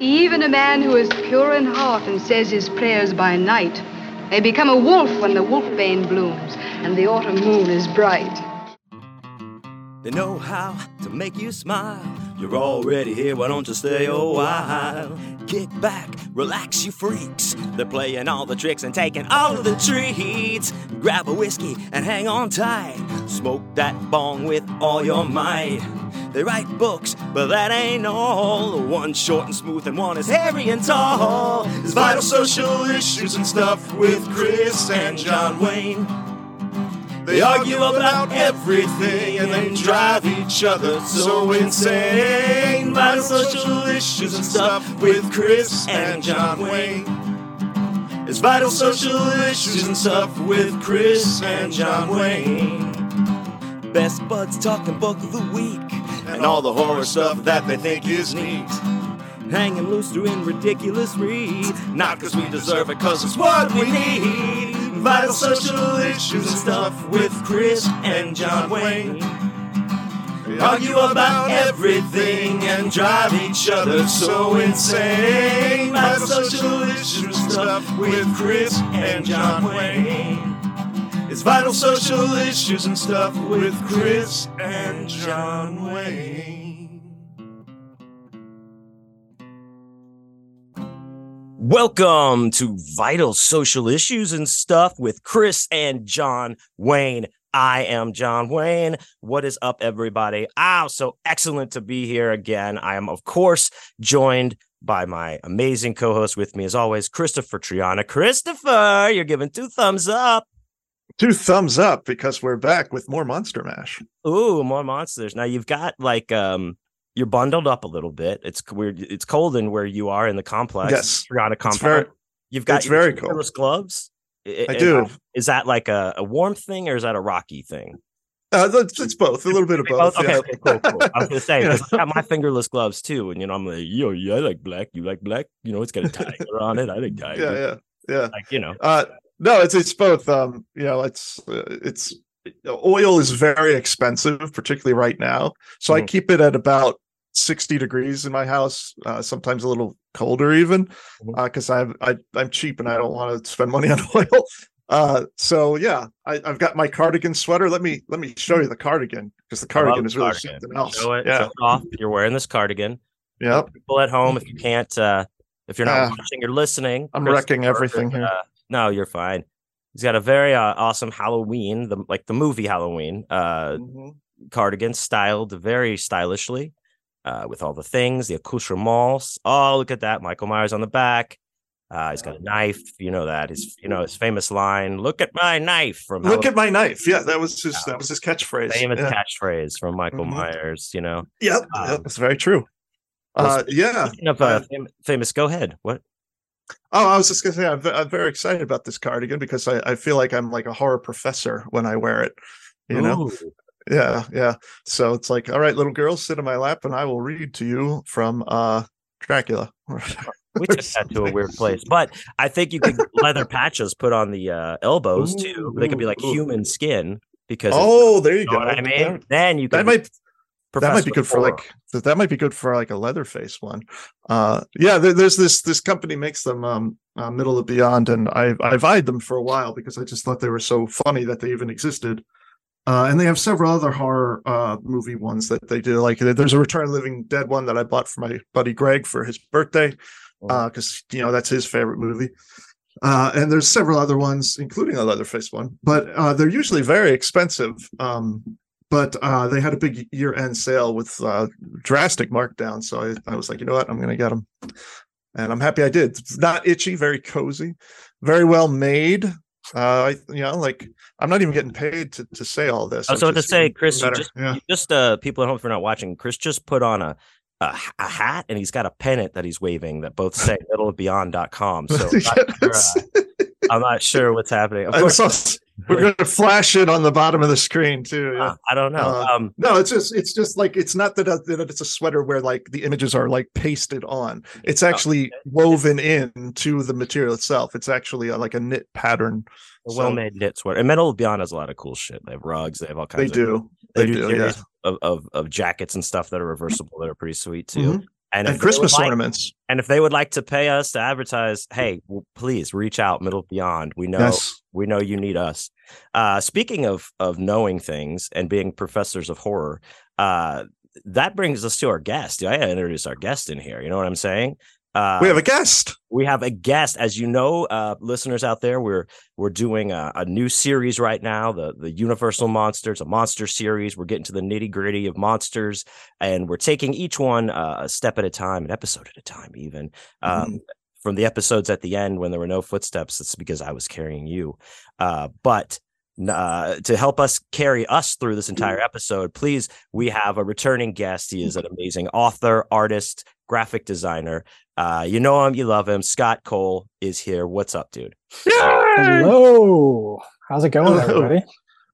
Even a man who is pure in heart and says his prayers by night may become a wolf when the wolfbane blooms and the autumn moon is bright. They know how to make you smile. You're already here, why don't you stay a while? Kick back, relax, you freaks. They're playing all the tricks and taking all of the treats. Grab a whiskey and hang on tight. Smoke that bong with all your might. They write books, but that ain't all. One's short and smooth, and one is hairy and tall. There's vital social issues and stuff with Chris and John Wayne. They argue about everything and then drive each other so insane. Vital social issues and stuff with Chris and John Wayne. It's vital social issues and stuff with Chris and John Wayne. Best buds talking book of the week and all the horror stuff that they think is neat. Hanging loose doing ridiculous reads, not because we deserve it, because it's what we need. Vital social issues and stuff with Chris and John Wayne. They argue about everything and drive each other so insane. Vital social issues and stuff with Chris and John Wayne. It's vital social issues and stuff with Chris and John Wayne. Welcome to Vital Social Issues and Stuff with Chris and John Wayne. I am John Wayne. What is up, everybody? Ah, so excellent to be here again. I am, of course, joined by my amazing co-host with me, as always, Christopher Triana. Christopher, you're giving two thumbs up. Two thumbs up because we're back with more Monster Mash. Ooh, more monsters. Now you've got like um you're bundled up a little bit. It's weird. It's cold in where you are in the complex. Yes. Triana It's compound. very, You've got it's very cold. fingerless gloves. I- do. Is that like a, a warm thing or is that a rocky thing? Uh, it's, both, a little bit of both. okay, yeah. okay, cool, cool. I was gonna say Yeah. I got my fingerless gloves too, and you know I'm like, yo, yeah, I like black. You like black? You know, it's got a tiger on it. I like tiger. yeah, yeah, yeah. Like you know, Uh, no, it's it's both. Um, you know, it's uh, it's oil is very expensive, particularly right now. So I Mhm. keep it at about sixty degrees in my house. Uh, sometimes a little colder even, because I, I I'm cheap and I don't want to spend money on oil. Uh, so yeah, I, I've got my cardigan sweater. Let me let me show you the cardigan because the cardigan is really cardigan. something else. show it, yeah, show it off. You're wearing this cardigan. Yeah. People at home, if you can't, uh if you're not watching, you're listening. I'm Chris wrecking everything here. No, you're fine. He's got a very uh, awesome Halloween, the like the movie Halloween uh Mhm. cardigan styled very stylishly uh, with all the things, the accoutrements. Oh, look at that. Michael Myers on the back. Uh, he's got a knife. You know that. His, you know, his famous line, look at my knife from Look Halloween. at my knife. Yeah, that was his that was his catchphrase. famous yeah. catchphrase from Michael Mhm. Myers, you know. Yep, Um, yep, that's very true. Uh, yeah. Of uh, uh, fam- famous, go ahead. What? Oh, I was just gonna say I'm, I'm very excited about this cardigan because I, I feel like I'm like a horror professor when I wear it. You know, yeah, yeah. So it's like, all right, little girl, sit in my lap, and I will read to you from uh Dracula. we just that to a weird place, but I think you could leather patches put on the uh, elbows too. They could be like Ooh, ooh. human skin because oh, there you you know go. I mean. That, then you that can might that might be good for like that that might be good for like a leather face one. Uh, yeah, there, there's this this company makes them um uh, middle of beyond, and I I've eyed them for a while because I just thought they were so funny that they even existed. Uh, and they have several other horror uh, movie ones that they do. Like there's a Return of Living Dead one that I bought for my buddy Greg for his birthday, because you know that's his favorite movie. Uh, and there's several other ones, including a Leatherface one, but uh, they're usually very expensive. Um, but uh, they had a big year-end sale with uh, drastic markdown, so I, I was like, you know what, I'm going to get them, and I'm happy I did. It's not itchy, very cozy, very well made. Uh, I, you know, like I'm not even getting paid to, to say all this. I was about to say, Chris, just, yeah. just uh, people at home, if you're not watching, Chris just put on a a hat and he's got a pennant that he's waving that both say middleofbeyond.com. So I'm not, sure, uh, I'm not sure what's happening. Of course, we're going to flash it on the bottom of the screen too. Yeah. uh, I don't know. Uh, um, No, it's just it's just like it's not that, uh, that it's a sweater where like the images are like pasted on. It's actually woven in to the material itself. It's actually a, like a knit pattern. a so- well-made knit sweater. And Middle of Beyond has a lot of cool shit. They have rugs. They have all They kinds. of, do. They, They do, do. Yeah. of, of of jackets and stuff that are reversible that are pretty sweet too. Mhm. And, Christmas like- ornaments. And if they would like to pay us to advertise, hey, w- please reach out, Middle Beyond. We know Yes. we know you need us. Uh, speaking of of knowing things and being professors of horror, uh, that brings us to our guest. I gotta introduce our guest in here. You know what I'm saying? Uh, We have a guest. we have a guest. As you know uh listeners out there we're we're doing a, a new series right now the the universal monsters a monster series. We're getting to the nitty gritty of monsters and we're taking each one uh, a step at a time an episode at a time even um from the episodes at the end when there were no footsteps. It's because i was carrying you. Uh but uh, to help us carry us through this entire episode, please, we have a returning guest. He is an amazing author, artist, graphic designer. Uh, you know him, you love him. Scott Cole is here. What's up, dude? Hello. How's it going, Hello. everybody?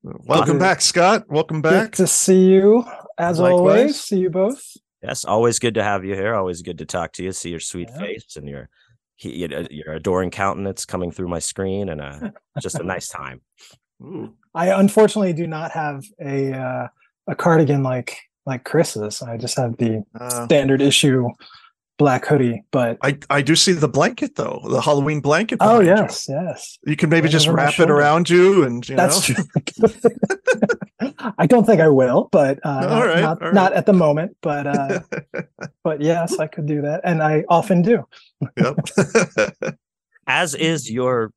Welcome back, Scott. Welcome back. Good to see you. As Likewise. always, see you both. Yes, always good to have you here. Always good to talk to you. See your sweet Yeah. face and your your your adoring countenance coming through my screen, and uh, just a nice time. Ooh. I unfortunately do not have a uh, a cardigan like like Chris's. I just have the Uh, standard issue black hoodie. But I I do see the blanket though, the Halloween blanket. oh behind you. yes, yes, You can maybe Right just wrap it around you, and you that's know. true. I don't think I will, but uh, All not, right, not, all right. not at the moment. But uh, but yes, I could do that, and I often do. yep. As is your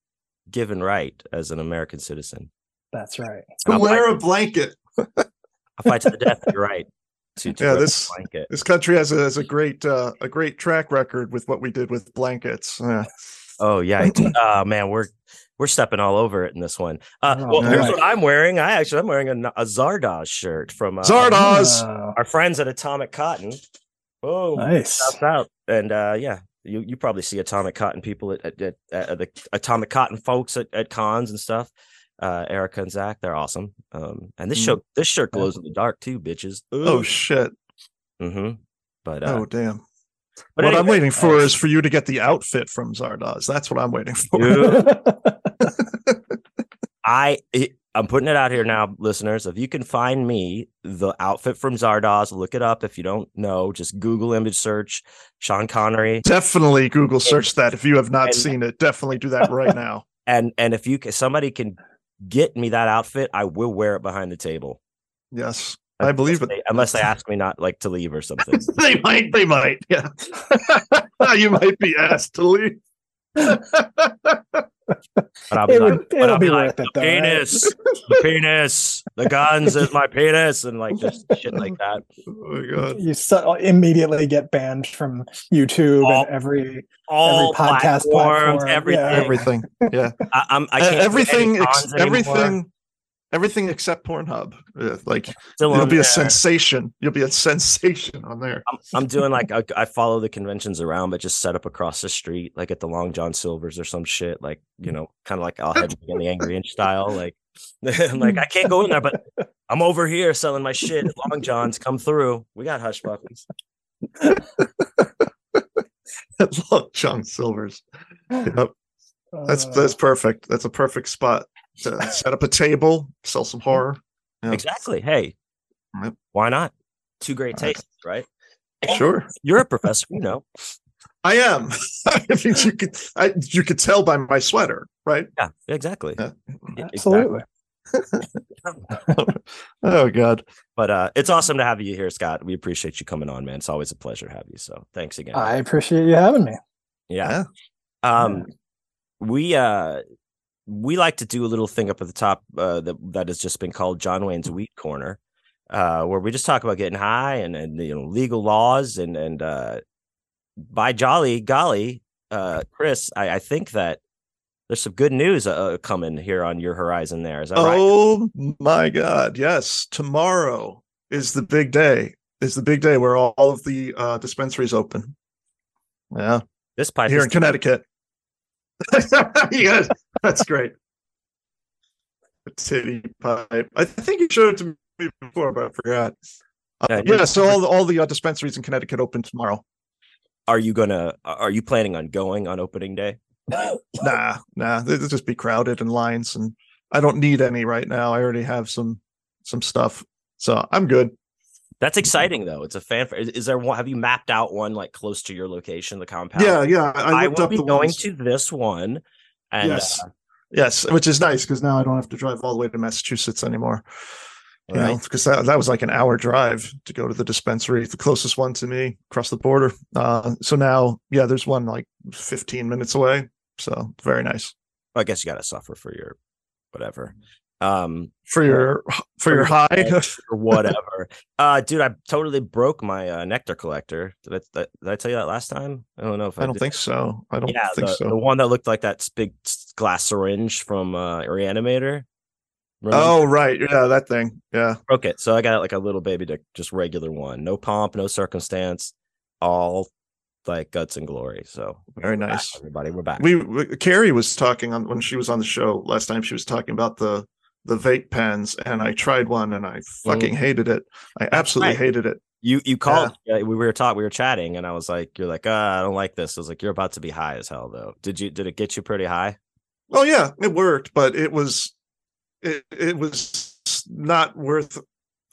given right as an American citizen. That's right. to wear a blanket. I'll fight to the death. You're right. To, to Yeah, wear a this- blanket. This country has a, has a great uh, a great track record with what we did with blankets. Yeah. Oh yeah, oh man, we're we're stepping all over it in this one. Uh, Oh, well, here's what I'm wearing. I actually I'm wearing a, a Zardoz shirt from uh, Zardoz. Oh, our friends at Atomic Cotton. Oh, nice. shouts out and uh, yeah, you you probably see Atomic Cotton people at, at, at, at the Atomic Cotton folks at, at cons and stuff. Uh, Erica and Zach, they're awesome. Um, and this Mm. show this shirt glows in the dark too, bitches. Oh shit. hmm But uh, Oh damn. but what I'm waiting for uh, is for you to get the outfit from Zardoz. That's what I'm waiting for. I it, I'm putting it out here now, listeners. If you can find me the outfit from Zardoz, look it up. If you don't know, just Google image search Sean Connery, Definitely Google search that if you have not and- seen it. Definitely do that right now. and and if you can, somebody can get me that outfit, I will wear it behind the table. Yes, I believe Unless it. they- unless they ask me not like to leave or something. They might. They might. Yeah. you might be asked to leave. But I'll be It like, would- it'll I'll be be like, worth it the though, right?" penis, the penis, the guns is my penis, and like just shit like that. Oh you so, immediately get banned from YouTube All- and every All podcast platforms, platform, everything. yeah. Everything. Yeah. I, I'm, I Uh, can't do everything. Ex- cons anymore. everything. Everything except Pornhub. Like Still you'll on be a there. sensation. You'll be a sensation on there. I'm, I'm doing like I, I follow the conventions around, but just set up across the street, like at the Long John Silver's or some shit. Like you know, kind of like I'll head in the Angry Inch style. Like, I'm like I can't go in there, but I'm over here selling my shit. at Long John's come through. We got hush puppies. Long John Silver's. Yep. That's Uh, that's perfect. That's a perfect spot to set up a table, sell some horror. Yeah. Exactly. Hey, Yep. why not? Two great All right. tastes, right? Sure, You're a professor, you know. I am. I mean, you could I, you could tell by my sweater, right? Yeah, exactly. Yeah. Yeah, absolutely. Oh God. But uh, it's awesome to have you here, Scott. We appreciate you coming on, man. It's always a pleasure to have you. So thanks again. I appreciate you having me. yeah. Um, we uh, we like to do a little thing up at the top uh, that that has just been called John Wayne's Weed Corner, uh, where we just talk about getting high and and you know legal laws and and uh, by jolly golly, uh, Chris, I, I think that there's some good news uh, coming here on your horizon. There is that right? Oh my God. Yes. Tomorrow is the big day. Is the big day where all, all of the uh, dispensaries open. Yeah. This pipe Here in Connecticut. yes. That's great. A titty pipe. I think you showed it to me before, but I forgot. Uh, Yeah, yeah, so all the, all the uh, dispensaries in Connecticut open tomorrow. are you gonna are you planning on going on opening day Nah, nah, they'll just be crowded and lines, and I don't need any right now. I already have some some stuff, so I'm good. That's exciting though. It's a fan. Is, is there one? Have you mapped out one like close to your location, the compound? Yeah, yeah. I, I, will be going ones. to this one. And yes, uh, yes, which is nice because now I don't have to drive all the way to Massachusetts anymore. You know, because that, that was like an hour drive to go to the dispensary, the closest one to me across the border. Uh, so now, yeah, there's one like 15 minutes away. So very nice I guess you got to suffer for your whatever. Um, for your for your high. or whatever. uh, dude, I totally broke my uh, nectar collector. Did I, did I tell you that last time? I don't know if I, I don't did. think so. I don't yeah, think the, so. the one that looked like that big glass syringe from uh, Reanimator. Remember? Oh right, yeah, that thing. Yeah, broke it. So I got like a little baby dick, just regular one, no pomp, no circumstance, all like guts and glory. So very we're back, nice. everybody. We're back. We, we Carrie was talking on when she was on the show last time. She was talking about the the vape pens, and I tried one, and I fucking hated it. I absolutely right. hated it. you you called. Yeah. we were talking. We were chatting, and I was like, "You're like, ah, I don't like this." I was like, "You're about to be high as hell, though." Did you? Did it get you pretty high? Oh yeah, it worked, but it was it it was not worth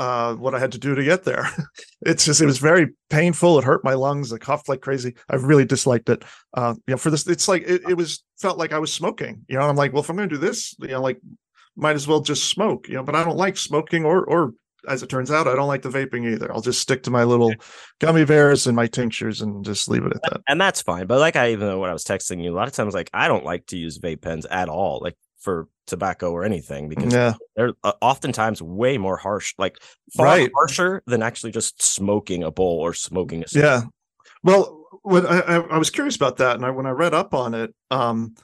uh what I had to do to get there. it's just it was very painful. It hurt my lungs. I coughed like crazy. I really disliked it. Uh you know, for this it's like it, it was felt like I was smoking. You know, I'm like, well, if I'm gonna do this, you know, like might as well just smoke, you know, but I don't like smoking or or as it turns out, I don't like the vaping either. I'll just stick to my little gummy bears and my tinctures and just leave it at that. and that's fine. But like I even know when I was texting you, a lot of times like I don't like to use vape pens at all, like for tobacco or anything, because Yeah. they're uh, oftentimes way more harsh, like far Right. harsher than actually just smoking a bowl or smoking a Cigarette. Yeah. Well, when I, I, I was curious about that, and I, when I read up on it, um,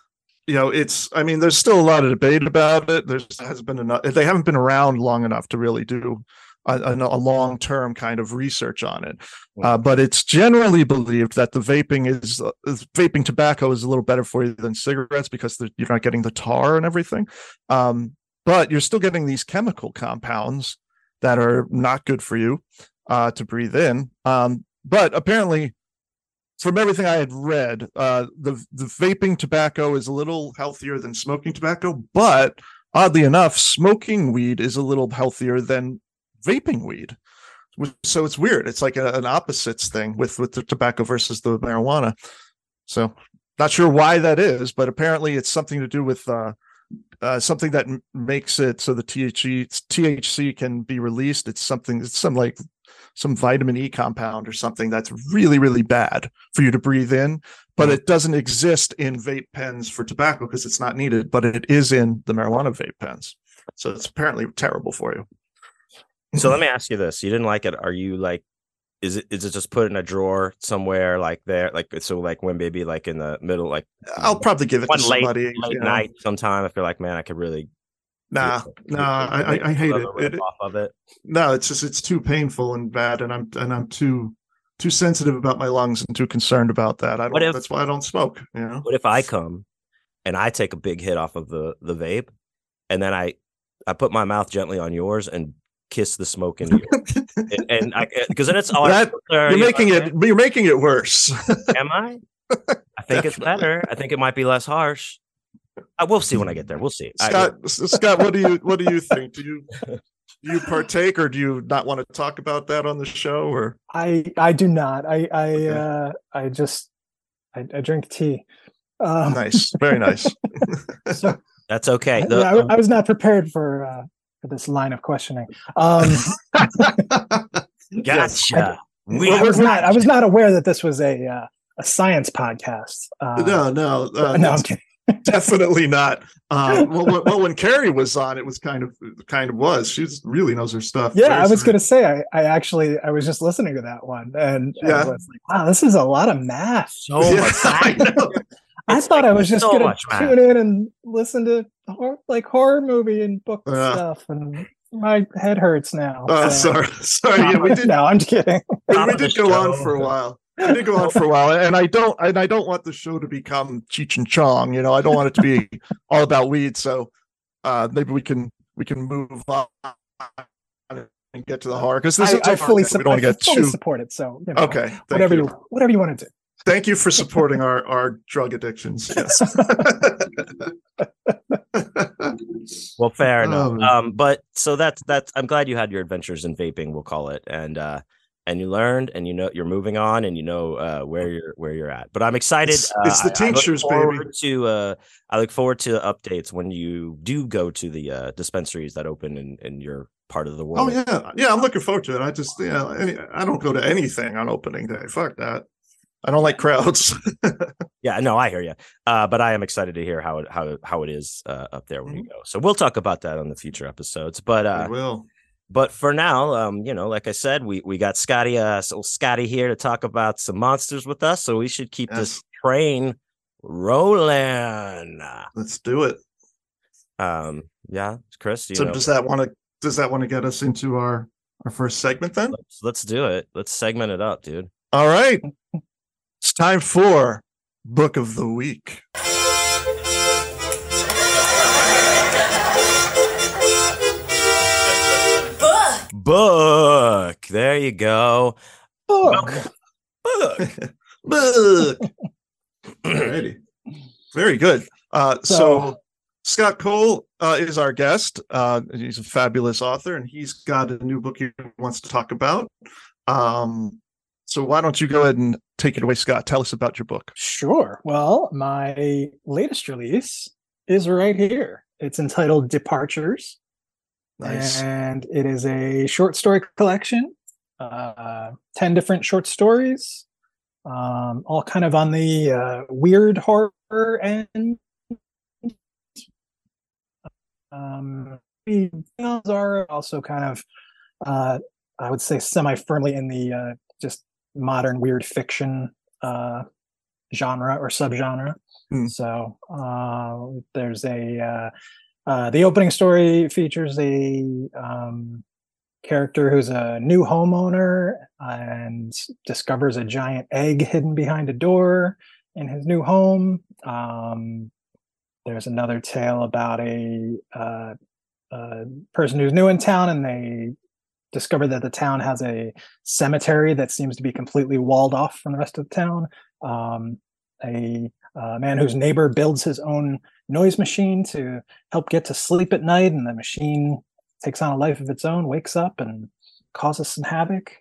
you know, it's. I mean, there's still a lot of debate about it. There's has been enough. They haven't been around long enough to really do a, a, long term kind of research on it. Uh, but it's generally believed that the vaping is, uh, vaping tobacco is a little better for you than cigarettes because you're not getting the tar and everything. Um, but you're still getting these chemical compounds that are not good for you uh, to breathe in. Um, but apparently, from everything I had read, uh, the the vaping tobacco is a little healthier than smoking tobacco. But oddly enough, smoking weed is a little healthier than vaping weed. So it's weird. It's like a, an opposites thing with with the tobacco versus the marijuana. So not sure why that is, but apparently it's something to do with uh, uh, something that makes it so the THC THC can be released. It's something. It's some like some vitamin E compound or something that's really really bad for you to breathe in, but it doesn't exist in vape pens for tobacco because it's not needed. But it is in the marijuana vape pens, so it's apparently terrible for you. So let me ask you this: You didn't like it? Are you like? Is it is it just put in a drawer somewhere like there like so like when maybe like in the middle like I'll probably give it one to late somebody. late you know. night sometime I feel like man I could really Nah, nah, I, I, I hate it. It. off of it. No, it's just it's too painful and bad, and I'm and I'm too too sensitive about my lungs and too concerned about that. I don't. If- that's why I don't smoke. You know. What if I come and I take a big hit off of the the vape, and then I I put my mouth gently on yours and kiss the smoke into yours, and, and I because then it's all That- You're You're making it. You're making it worse. Am I? I think it's better. I think it might be less harsh. Uh, we'll see when I get there. We'll see. I- Scott, S- Scott, what do you what do you think? Do you do you partake or do you not want to talk about that on the show? Or I I do not. I I Okay. uh I just I, I drink tea. Um, nice, very nice. so that's okay. The- yeah, I, I was not prepared for uh, for this line of questioning. Um, Yes. gotcha. We I was not. I was not aware that this was a uh, a science podcast. Uh, No, no, uh, no, I'm kidding. definitely not. Uh, well, well, well, when Carrie was on, it was kind of kind of was. She really knows her stuff. Yeah, Very I was smart. going to say I, I actually I was just listening to that one and, and Yeah. was like, wow, this is a lot of math. so Yeah, much. I. I thought I was just so going much to math. tune in and listen to hor- like horror movie and book Yeah. stuff, and my head hurts now. Uh, so- sorry, sorry. Yeah, we did. no, I'm just kidding. we, we did go on for a while. We did go on for a while, and I don't, and I don't want the show to become Cheech and Chong. You know, I don't want it to be all about weed. So uh, maybe we can we can move on and get to the horror because this I, is a I fully, horror. sup- we don't I get fully too. support it. So you know, Okay, whatever you. you. whatever you want to do. Thank you for supporting our our drug addictions. Yes. Well, fair enough. Um, Um, but so that's that's. I'm glad you had your adventures in vaping. We'll call it, and uh, and you learned, and you know you're moving on, and you know uh, where you're where you're at. But I'm excited. It's- uh, it's the I- I tinctures, baby. To uh, I look forward to updates when you do go to the uh, dispensaries that open in in your part of the world. Oh yeah, yeah. I'm looking forward to it. I just yeah, any, I don't go to anything on opening day. Fuck that. I don't like crowds. Yeah, no, I hear you. Uh, but I am excited to hear how it how how it is uh, up there when you go. So we'll talk about that on the future episodes. But I uh, will. But for now, um, you know, like I said, we we got Scotty, uh, so Scotty here to talk about some monsters with us. So we should keep this train rolling. Let's do it. Um, yeah, Chris, you So know, does that want to does that want to get us into our our first segment then? let's, let's do it. Let's segment it up, dude. All right. It's time for book of the week. Book. There you go. Book. Book. Book. Alrighty. Very good. Uh, so, So- Scott Cole uh, is our guest. Uh, he's a fabulous author, and he's got a new book he wants to talk about. Um, so why don't you go ahead and take it away, Scott? Tell us about your book. Sure. Well, my latest release is right here. It's entitled Departures. Nice. And it is a short story collection, uh, 10 different short stories, um, all kind of on the uh, weird horror end. Um, the films are also kind of, uh, I would say, semi firmly in the uh, just modern weird fiction uh, genre or subgenre. Hmm. So uh, there's a uh, the opening story features a um, character who's a new homeowner and discovers a giant egg hidden behind a door in his new home. Um, there's another tale about a, uh, a person who's new in town and they discover that the town has a cemetery that seems to be completely walled off from the rest of the town. Um, a uh, man whose neighbor builds his own noise machine to help get to sleep at night, and the machine takes on a life of its own, wakes up and causes some havoc.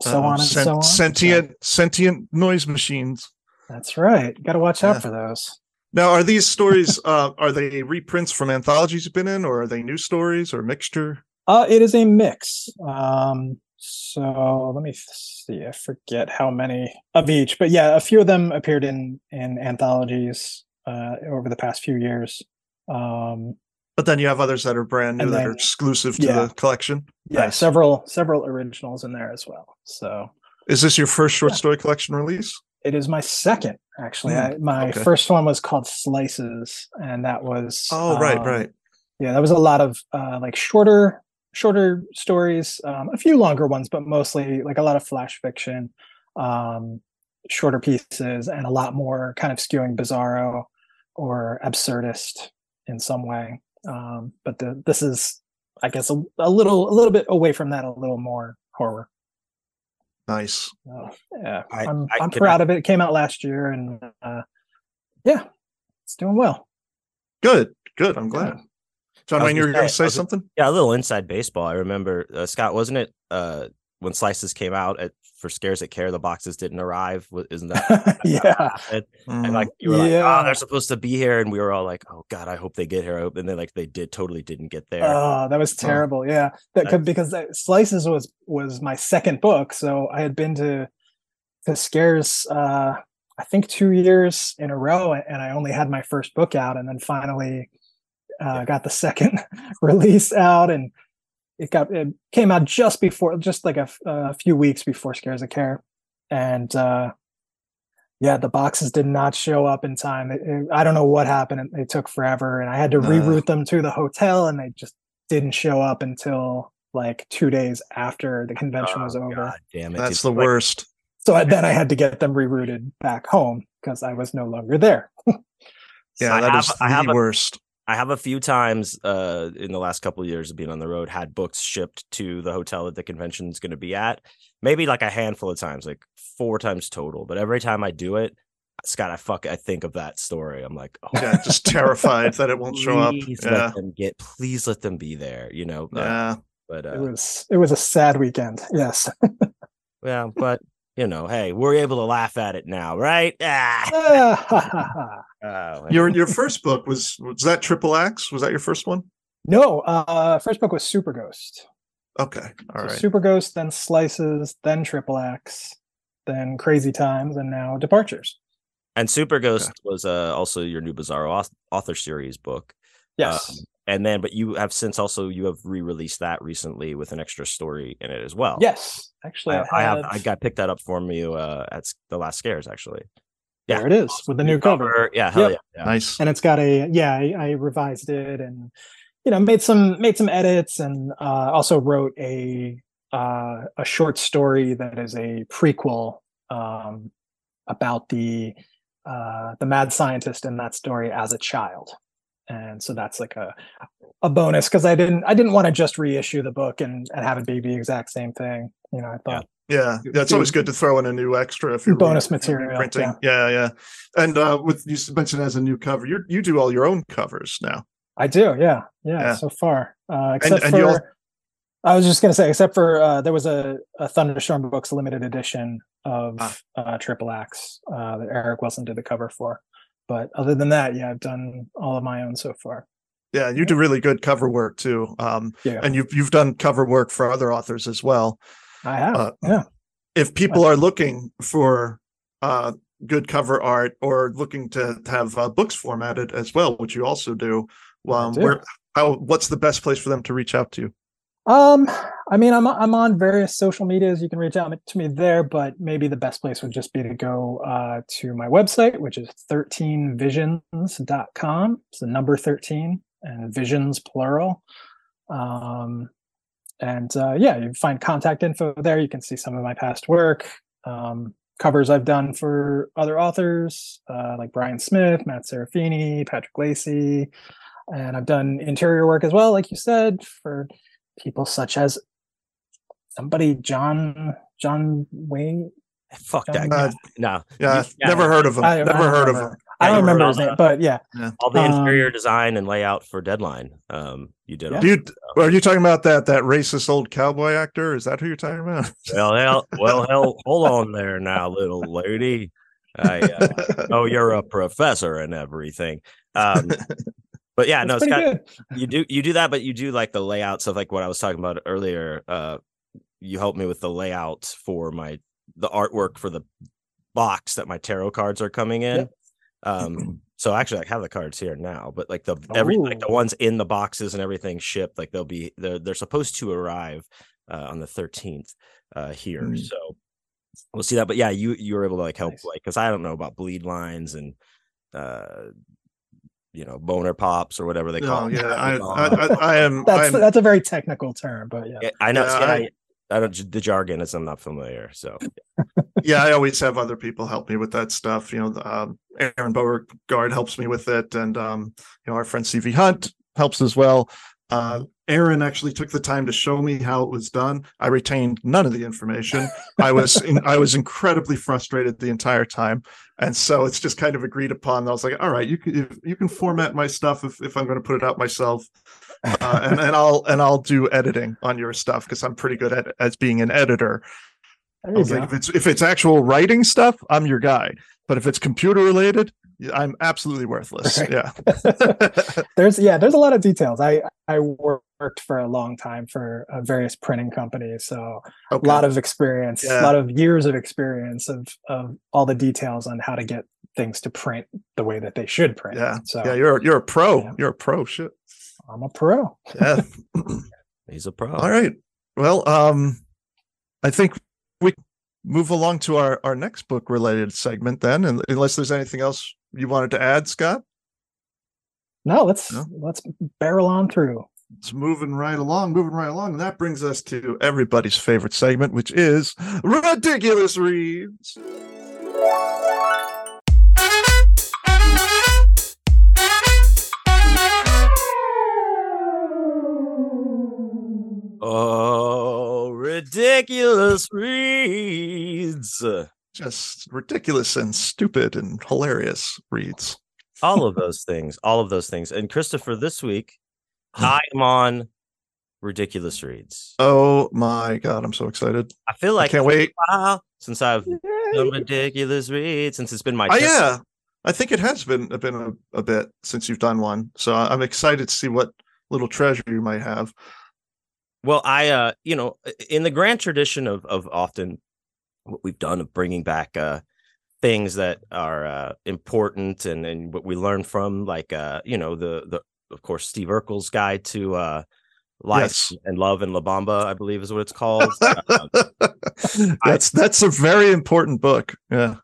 So Uh, on and sen- so on. So Sentient sentient noise machines. that's right. Got to watch out Yeah. for those. Now, are these stories uh, are they reprints from anthologies you've been in, or are they new stories or a mixture? Uh, it is a mix. Um, so let me see. I forget how many of each, but yeah, a few of them appeared in in anthologies uh, over the past few years. Um, But then you have others that are brand new And that are exclusive to yeah. the collection. yeah, Nice. several several originals in there as well. So Is this your first short Yeah. story collection release? it is my second actually. Hmm, I, my okay. first one was called Slices, and that was Oh, right, um, right. yeah that was a lot of uh, like shorter shorter stories um, a few longer ones but mostly like a lot of flash fiction um, shorter pieces and a lot more kind of skewing bizarro or absurdist in some way um, but the, this is i guess a, a little a little bit away from that a little more horror Nice. so, yeah I- am i'm can- proud of it it came out last year and uh, yeah it's doing well Good. Good. I'm glad. Yeah. John I was Wayne, you were gonna say- was- something? Yeah, a little inside baseball. I remember uh, Scott, wasn't it? Uh, when slices came out at for Scares That Care, the boxes didn't arrive. Isn't that? yeah and, Mm, and like you were like, Yeah. oh, they're supposed to be here, and we were all like, oh god, I hope they get here. And then like they did, totally didn't get there. Oh, that was terrible. Yeah, that could because that, Slices was was my second book, so I had been to to Scares. Uh, I think two years in a row, and I only had my first book out, and then finally uh, got the second release out, and it got it came out just before, just like a, f- a few weeks before Scares That Care, and uh, yeah, the boxes did not show up in time. It- it- I don't know what happened. It, it took forever, and I had to Uh. reroute them to the hotel, and they just didn't show up until like two days after the convention was Oh, over. God damn it! That's dude. the Like, worst. So I, then I had to get them rerouted back home because I was no longer there. Yeah, I that have, is I have the a, worst. I have a few times uh, in the last couple of years of being on the road had books shipped to the hotel that the convention is going to be at. Maybe like a handful of times, like four times total. But every time I do it, Scott, I fuck, I think of that story. I'm like, oh, Yeah, just terrified that it won't show up. please Yeah, let them get, please let them be there. You know, uh, yeah. but It uh, was it was a sad weekend. Yes. yeah, but you know, hey, we're able to laugh at it now, right? Ah, oh, Your your first book was was that Triple X? Was that your first one? no, uh first book was Super Ghost. Okay, all So right. Super Ghost, then Slices, then Triple X, then Crazy Times, and now Departures. and Super Ghost was uh, also your new Bizarro author series book. Yes. Um, and then, but you have since also you have re-released that recently with an extra story in it as well. yes. Actually, I, I, I have. I got picked that up from you uh, at the last scares actually. yeah. there it is with the new cover. Yeah, hell Yep. yeah. yeah. Nice. and it's got a yeah I, I revised it and you know made some made some edits and uh also wrote a uh a short story that is a prequel um about the uh the mad scientist in that story as a child and so that's like a a bonus because i didn't i didn't want to just reissue the book and and have it be the exact same thing you know i thought Yeah, yeah, it's always good to throw in a new extra if you're Bonus re- material, reprinting. Yeah, yeah. And uh, with you mentioned as a new cover, you you do all your own covers now. I do, yeah, yeah. Yeah. So far, uh, except and for you I was just gonna say, except for uh, there was a, a Thunderstorm Books limited edition of Ah. uh, Triple X uh, that Eric Wilson did the cover for. But other than that, yeah, I've done all of my own so far. Yeah, you do really good cover work too. Um, Yeah, and you've you've done cover work for other authors as well. I have. uh, yeah, If people are looking for uh, good cover art or looking to, have uh, books formatted as well, which you also do, um, do. where how what's the best place for them to reach out to you? Um, I mean, I'm I'm on various social medias. You can reach out to me there, but maybe the best place would just be to go uh, to my website, which is 13visions.com. It's the number 13 and visions plural. Um, and uh, yeah, you find contact info there. You can see some of my past work, um, covers I've done for other authors uh, like Brian Smith, Matt Serafini, Patrick Lacey, and I've done interior work as well, like you said, for people such as somebody John John Wayne. Fuck that. John- guy. Uh, no. Yeah, You- never heard of him. I- I never don't heard of him. I don't you remember his name, the- but yeah, All the Um, interior design and layout for Deadline. Um, you did. all Yeah. You are you talking about that that racist old cowboy actor? Is that who you're talking about? Well, hell, well, hell, hold on there now, little lady. I uh, know you're a professor and everything. Um, but yeah, that's no, pretty Scott, good. you do you do that, but you do like the layouts of like what I was talking about earlier. Uh, you helped me with the layout for my the artwork for the box that my tarot cards are coming in. Yep. Um, so actually, I have the cards here now, but like the every like the ones in the boxes and everything shipped, like they'll be they're they're supposed to arrive uh, on the thirteenth uh, here. Mm. So we'll see that. But yeah, you you were able to like help Nice. like because I don't know about bleed lines and uh you know boner pops or whatever they call Oh them. yeah, I, I, I, I am. That's I'm, that's a very technical term, but yeah. Yeah, I know. Yeah, see, I, I- don't the jargon is I'm not familiar. So yeah, I always have other people help me with that stuff. You know, um, Aaron Beauregard helps me with it, and um, you know, our friend CV Hunt helps as well. Uh, Aaron actually took the time to show me how it was done. I retained none of the information. I was in, I was incredibly frustrated the entire time, and so it's just kind of agreed upon. I was like, all right, you can if, you can format my stuff if, if I'm going to put it out myself, uh, and and I'll and I'll do editing on your stuff because I'm pretty good at as being an editor. I was go. like, if it's if it's actual writing stuff, I'm your guy. But if it's computer related, I'm absolutely worthless. Right. Yeah. there's yeah, there's a lot of details. I I worked for a long time for uh, various printing companies, so Okay. a lot of experience, Yeah. a lot of years of experience of of all the details on how to get things to print the way that they should print. Yeah. So yeah, you're you're a pro. Yeah. You're a pro. Shit. I'm a pro. Yeah. he's a pro. All right. Well, um, I think we move along to our our next book related segment then, and unless there's anything else you wanted to add, Scott, No, let's No? let's barrel on through. It's moving right along, moving right along, and that brings us to everybody's favorite segment, which is ridiculous reads. Oh, ridiculous reads. just ridiculous and stupid and hilarious reads. all of those things, all of those things. And Christopher, this week I am on ridiculous reads. Oh my god, I'm so excited! I feel like I can't wait. since I've done ridiculous reads, since it's been my Oh yeah, I think it has been been a, a bit since you've done one, so I'm excited to see what little treasure you might have. Well, I uh, you know, in the grand tradition of of often what we've done of bringing back uh things that are uh important and and what we learn from like uh you know the the of course Steve Urkel's guide to uh life Yes. and love and La Bamba, I believe is what it's called. Uh, that's that's a very important book. Yeah,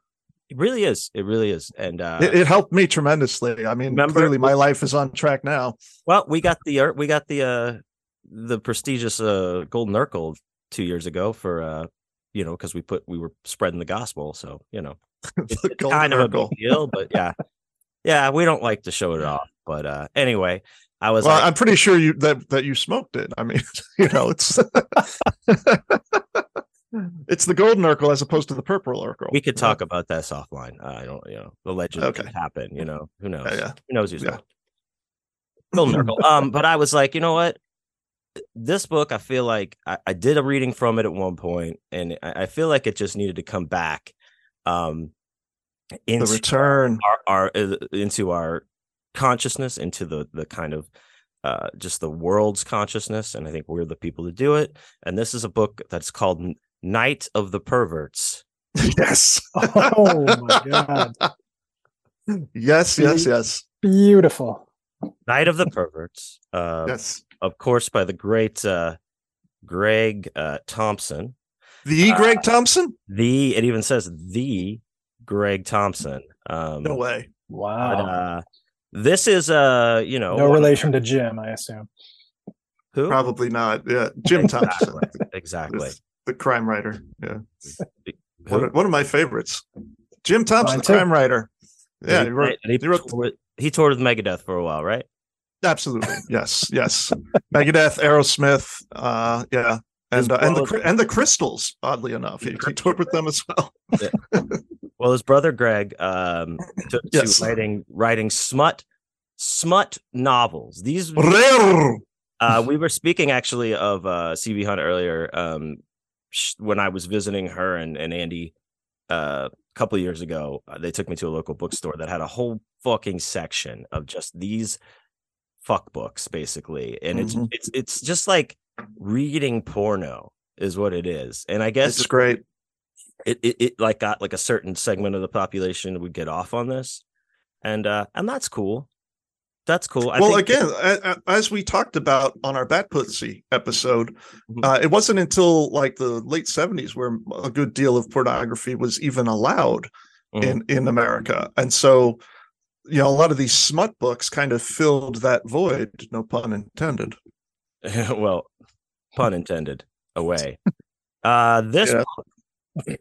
it really is. It really is. And uh it, it helped me tremendously. I mean, Remember- clearly my life is on track now. well, we got the uh, we got the uh the prestigious uh Golden Urkel two years ago for uh you know because we put we were spreading the gospel, so you know it's, The it's Golden kind of a Urkel. big deal, but yeah, yeah, we don't like to show it off. But uh anyway, I was Well, like, I'm pretty sure you that that you smoked it. I mean, you know, it's it's the golden Urkel as opposed to the purple Urkel. we could talk about this offline. Uh, I don't, you know, the legend Okay. could happen. You know, who knows? Yeah, yeah. Who knows who's Yeah. Golden Urkel. Um, but I was like, you know what? This book, I feel like I, I did a reading from it at one point, and I, I feel like it just needed to come back. Um, The return. our, our uh, into our consciousness, into the the kind of uh, just the world's consciousness, and I think we're the people to do it. And this is a book that's called Night of the Perverts. Yes. Oh my god. yes, yes, yes, Beautiful. Night of the Perverts. Uh, yes. of course, by the great uh, Greg uh, Thompson. The uh, Greg Thompson? The it even says the Greg Thompson. Um, No way. but, Wow. uh, this is uh, you know, no one- relation to Jim, I assume. Who? Probably not. Yeah, Jim Thompson, Exactly. exactly. the crime writer. Yeah, one of, one of my favorites. Jim Thompson, the crime writer. Yeah, he, he wrote, he, he wrote- toured, he toured with Megadeth for a while, right? absolutely. Yes, yes. Megadeth, Aerosmith. Uh, yeah, and uh, and the and the Crystals. Oddly enough, he, he toured with them as well. Well, his brother Greg um, took Yes. to writing writing smut smut novels. These uh, we were speaking actually of uh, CV Hunt earlier um, sh- when I was visiting her and, and Andy uh, a couple of years ago. Uh, they took me to a local bookstore that had a whole fucking section of just these fuck books, basically, and Mhm. it's it's it's just like reading porno is what it is. And I guess It's great. It, it it like got like a certain segment of the population would get off on this, and uh and that's cool. That's cool. I well, think again, as we talked about on our Bat Pussy episode, Mhm. uh, it wasn't until like the late seventies where a good deal of pornography was even allowed Mhm. in in America, and so you know a lot of these smut books kind of filled that void. No pun intended. well, pun intended. Away. Uh, this Yeah.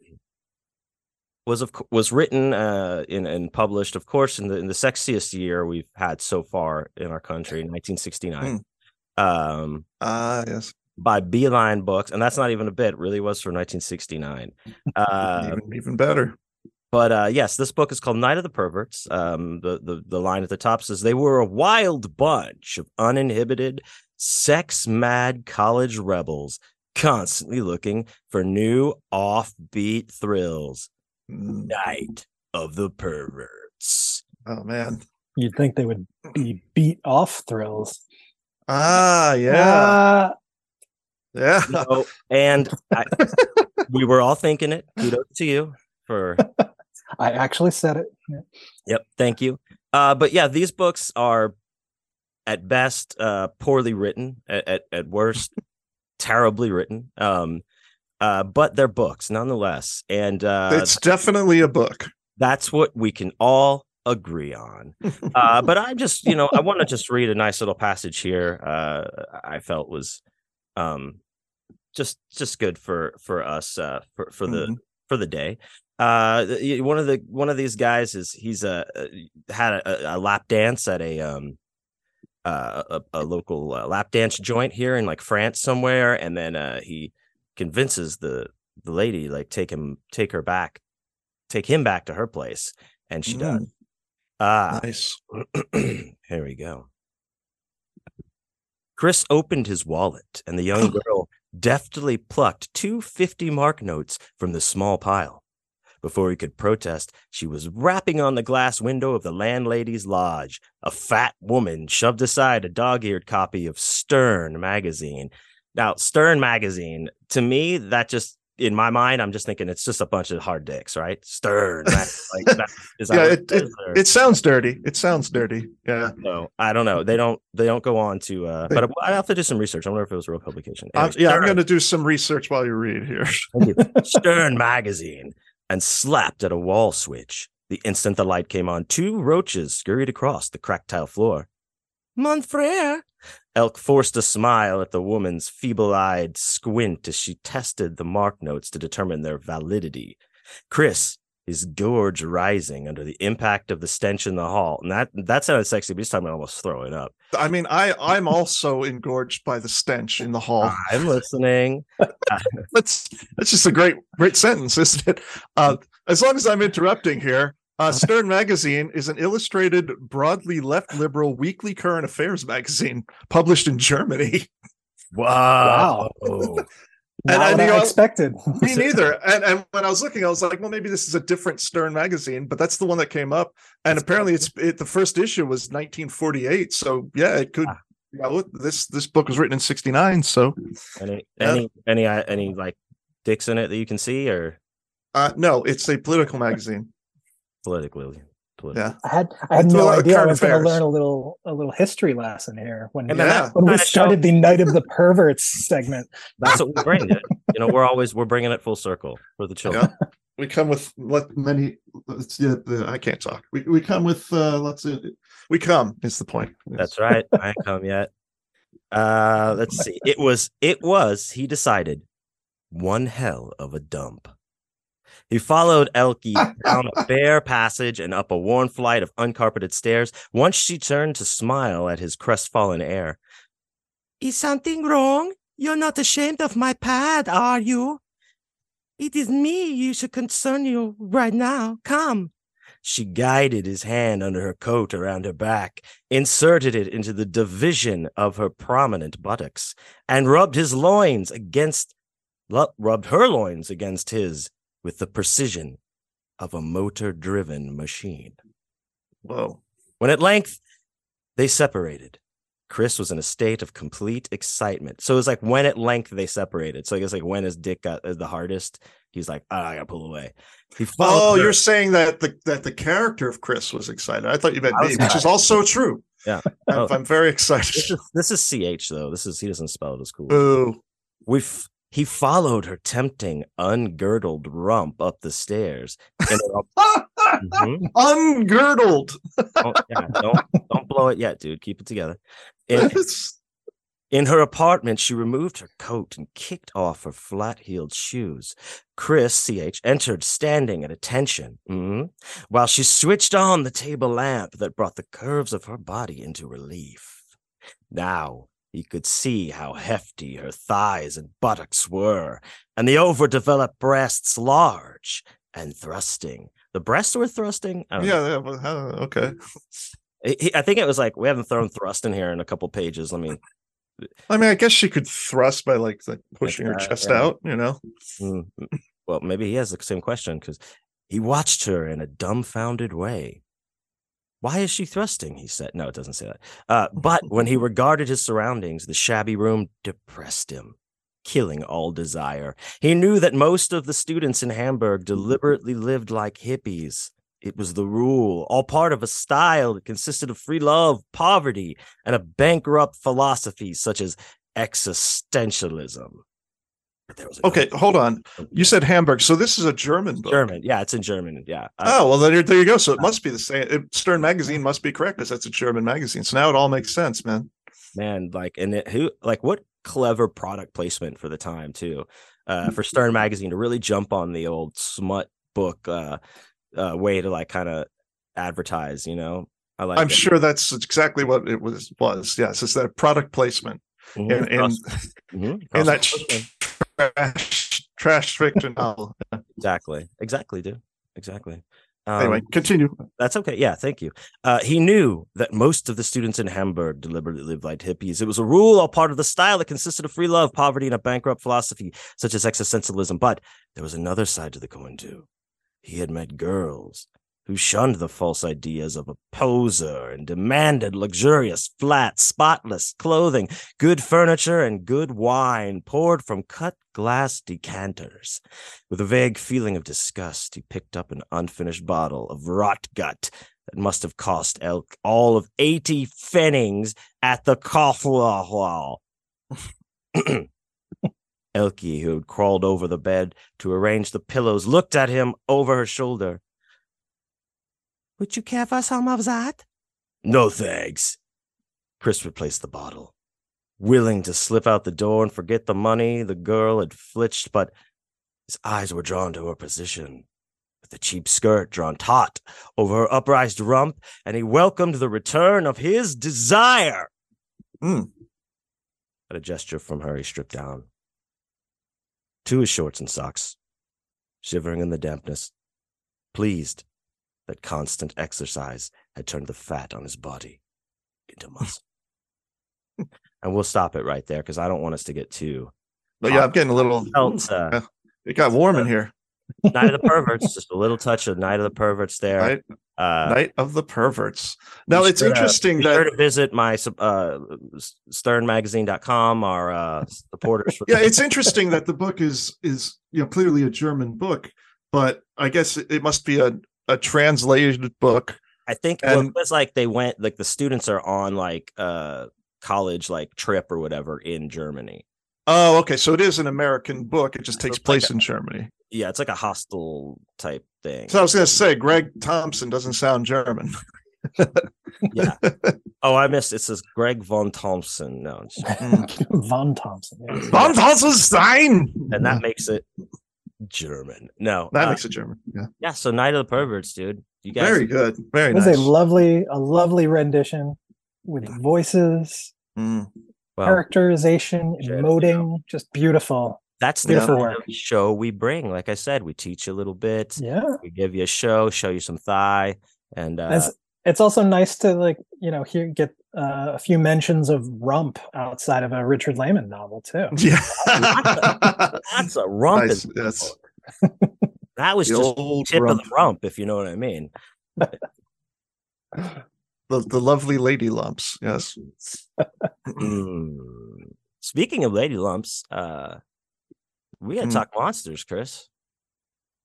Was of was written uh in and published, of course, in the in the sexiest year we've had so far in our country, 1969. Um, Ah, yes, by Beeline Books, and that's not even a bit. Really was from 1969. Uh, even, even better. But uh, yes, this book is called Night of the Perverts. Um, the, the the line at the top says they were a wild bunch of uninhibited, sex mad college rebels, constantly looking for new offbeat thrills. Mm. Night of the Perverts. Oh man. You'd think they would be beat off thrills. Ah, yeah, Ah, yeah. So, and I, we were all thinking it. Kudos to you for I actually said it. Yeah. Yep, thank you. Uh, but yeah, these books are at best uh, poorly written, at, at at worst terribly written. Um, uh, but they're books nonetheless, and uh, it's definitely a book. that's what we can all agree on. Uh, but I'm just, you know, I want to just read a nice little passage here. Uh, I felt was um, just just good for for us uh, for for the Mhm. for the day. Uh, one of the one of these guys is he's a uh, had a, a lap dance at a um uh, a, a local uh, lap dance joint here in like France somewhere, and then uh, he convinces the the lady like take him take her back take him back to her place, and she does. Mm, Ah, nice. here we go. Chris opened his wallet, and the young girl deftly plucked two 50 mark notes from the small pile. Before he could protest, she was rapping on the glass window of the landlady's lodge. A fat woman shoved aside a dog eared copy of Stern magazine. Now, Stern magazine, to me, that just in my mind, I'm just thinking it's just a bunch of hard dicks, right? Stern. like, that, that Yeah, it, it, it sounds dirty. It sounds dirty. Yeah. no, I don't know. They don't. They don't go on to. uh But I have to do some research. I wonder if it was a real publication. Anyway, yeah, I'm going to do some research while you read here. Stern magazine and slapped at a wall switch. The instant the light came on, two roaches scurried across the cracked tile floor. Mon frere. Elk forced a smile at the woman's feeble eyed squint as she tested the mark notes to determine their validity. Chris, his gorge rising under the impact of the stench in the hall. And that that sounded sexy, but he's talking about almost throwing up. I mean, I I'm also engorged by the stench in the hall. I'm listening. That's that's just a great great sentence, isn't it? Uh, as long as I'm interrupting here, uh, Stern magazine is an illustrated, broadly left liberal weekly current affairs magazine published in Germany. Wow. Not I what mean, I I'll- expected. Me neither. And and when I was looking, I was like, well, maybe this is a different Stern magazine, but that's the one that came up. And That's apparently, it's it, the first issue was 1948. So yeah, it could. Ah. Well, this this book was written in '69. So Any Yeah. any any uh, any like dicks in it that you can see or uh, no, it's a political magazine. Politically? Political. Yeah. I had I had It's no all idea I was going to learn a little a little history lesson here when Hey, man, Yeah. that when we started the Night of the Perverts segment. That's what we bring. It. You know, we're always we're bringing it full circle for the children. Yeah. We come with let many. Let's yeah, the, I can't talk. We we come with uh let's. We come is the point. That's right. I ain't come yet. Uh, let's see. It was it was. He decided one hell of a dump. He followed Elkie down a bare passage and up a worn flight of uncarpeted stairs. Once she turned to smile at his crestfallen air. Is something wrong? You're not ashamed of my pad, are you? It is me you should concern you right now. Come. She guided his hand under her coat around her back, inserted it into the division of her prominent buttocks, and rubbed his loins against, rubbed her loins against his with the precision of a motor driven machine. Whoa. When at length they separated, Chris was in a state of complete excitement. So it was like when at length they separated. So I guess like when his dick got the hardest, he's like, oh, I gotta pull away. Oh, you're saying that the that the character of Chris was excited. I thought you meant me, which is also true. Yeah. I'm, Oh. I'm very this excited. is this is ch though. This is he doesn't spell it as cool. Boo. We f- he followed her tempting, ungirdled rump up the stairs. And Mhm. Ungirdled. don't, yeah, don't don't blow it yet, dude. Keep it together. In, in her apartment, she removed her coat and kicked off her flat-heeled shoes. Chris, ch, entered standing at attention, mhm, while she switched on the table lamp that brought the curves of her body into relief. Now he could see how hefty her thighs and buttocks were, and the overdeveloped breasts large and thrusting. The breasts were thrusting. I don't know. yeah, yeah how- okay. I think it was like we haven't thrown thrust in here in a couple pages. Let me. I mean, I guess she could thrust by like, like pushing her that, chest yeah. out, you know. mm, Well, maybe he has the same question because he watched her in a dumbfounded way. Why is she thrusting? He said. No, it doesn't say that. Uh, but when he regarded his surroundings, the shabby room depressed him, killing all desire. He knew that most of the students in Hamburg deliberately lived like hippies. It was the rule, all part of a style that consisted of free love, poverty, and a bankrupt philosophy such as existentialism. But there was a Okay, hold on. You said Hamburg, so this is a German book. German. Yeah, it's in German. Yeah. Uh, Oh well, then there you go. So it must be the same. Stern magazine must be correct because that's a German magazine. So now it all makes sense, man. man, like, and it, who, like, what clever product placement for the time too, uh, for Stern magazine to really jump on the old smut book, uh, uh, way to like kind of advertise. You know, I like. I'm it. sure that's exactly what it was. Was yes, it's that product placement Mhm, in, cross- mhm, in cross- that trash trash fiction novel. exactly, exactly, dude. exactly. anyway, Um, continue. That's okay. Yeah, thank you. Uh, he knew that most of the students in Hamburg deliberately lived like hippies. It was a rule, all part of the style that consisted of free love, poverty, and a bankrupt philosophy such as existentialism. But there was another side to the coin, too. He had met girls who shunned the false ideas of a poser and demanded luxurious, flat, spotless clothing, good furniture, and good wine poured from cut glass decanters. With a vague feeling of disgust, he picked up an unfinished bottle of rot gut that must have cost Elk all of 80 pfennigs at the Kauflau. Elkie, who had crawled over the bed to arrange the pillows, looked at him over her shoulder. Would you care for some of that? No, thanks. Chris replaced the bottle. Willing to slip out the door and forget the money, the girl had flitched, but his eyes were drawn to her position, with the cheap skirt drawn taut over her upraised rump, and he welcomed the return of his desire. Mm. At a gesture from her, he stripped down to his shorts and socks, shivering in the dampness, pleased that constant exercise had turned the fat on his body into muscle. and we'll stop it right there because I don't want us to get too. But yeah, I'm getting a little. Felt, uh, It got warm in here. Night of the Perverts, just a little touch of Night of the Perverts there. Right? Uh, Night of the perverts. Now it's sure to- interesting sure that to visit my uh, sternmagazine.com, our uh, supporters. yeah, it's interesting that the book is is you know clearly a German book, but I guess it, it must be a a translated book. I think well, And- it was like they went like the students are on like uh college like trip or whatever in Germany. Oh, okay. So it is an American book. It just takes it's like place a- in Germany. Yeah, it's like a hostel type thing. So I was going to say, Greg Thompson doesn't sound German. yeah. Oh, I missed. It says Greg von Thompson. No, it's- Von Thompson. yes. Von Thompson Stein. and that makes it German. No, that uh, makes it German. Yeah, yeah. So Night of the Perverts, dude. You guys, very good. Very It was nice. a lovely, a lovely rendition with voices, Mm. well, characterization, Sure, emoting, just beautiful. that's the beautiful kind of show we bring. Like I said, we teach you a little bit. Yeah. We give you a show, show you some thigh, and uh, It's it's also nice to like you know hear get uh, a few mentions of rump outside of a Richard Laymon novel too. Yeah. that's a rump. Nice, yes. That was The just old tip of rump. the rump, if you know what I mean. the, the lovely lady lumps. Yes. Mm. Speaking of lady lumps, uh, we gotta Mm. talk monsters, Chris.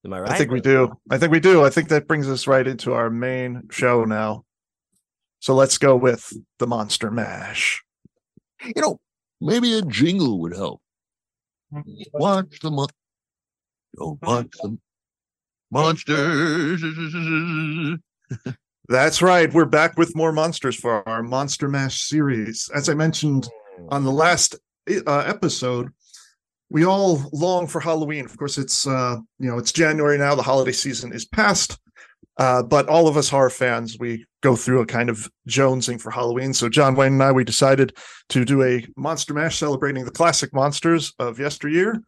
Am I right? I think we do. I think we do. I think that brings us right into our main show now. So let's go with the Monster Mash. You know, maybe a jingle would help. Watch the mon- Don't watch the monsters. That's right. We're back with more monsters for our Monster Mash series. As I mentioned on the last uh, episode, we all long for Halloween. Of course, it's uh, you know it's January now. The holiday season is past, uh, but all of us horror fans we go through a kind of jonesing for Halloween. So John Wayne and I we decided to do a Monster Mash celebrating the classic monsters of yesteryear,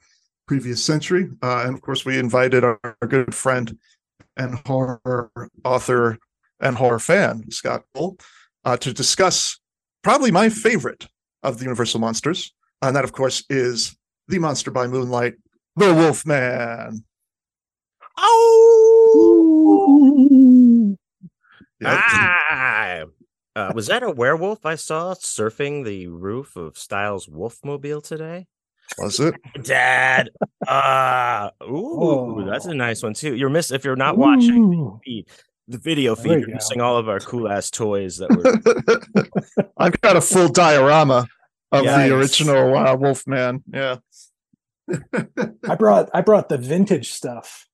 previous century, uh, and of course we invited our, our good friend and horror author and horror fan Scott Cole uh, to discuss probably my favorite of the Universal monsters, and that of course is the monster by moonlight, the Wolfman. Oh, Yep. ah! Uh, was that a werewolf I saw surfing the roof of Styles Wolfmobile today? Was it? Dad. Ah, ooh, that's a Oh. nice one too. You're miss if you're not watching the, the video There feed, you you're go. missing all of our cool ass toys that were I've got a full diorama of Yes. the original uh, Wolfman. Yeah. I brought I brought the vintage stuff.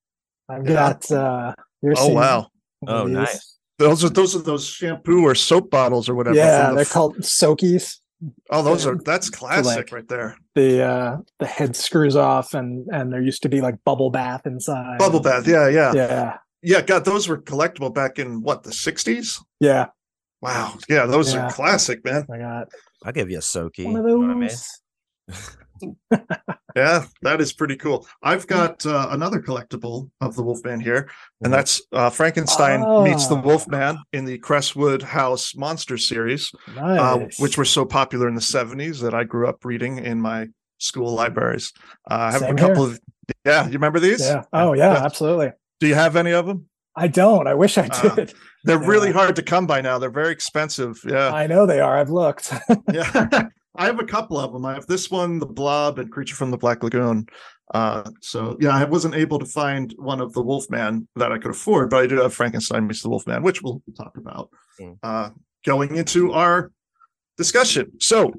I've Yeah. got uh you're Oh wow. Oh, nice. Those are those are those shampoo or soap bottles or whatever. Yeah, the they're f- called Soakies. Oh, those are that's classic like- right there. The uh the head screws off and and there used to be like bubble bath inside. Bubble bath. Yeah, yeah, yeah. Yeah. God, those were collectible back in what the '60s. Yeah. Wow. Yeah, those Yeah. are classic, man. I got I'll give you a soaky. one of you know what I mean? those. Yeah, that is pretty cool. I've got uh, another collectible of the Wolfman here, and that's uh, Frankenstein meets the Ah. Wolfman in the Crestwood House Monster series, Nice. uh, which were so popular in the 70s that I grew up reading in my school libraries. Uh, I have Same a couple here. of, yeah, you remember these? yeah. Oh yeah, absolutely. Do you have any of them? I don't. I wish I Uh, did. They're really hard to come by now. They're very expensive. Yeah. I know they are. I've looked. yeah. I have a couple of them. I have this one, the Blob, and Creature from the Black Lagoon. Uh, so yeah, I wasn't able to find one of the Wolfman that I could afford, but I do have Frankenstein meets the Wolfman, which we'll talk about Mm. uh, going into our discussion. So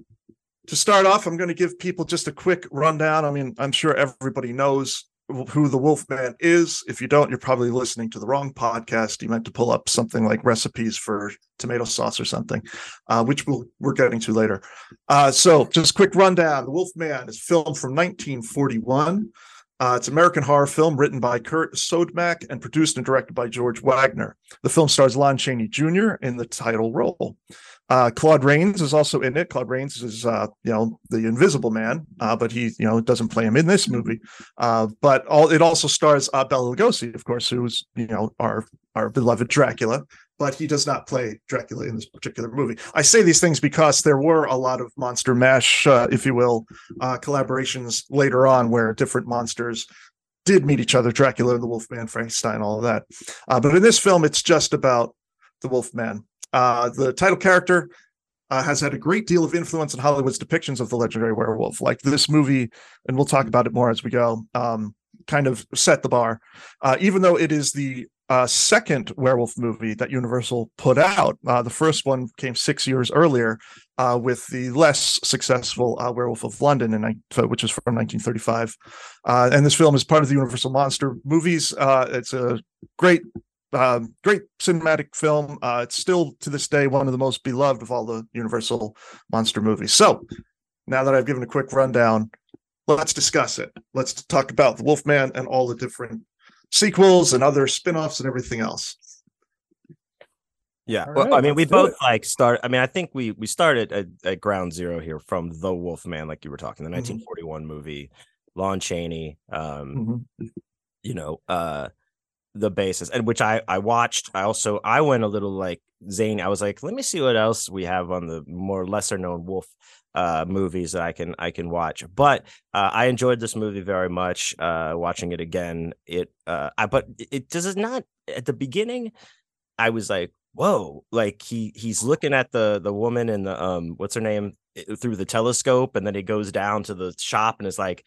to start off, I'm going to give people just a quick rundown. I mean, I'm sure everybody knows who the Wolfman is. If you don't, you're probably listening to the wrong podcast. You meant to pull up something like recipes for tomato sauce or something, uh, which we'll, we're getting to later. Uh, so, just quick rundown: The Wolfman is filmed from 1941. Uh, it's an American horror film written by Curt Siodmak and produced and directed by George Waggner. The film stars Lon Chaney Jr. in the title role. Uh, Claude Rains is also in it. Claude Rains is, uh, you know, the Invisible Man, uh, but he, you know, doesn't play him in this movie. Uh, but all it also stars Bela Lugosi, of course, who's, you know, our our beloved Dracula. But he does not play Dracula in this particular movie. I say these things because there were a lot of monster mash, uh, if you will, uh, collaborations later on where different monsters did meet each other Dracula, the Wolfman, Frankenstein, all of that. Uh, but in this film, it's just about the Wolfman. Uh, the title character uh, has had a great deal of influence in Hollywood's depictions of the legendary werewolf. Like this movie, and we'll talk about it more as we go, um, kind of set the bar. Uh, even though it is the uh, second werewolf movie that Universal put out, uh, the first one came six years earlier uh, with the less successful uh, Werewolf of London, which was from 1935. Uh, and this film is part of the Universal Monster movies. Uh, it's a great um, great cinematic film. It's still to this day one of the most beloved of all the Universal monster movies. So now that I've given a quick rundown, let's discuss it. Let's talk about the Wolfman and all the different sequels and other spin-offs and everything else. Yeah. All well, right, I mean, we both it. like start. I mean, I think we we started at, at ground zero here from the Wolfman, like you were talking, the Mhm. 1941 movie, Lon Chaney. Um, Mhm. you know, uh, the basis, and which I I watched. I also I went a little like Zane. I was like, let me see what else we have on the more lesser known Wolf uh movies that I can I can watch. But uh, I enjoyed this movie very much. Uh, watching it again, it uh, I but it- does it not at the beginning. I was like, whoa, like he he's looking at the the woman and the um what's her name through the telescope, and then he goes down to the shop and is like,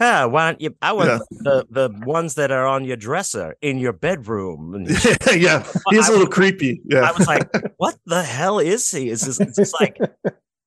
ah, why don't you? I want Yeah. the the ones that are on your dresser in your bedroom. Yeah, he's a little creepy. Yeah, I was like, what the hell is he? Is this, is this like?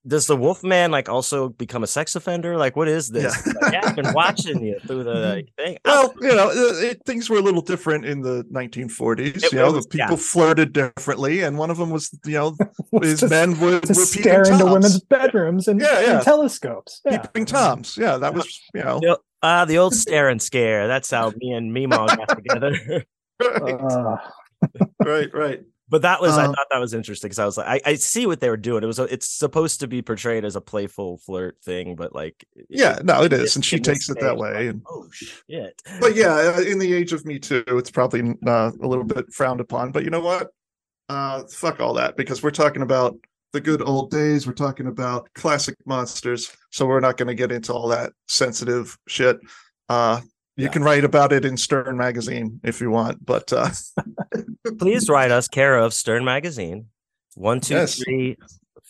Does the Wolfman like also become a sex offender? Like, what is this? Yeah. Like, yeah, I've been watching you through the like, thing. I well, you know, uh, it, things were a little different in the 1940s. It you know, the people yeah. flirted differently, and one of them was, you know, Was his to, men would to were stare peeping into toms. women's bedrooms and, Yeah, and yeah. telescopes. Yeah. peeping toms. Yeah, that was, you know, the, uh, the old stare and scare. That's how me and Mimo got together. right, Uh, right, right. But that was I Um, thought that was interesting because I was like, I, I see what they were doing. It was a- it's supposed to be portrayed as a playful flirt thing, but like Yeah, no, it is, and she takes it that way. And oh shit. but yeah, in the age of Me Too, it's probably uh, a little bit frowned upon. But you know what? Uh, fuck all that because we're talking about the good old days. We're talking about classic monsters, so we're not going to get into all that sensitive shit. Uh, you Yeah. can write about it in Stern magazine if you want, but uh, Please write us care of Stern Magazine, one two Yes. three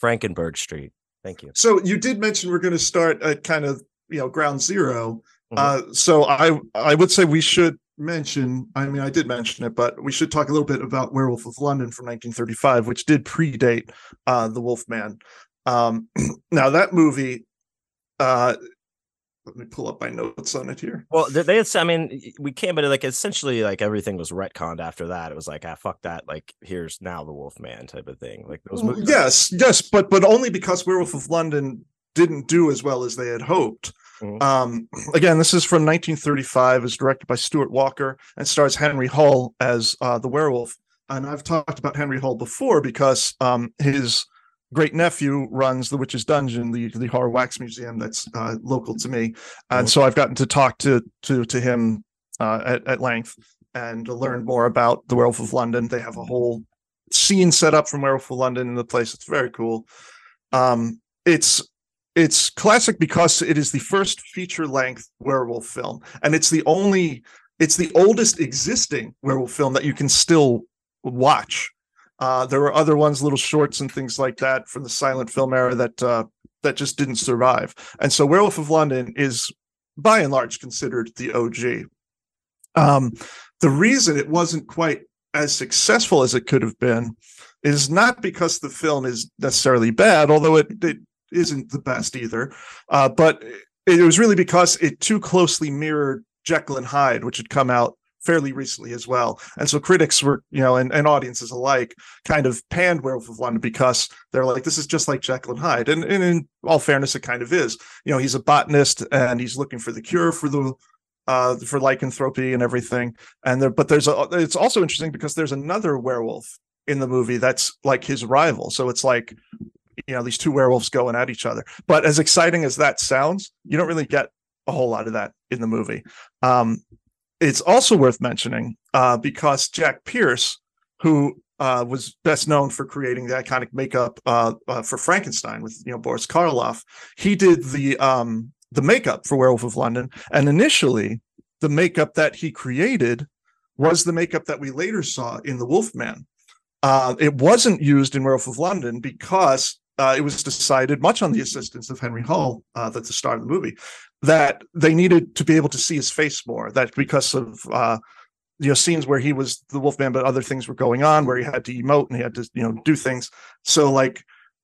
Frankenberg Street. Thank you. so you did mention we're going to start at kind of you know ground 0 Mhm. Uh, so I I would say we should mention. I mean, I did mention it, but we should talk a little bit about Werewolf of London from 1935, which did predate uh, the Wolfman. Um, now that movie. Uh, let me pull up my notes on it here. Well, they, I mean, we came, but like essentially, like everything was retconned after that. It was like, ah, fuck that. Like, here's now the Wolfman type of thing. Like those movies. Yes, yes, but but only because Werewolf of London didn't do as well as they had hoped. Mhm. Um, again, this is from 1935. Is directed by Stuart Walker and stars Henry Hull as uh, the werewolf. And I've talked about Henry Hull before because um, his great nephew runs the Witch's Dungeon, the the horror wax museum that's uh, local to me, and so I've gotten to talk to to to him uh, at at length and learn more about the Werewolf of London. They have a whole scene set up from Werewolf of London in the place. It's very cool. Um, it's it's classic because it is the first feature length werewolf film, and it's the only it's the oldest existing werewolf film that you can still watch. Uh, there were other ones, little shorts and things like that from the silent film era that uh, that just didn't survive. And so, Werewolf of London is by and large considered the OG. Um, the reason it wasn't quite as successful as it could have been is not because the film is necessarily bad, although it, it isn't the best either, uh, but it was really because it too closely mirrored Jekyll and Hyde, which had come out fairly recently as well. And so critics were, you know, and, and audiences alike kind of panned Werewolf of London because they're like, this is just like Jekyll and Hyde. And, and in all fairness, it kind of is. You know, he's a botanist and he's looking for the cure for the uh for lycanthropy and everything. And there, but there's a it's also interesting because there's another werewolf in the movie that's like his rival. So it's like you know these two werewolves going at each other. But as exciting as that sounds, you don't really get a whole lot of that in the movie. Um, it's also worth mentioning uh, because Jack Pierce, who uh, was best known for creating the iconic makeup uh, uh, for Frankenstein with you know Boris Karloff, he did the um, the makeup for Werewolf of London, and initially the makeup that he created was the makeup that we later saw in The Wolfman. Uh, it wasn't used in Werewolf of London because uh, it was decided, much on the assistance of Henry Hull, uh, that's the star of the movie, that they needed to be able to see his face more. That because of uh, you know scenes where he was the Wolfman, but other things were going on where he had to emote and he had to you know do things. So like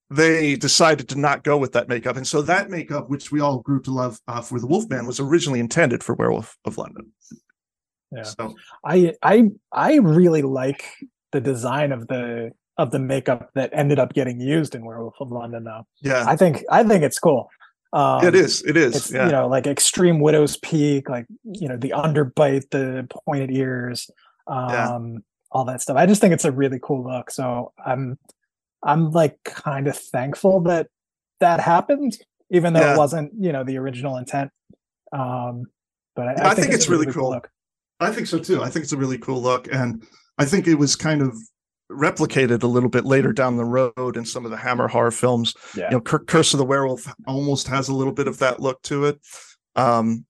they decided to not go with that makeup, and so that makeup, which we all grew to love uh, for the Wolfman, was originally intended for Werewolf of London. Yeah. So I I I really like the design of the of the makeup that ended up getting used in Werewolf of London though. yeah, I think I think it's cool. Um, it is. It is. It's yeah. you know like extreme widow's peak, like you know the underbite, the pointed ears, um, Yeah. all that stuff. I just think it's a really cool look. So I'm I'm like kind of thankful that that happened, even though Yeah. it wasn't you know the original intent. Um, but I, I think it's a really cool. look. I think so too. I think it's a really cool look, and I think it was kind of replicated a little bit later down the road in some of the Hammer horror films. Yeah. You know, Cur- Curse of the Werewolf almost has a little bit of that look to it. Um,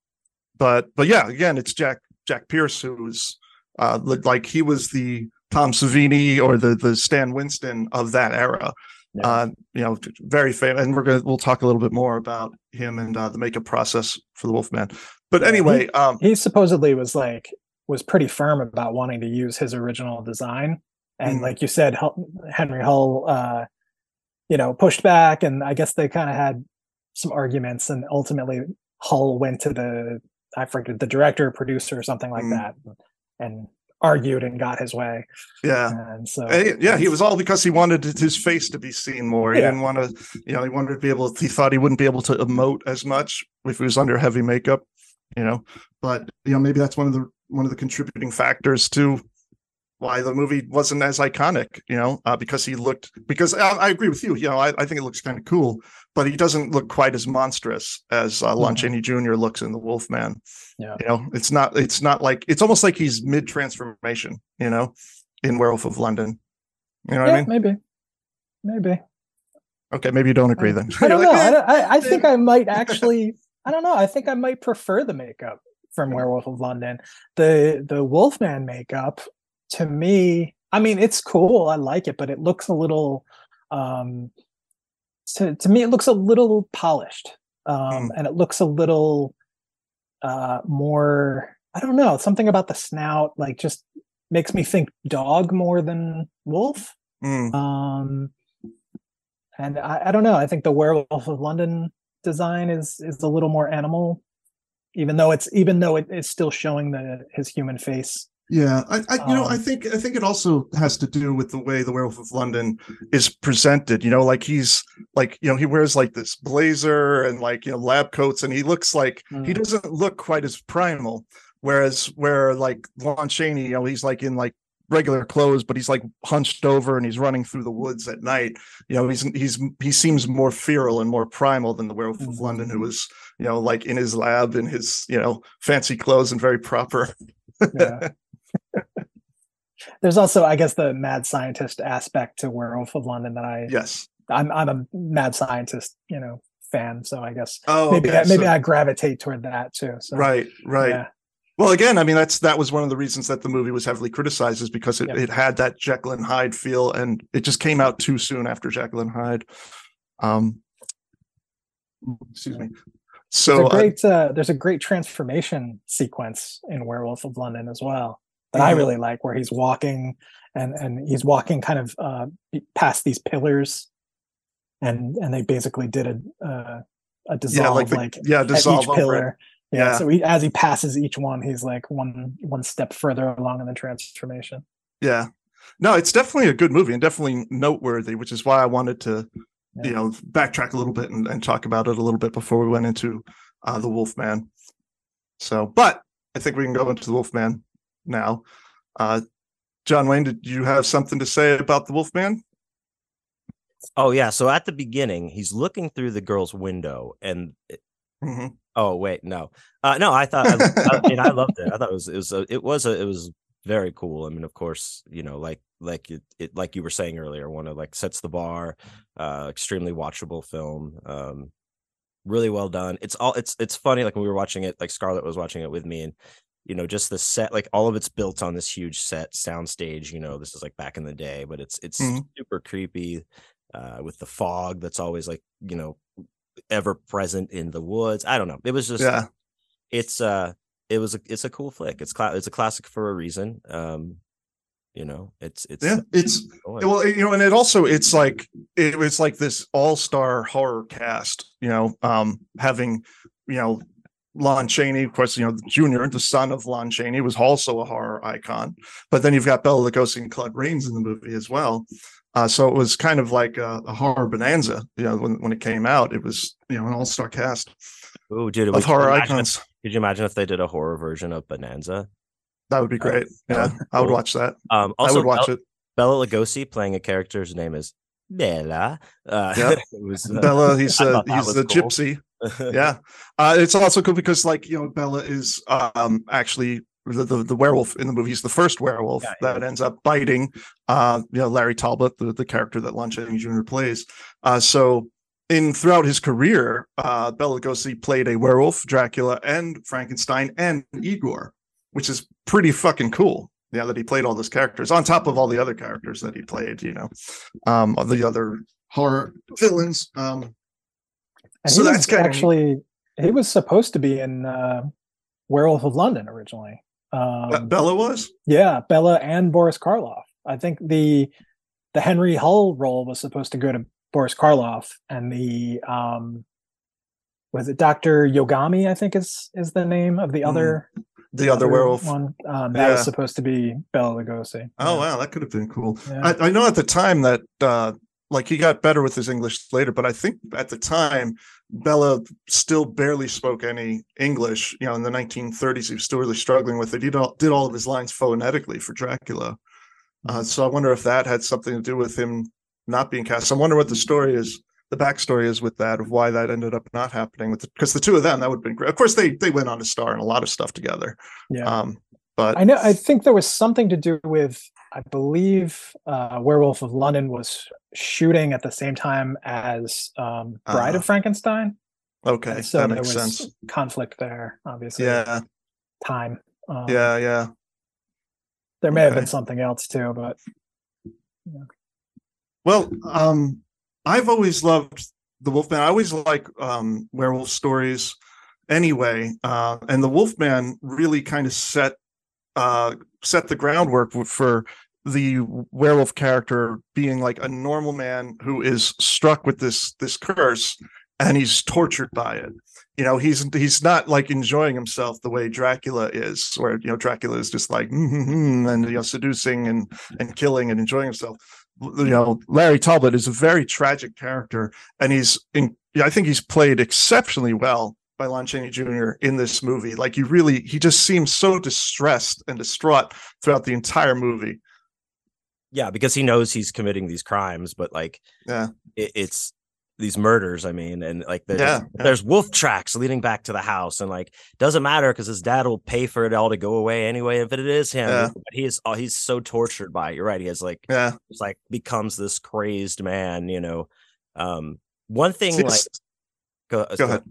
but but yeah, again, it's Jack Jack Pierce who's uh, like he was the Tom Savini or the the Stan Winston of that era. Yeah. Uh, you know, very famous, and we're gonna we'll talk a little bit more about him and uh, the makeup process for the Wolfman. But Yeah, he- anyway, um, he supposedly was like was pretty firm about wanting to use his original design and Mm. like you said henry hull uh you know pushed back and i guess they kind of had some arguments and ultimately hull went to the i forget the director or producer or something like Mm. that and argued and got his way yeah. and so Uh, yeah, he was all because he wanted his face to be seen more. He Yeah. didn't want to, you know, he wanted to be able. To, He thought he wouldn't be able to emote as much if he was under heavy makeup, you know. But you know, maybe that's one of the one of the contributing factors to why the movie wasn't as iconic. You know, uh, because he looked. Because I, I agree with you. You know, I, I think it looks kind of cool, but he doesn't look quite as monstrous as uh, Lon Mhm. Chaney Jr. looks in The Wolfman. Yeah. You know, it's not. It's not like. It's almost like he's mid transformation. You know, in Werewolf of London. You know what yeah, I mean? maybe maybe Okay, maybe you don't agree then. I don't You're know. like, I, "Eh." don't- I, I think I might actually. I don't know. I think I might prefer the makeup from Werewolf of London. The the Wolfman makeup to me. I mean, it's cool. I like it, but it looks a little. um To to me, it looks a little polished, um, Hmm. and it looks a little uh more. I don't know. Something about the snout, like, just makes me think dog more than wolf. Mm, Um, and I, I don't know. I think the Werewolf of London design is is a little more animal, even though it's even though it is still showing the his human face. Yeah, I, I you know, I Um, think I think it also has to do with the way the Werewolf of London is presented. You know, like he's like you know he wears like this blazer and like you know lab coats, and he looks like he Mm. doesn't look quite as primal. Whereas where like Lon Chaney, you know, he's like in like regular clothes, but he's like hunched over and he's running through the woods at night. You know, he's he's he seems more feral and more primal than the Werewolf of London, who was you know like in his lab in his you know fancy clothes and very proper. Yeah. There's also, I guess, the mad scientist aspect to Werewolf of London that I yes. I'm I'm a mad scientist, you know, fan. So I guess Oh, maybe okay, I, maybe so- I gravitate toward that too. So right, right. yeah. Well, again, I mean, that's that was one of the reasons that the movie was heavily criticized, is because it, Yep. it had that Jekyll and Hyde feel, and it just came out too soon after Jekyll and Hyde. Um, excuse me. So there's a uh, uh, there's a great transformation sequence in Werewolf of London as well that I Mhm. really like, where he's walking and and he's walking kind of uh, past these pillars, and and they basically did a uh, a dissolve yeah, like like, yeah, dissolve each pillar. Yeah, Yeah. so he, as he passes each one, he's like one one step further along in the transformation. Yeah. No, it's definitely a good movie and definitely noteworthy, which is why I wanted to, Yeah. you know, backtrack a little bit and, and talk about it a little bit before we went into uh, the Wolfman. So, but I think we can go into the Wolfman now. Uh, John Wayne, did you have something to say about the Wolfman? Oh yeah. So at the beginning, he's looking through the girl's window, and Mhm. oh wait, no, uh, no. I thought I, I mean I loved it. I thought it was it was a, it was a, it was very cool. I mean, of course, you know, like like it, it like you were saying earlier, one of like sets the bar. Uh, extremely watchable film. Um, really well done. It's all it's it's funny. Like when we were watching it, like Scarlett was watching it with me, and you know, just the set, like all of it's built on this huge set soundstage. You know, this is like back in the day, but it's it's Mhm. super creepy uh, with the fog that's always like you know ever present in the woods. I don't know. It was just Yeah. it's uh it was a it's a cool flick. It's cla- it's a classic for a reason. Um, you know, it's it's Yeah. It's, well you know and it also it's like it was like this all-star horror cast you know um having you know lon chaney of course you know the junior the son of lon chaney was also a horror icon. But then you've got bela lugosi and claude rains in the movie as well. Uh, so it was kind of like a, a horror bonanza you know when, when it came out. It was you know an all-star cast oh, dude, of horror imagine if- icons Could you imagine if they did a horror version of Bonanza? that would be great. That yeah would be i would watch that. Um, i also would watch Bel- it. Bela Lugosi playing a character whose name is Bela. Uh, was, uh, bela he's I uh, he's the cool. gypsy yeah. Uh it's also cool because like you know bela is um actually the, the, the werewolf in the movie. Is the first werewolf Yeah, that yeah. ends up biting uh you know larry talbot the, the character that lon chaney jr plays. Uh so in throughout his career uh bela lugosi played a werewolf dracula and frankenstein and igor which is pretty fucking cool. Yeah that he played all those characters on top of all the other characters that he played you know um the other horror villains. Um And So that's was kinda actually he was supposed to be in uh, Werewolf of London originally. Um, Bela was. yeah, Bela and Boris Karloff. I think the the Henry Hull role was supposed to go to Boris Karloff, and the um, was it Doctor Yogami? I think is is the name of the Mm, other The other werewolf. one. Um, that Yeah. was supposed to be Bela Lugosi. Oh Yeah. wow, that could have been cool. Yeah. I, I know at the time that uh like he got better with his English later, but I think at the time Bela still barely spoke any English. You know, in the 1930s, he was still really struggling with it. He did all, did all of his lines phonetically for Dracula. Uh, so I wonder if that had something to do with him not being cast. I wonder what the story is, the backstory is with that of why that ended up not happening. With because the, two of them, that would have been great. Of course, they they went on to star in a lot of stuff together. yeah. Um, but I know. I think there was something to do with. I believe uh, Werewolf of London was shooting at the same time as um, Bride Ah, of Frankenstein. okay, and so that there was sense. conflict there. Obviously, Yeah, time. Um, yeah, yeah. there may have been something else too, but Well, um, I've always loved the Wolfman. I always like um, werewolf stories anyway, uh, and the Wolfman really kind of set uh, set the groundwork for the werewolf character being like a normal man who is struck with this this curse and he's tortured by it. You know, he's he's not like enjoying himself the way Dracula is, where you know Dracula is just like "Mm-hmm," and you know seducing and and killing and enjoying himself you know Larry Talbot is a very tragic character, and he's in. I think he's played exceptionally well by Lon Chaney Jr. in this movie. Like you really, he just seems so distressed and distraught throughout the entire movie. Yeah, because he knows he's committing these crimes, but like, Yeah. it, it's these murders. I mean, and like, there's, Yeah, yeah. there's wolf tracks leading back to the house, and like, doesn't matter because his dad will pay for it all to go away anyway if it is him. Yeah. But he is, oh, he's so tortured by it. You're right. He has like, Yeah. it's like becomes this crazed man. You know, um, one thing like, it's- go, Go ahead.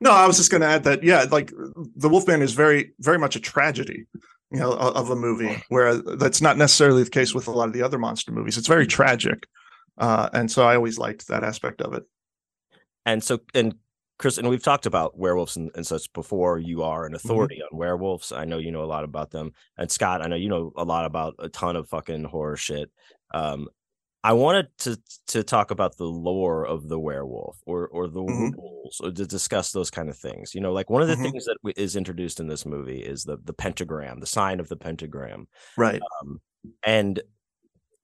No, I was just going to add that yeah, like the Wolfman is very very much a tragedy, you know, of a movie where that's not necessarily the case with a lot of the other monster movies. It's very tragic. Uh, and so I always liked that aspect of it. and so and Chris, and we've talked about werewolves and, and such before. You are Mm-hmm. an authority on werewolves. I know you know a lot about them. And Scott, I know you know a lot about a ton of fucking horror shit. Um, I wanted to to talk about the lore of the werewolf or or the Mhm. rules or to discuss those kind of things. You know, like one of the Mhm. things that is introduced in this movie is the the pentagram, the sign of the pentagram Right. um, and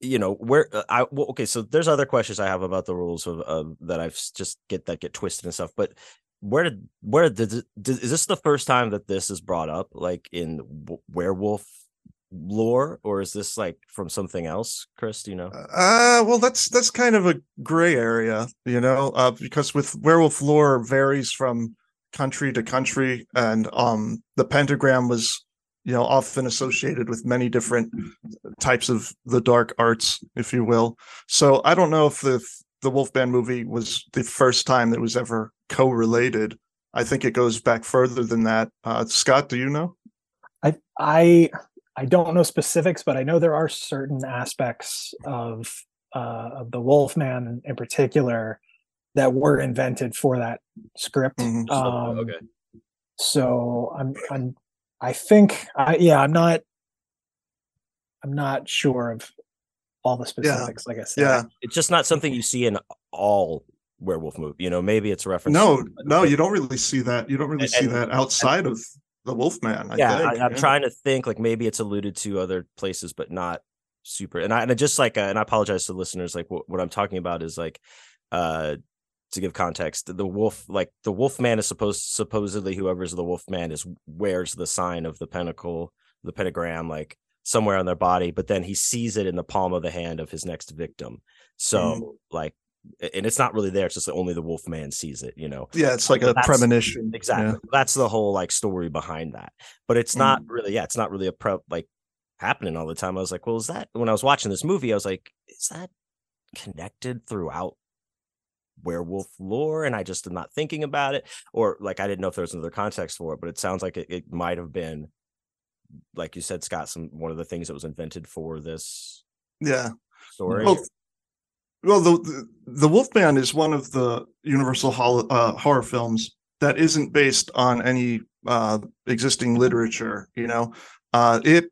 you know where uh, I well, okay. So there's other questions I have about the rules of, of that I've just get that get twisted and stuff. But where did where did, did is this the first time that this is brought up, like in werewolf lore, or is this like from something else, Chris? Do you know? Uh, well, that's that's kind of a gray area, you know, uh, because with werewolf lore varies from country to country, and um, the pentagram was, you know, often associated with many different types of the dark arts, if you will. So I don't know if the the Wolfman movie was the first time that was ever co-related. I think it goes back further than that. Uh, Scott, do you know? I I I don't know specifics, but I know there are certain aspects of uh, of the Wolfman in particular that were invented for that script. Mhm. So, Um, okay. So I'm I'm I think I yeah I'm not I'm not sure of all the specifics. Like I said, Yeah. It's just not something you see in all werewolf movie. You know, maybe it's a reference. No, no, you don't really see that. You don't really And- see and- that outside of the Wolfman. I yeah, think. I, I'm yeah. trying to think like maybe it's alluded to other places, but not super. And I and I just like, uh, and I apologize to listeners. Like what, what I'm talking about is like, uh, to give context, the wolf, like the wolf man is supposed supposedly whoever's the wolf man is wears the sign of the pentacle, the pentagram, like somewhere on their body, but then he sees it in the palm of the hand of his next victim. So Mm-hmm. like, and it's not really there. It's just that only the wolf man sees it. You know. Yeah, it's uh, like a premonition. Exactly. That's the whole like story behind that. But it's not mm. really, yeah, it's not really a pro like happening all the time. I was like, well, is that when I was watching this movie, I was like, is that connected throughout werewolf lore? And I just am not thinking about it. Or like I didn't know if there was another context for it, but it sounds like it, it might have been like you said, Scott, some one of the things that was invented for this Yeah. story. Well, well, the, the the Wolfman is one of the Universal hol- uh, horror films that isn't based on any uh, existing literature. You know, uh, it,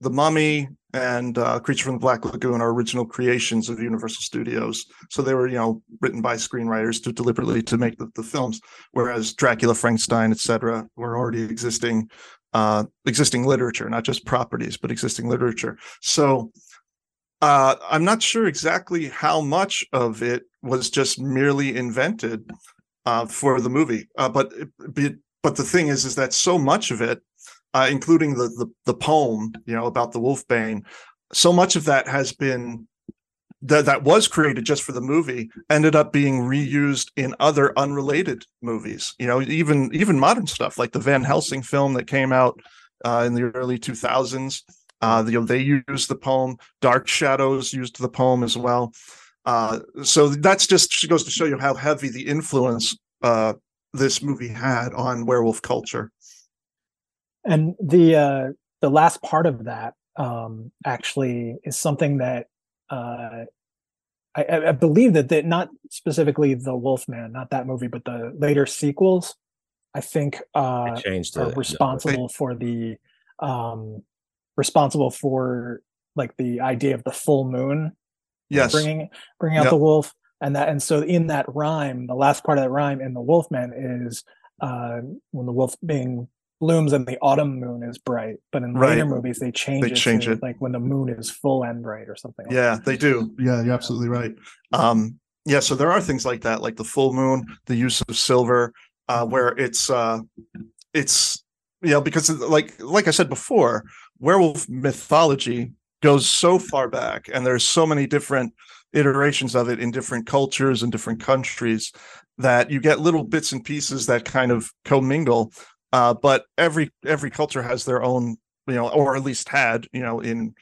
The Mummy, and uh, Creature from the Black Lagoon are original creations of Universal Studios. So they were, you know, written by screenwriters to deliberately to make the, the films. Whereas Dracula, Frankenstein, etc., were already existing uh, existing literature, not just properties, but existing literature. So uh, I'm not sure exactly how much of it was just merely invented uh, for the movie, uh, but but the thing is, is that so much of it, uh, including the, the the poem, you know, about the Wolfbane, so much of that has been that that was created just for the movie ended up being reused in other unrelated movies. You know, even even modern stuff like the Van Helsing film that came out uh, in the early 2000s. Uh, you know, they used the poem. Dark Shadows used the poem as well. Uh, so that's just she goes to show you how heavy the influence uh, this movie had on werewolf culture. and the uh the last part of that um actually is something that uh I, I I believe that that not specifically the Wolfman, not that movie, but the later sequels, I think uh It changed are it. responsible for the um responsible for like the idea of the full moon Yes, bringing bringing out Yep. the wolf and that and so in that rhyme the last part of that rhyme in the wolfman is uh when the wolf being blooms and the autumn moon is bright but in later movies they change They it change to it. like when the moon is full and bright or something like yeah, they do. Yeah, you're absolutely right. Um, yeah, so there are things like that, like the full moon, the use of silver, uh, where it's uh, it's you know because like like I said before, werewolf mythology goes so far back, and there's so many different iterations of it in different cultures and different countries that you get little bits and pieces that kind of commingle. Uh, but every every culture has their own, you know, or at least had, you know, in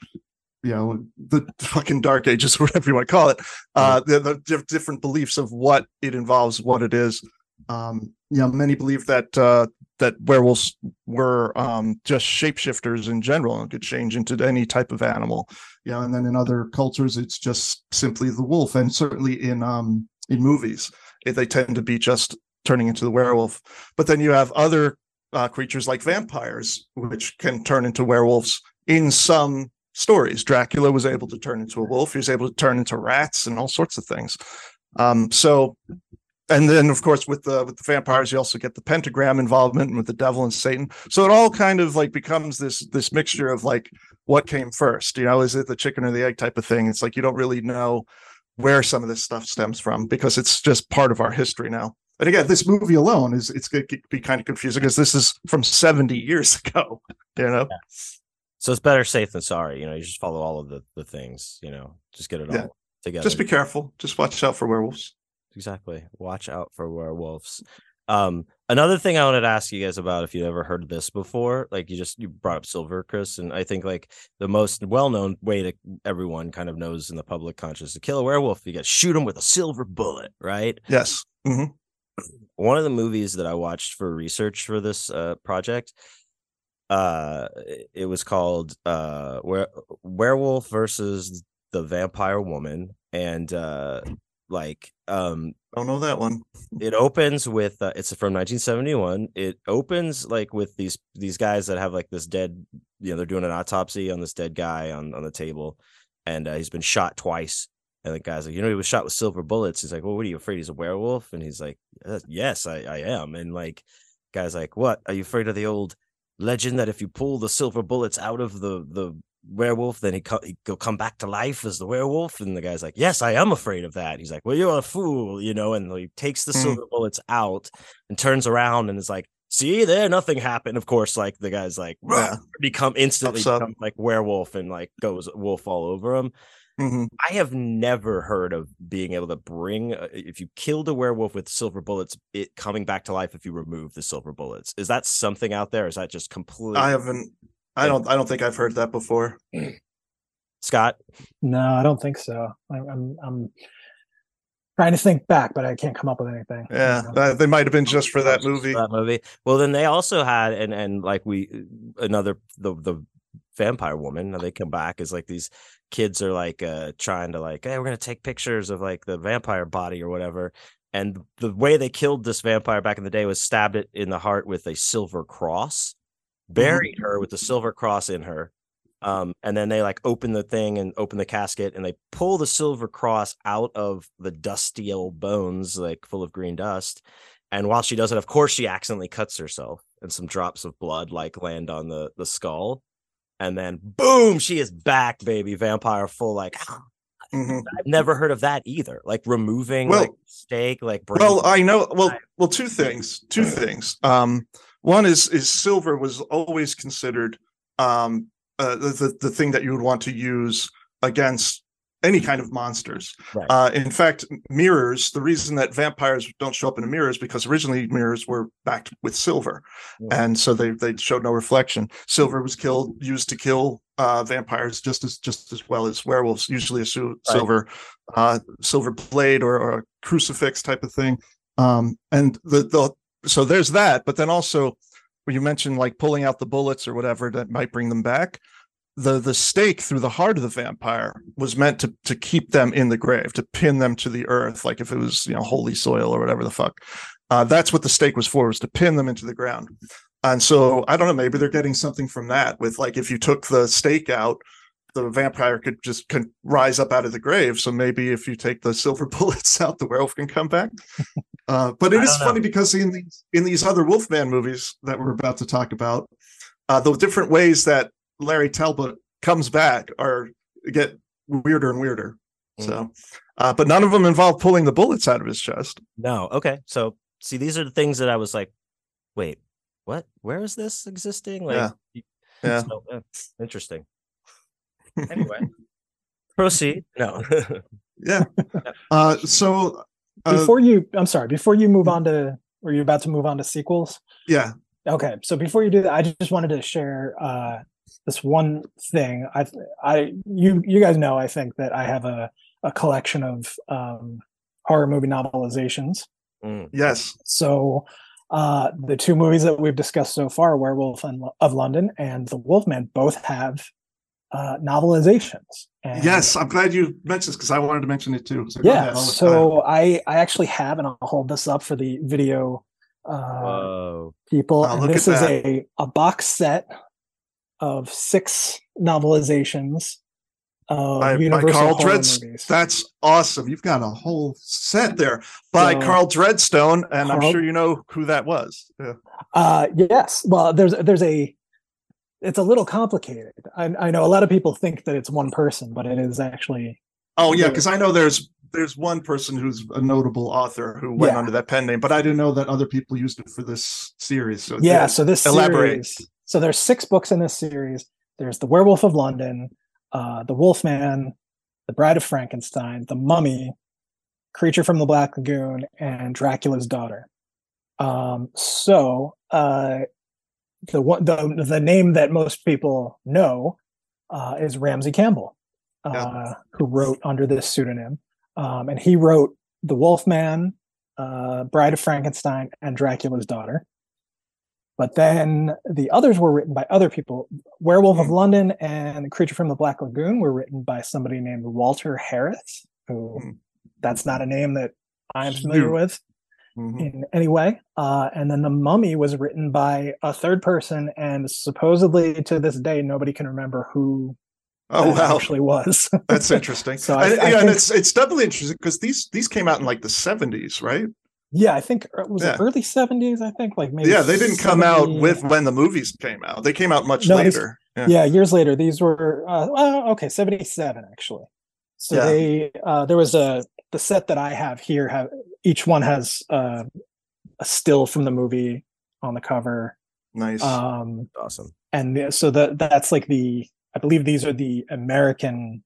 you know the fucking dark ages whatever you want to call it uh the, the diff- different beliefs of what it involves what it is um you know many believe that uh that werewolves were um just shapeshifters in general and could change into any type of animal know and then in other cultures it's just simply the wolf and certainly in um in movies they tend to be just turning into the werewolf but then you have other uh, creatures like vampires which can turn into werewolves in some stories. Dracula was able to turn into a wolf. He was able to turn into rats and all sorts of things. Um, so, and then of course with the with the vampires, you also get the pentagram involvement and with the devil and Satan. So it all kind of like becomes this this mixture of like what came first. You know, is it the chicken or the egg type of thing? It's like you don't really know where some of this stuff stems from because it's just part of our history now. And again, this movie alone is it's going to be kind of confusing because this is from 70 years ago, you know. Yeah. So it's better safe than sorry. You know, you just follow all of the the things. You know, just get it Yeah. all together. Just be careful. Just watch out for werewolves. Exactly. Watch out for werewolves. Um, another thing I wanted to ask you guys about, if you ever heard of this before, like you just you brought up silver, Chris, and I think like the most well-known way to everyone kind of knows in the public conscious to kill a werewolf, you got to shoot them with a silver bullet, right? Yes. hmm one of the movies that I watched for research for this uh, project, uh, it- it was called uh, Were- Werewolf versus the Vampire Woman, and uh, like um, I Don't know that one. it opens with uh, it's from 1971. It opens like with these these guys that have like this dead, you know, they're doing an autopsy on this dead guy on on the table, and uh, he's been shot twice. And the guy's like, you know, he was shot with silver bullets. He's like, well, what are you afraid? He's a werewolf, and he's like, "Uh, yes, I I am. And like, guy's like, what? Are you afraid of the old legend that if you pull the silver bullets out of the the werewolf, then he co- he'll come back to life as the werewolf? And the guy's like, yes, I am afraid of that. He's like, well, you're a fool, you know. And he takes the Hmm. silver bullets out and turns around and is like, see there, nothing happened. Of course, like the guy's like, Yeah. become instantly become like werewolf and like goes wolf all over him. hmm I have never heard of being able to bring uh, if you killed a werewolf with silver bullets, it coming back to life if you remove the silver bullets. Is that something out there? Is that just completely I haven't. I don't. I don't think I've heard that before. Scott? No, I don't think so. I, I'm I'm trying to think back, but I can't come up with anything. Yeah, they might have been just for that movie. That movie. Well, then they also had and and like we another the the vampire woman. Now they come back as like these kids are like uh trying to like, hey, we're gonna take pictures of like the vampire body or whatever. And the way they killed this vampire back in the day was stabbed it in the heart with a silver cross, buried her with the silver cross in her. Um, and then they like open the thing and open the casket and they pull the silver cross out of the dusty old bones, like full of green dust. And while she does it, of course, she accidentally cuts herself, and some drops of blood like land on the the skull. And then boom, she is back, baby, vampire full. Like Mhm. I've never heard of that either. Like removing Well- like steak, like brain- Well, I know. Well, well, two things. Two things. Um, one is is silver was always considered um uh, the, the thing that you would want to use against any kind of monsters. Right. Uh, in fact, mirrors. The reason that vampires don't show up in a mirror is because originally mirrors were backed with silver, Mm. and so they they showed no reflection. Silver was killed used to kill uh, vampires just as just as well as werewolves. Usually a sil- silver uh, silver blade or, or a crucifix type of thing. Um, and the the so there's that, but then also you mentioned like pulling out the bullets or whatever that might bring them back. The the stake through the heart of the vampire was meant to to keep them in the grave to pin them to the earth like if it was you know holy soil or whatever the fuck. Uh, that's what the stake was for was to pin them into the ground. And so i don't know maybe they're getting something from that with like if you took the stake out the vampire could just can rise up out of the grave. So maybe if you take the silver bullets out the werewolf can come back uh, but it I is funny because in these in these other wolfman movies that we're about to talk about uh, the different ways that Larry Talbot comes back are get weirder and weirder. So, uh, but none of them involve pulling the bullets out of his chest. no, okay. So see, these are the things that I was like, wait, what? Where is this existing? Like, Yeah. Yeah. so, uh, interesting. Anyway, proceed. No. Yeah. Uh, so uh, before you, I'm sorry, before you move on to, were you about to move on to sequels? yeah, Okay, so before you do that, I just wanted to share uh, this one thing. I, I, you, you guys know, I think that I have a a collection of um, horror movie novelizations. Mm. yes, So uh, the two movies that we've discussed so far, Werewolf and, of London and The Wolfman, both have uh, novelizations. And yes. I'm glad you mentioned this because I wanted to mention it too. So yeah. I'll- So I I actually have, and I'll hold this up for the video uh, people. Wow, and this is that. a a box set of six novelizations of by, by Carl horror Dreadstone. That's awesome. You've got a whole set there by So- Carl Dreadstone, and I'm sure you know who that was. Yeah. Uh, yes. Well, there's there's a it's a little complicated. I, I know a lot of people think that it's one person, but it is actually Oh yeah, because I know there's there's one person who's a notable author who went Yeah. under that pen name, but I didn't know that other people used it for this series. So yeah. So this elaborate. series. So there's six books in this series. There's the Werewolf of London, uh, the Wolfman, the Bride of Frankenstein, the Mummy, Creature from the Black Lagoon, and Dracula's Daughter. Um, so uh, the one the the name that most people know uh, is Ramsey Campbell, uh, Yeah. who wrote under this pseudonym, um, and he wrote The Wolfman, uh, Bride of Frankenstein, and Dracula's Daughter. But then the others were written by other people. Werewolf of London and Creature from the Black Lagoon were written by somebody named Walter Harris, who Hmm. that's not a name that I'm familiar with Mhm. in any way. Uh, and then The Mummy was written by a third person, and supposedly to this day, nobody can remember who Oh wow, actually was. that's interesting. So I- and, I yeah, and it's it's doubly interesting because these these came out in like the 70s, right? yeah, I think uh, was Yeah. it early 70s, I think, like maybe yeah, they didn't come out with when the movies came out. They came out much No, these- later. Yeah. yeah years later these were uh, well, okay 77 actually so they uh there was a the set that i have here have each one has uh a still from the movie on the cover Nice. um Awesome. and so that that's like the i believe these are the american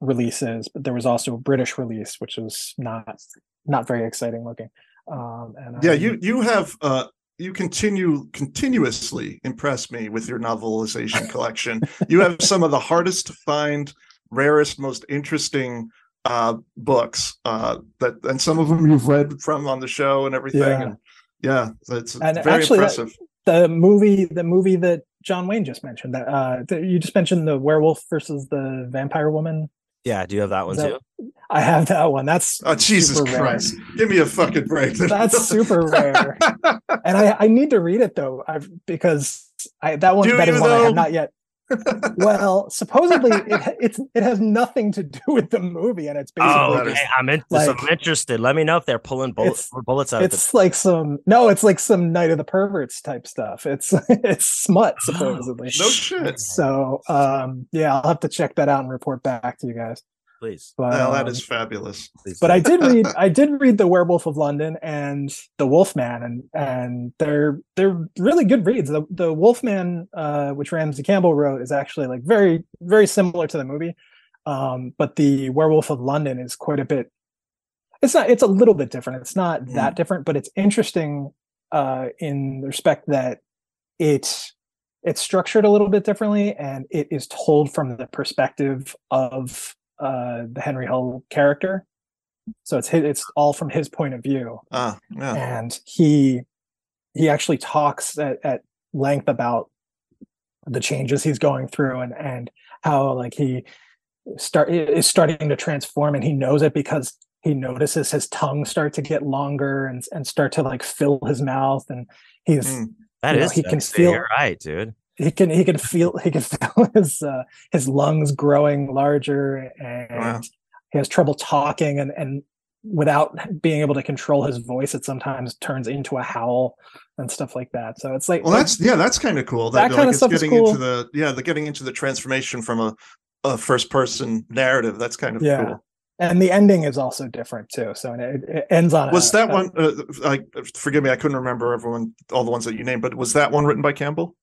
releases but there was also a british release which was not not very exciting looking um and yeah, I'm- you you have uh you continue continuously impress me with your novelization collection. you have some of the hardest to find, rarest, most interesting uh books uh that and some of them you've read from on the show and everything Yeah. and yeah that's And very actually that- impressive the movie the movie that John Wayne just mentioned that uh th- you just mentioned the werewolf versus the vampire woman. Yeah. Do you have that one that- too? I have that one. That's oh jesus super rare. christ give me a fucking break That's super rare. And I I need to read it though. I've because I that one Do that is you, one I though? have not yet. Well, supposedly it it's it has nothing to do with the movie and it's basically Oh, okay. I'm in, like- I'm interested. Let me know if they're pulling bullets, It's- bullets out of it's like some no, it's like some Night of the Perverts type stuff. It's it's smut supposedly. no shit So um yeah, I'll have to check that out and report back to you guys. The. Please. But, well that um, is fabulous but. I did read I did read The Werewolf of London and The Wolfman and and they're they're really good reads. The the Wolfman uh which Ramsey Campbell wrote is actually like very very similar to the movie. Um but the Werewolf of London is quite a bit it's not it's a little bit different. It's not Mm. that different, but it's interesting uh in the respect that it it's structured a little bit differently and it is told from the perspective of uh the Henry Hull character. So it's his, it's all from his point of view ah yeah and he he actually talks at, at length about the changes he's going through and and how like he start is starting to transform and he knows it because he notices his tongue start to get longer and and start to like fill his mouth and he's Mm. That you know, he can feel- You're right, dude. He can he can feel he can feel his uh, his lungs growing larger and Wow. he has trouble talking and and without being able to control his voice it sometimes turns into a howl and stuff like that so it's like Well, that's yeah, that's kind of cool. That That, kinda like it's stuff is getting cool. into the yeah, the getting into the transformation from a, a first person narrative. That's kind of Yeah. cool. and the ending is also different too so it, it ends on Was a- that a- one? Uh, like, forgive me, I couldn't remember everyone, all the ones that you named, but was that one written by Campbell?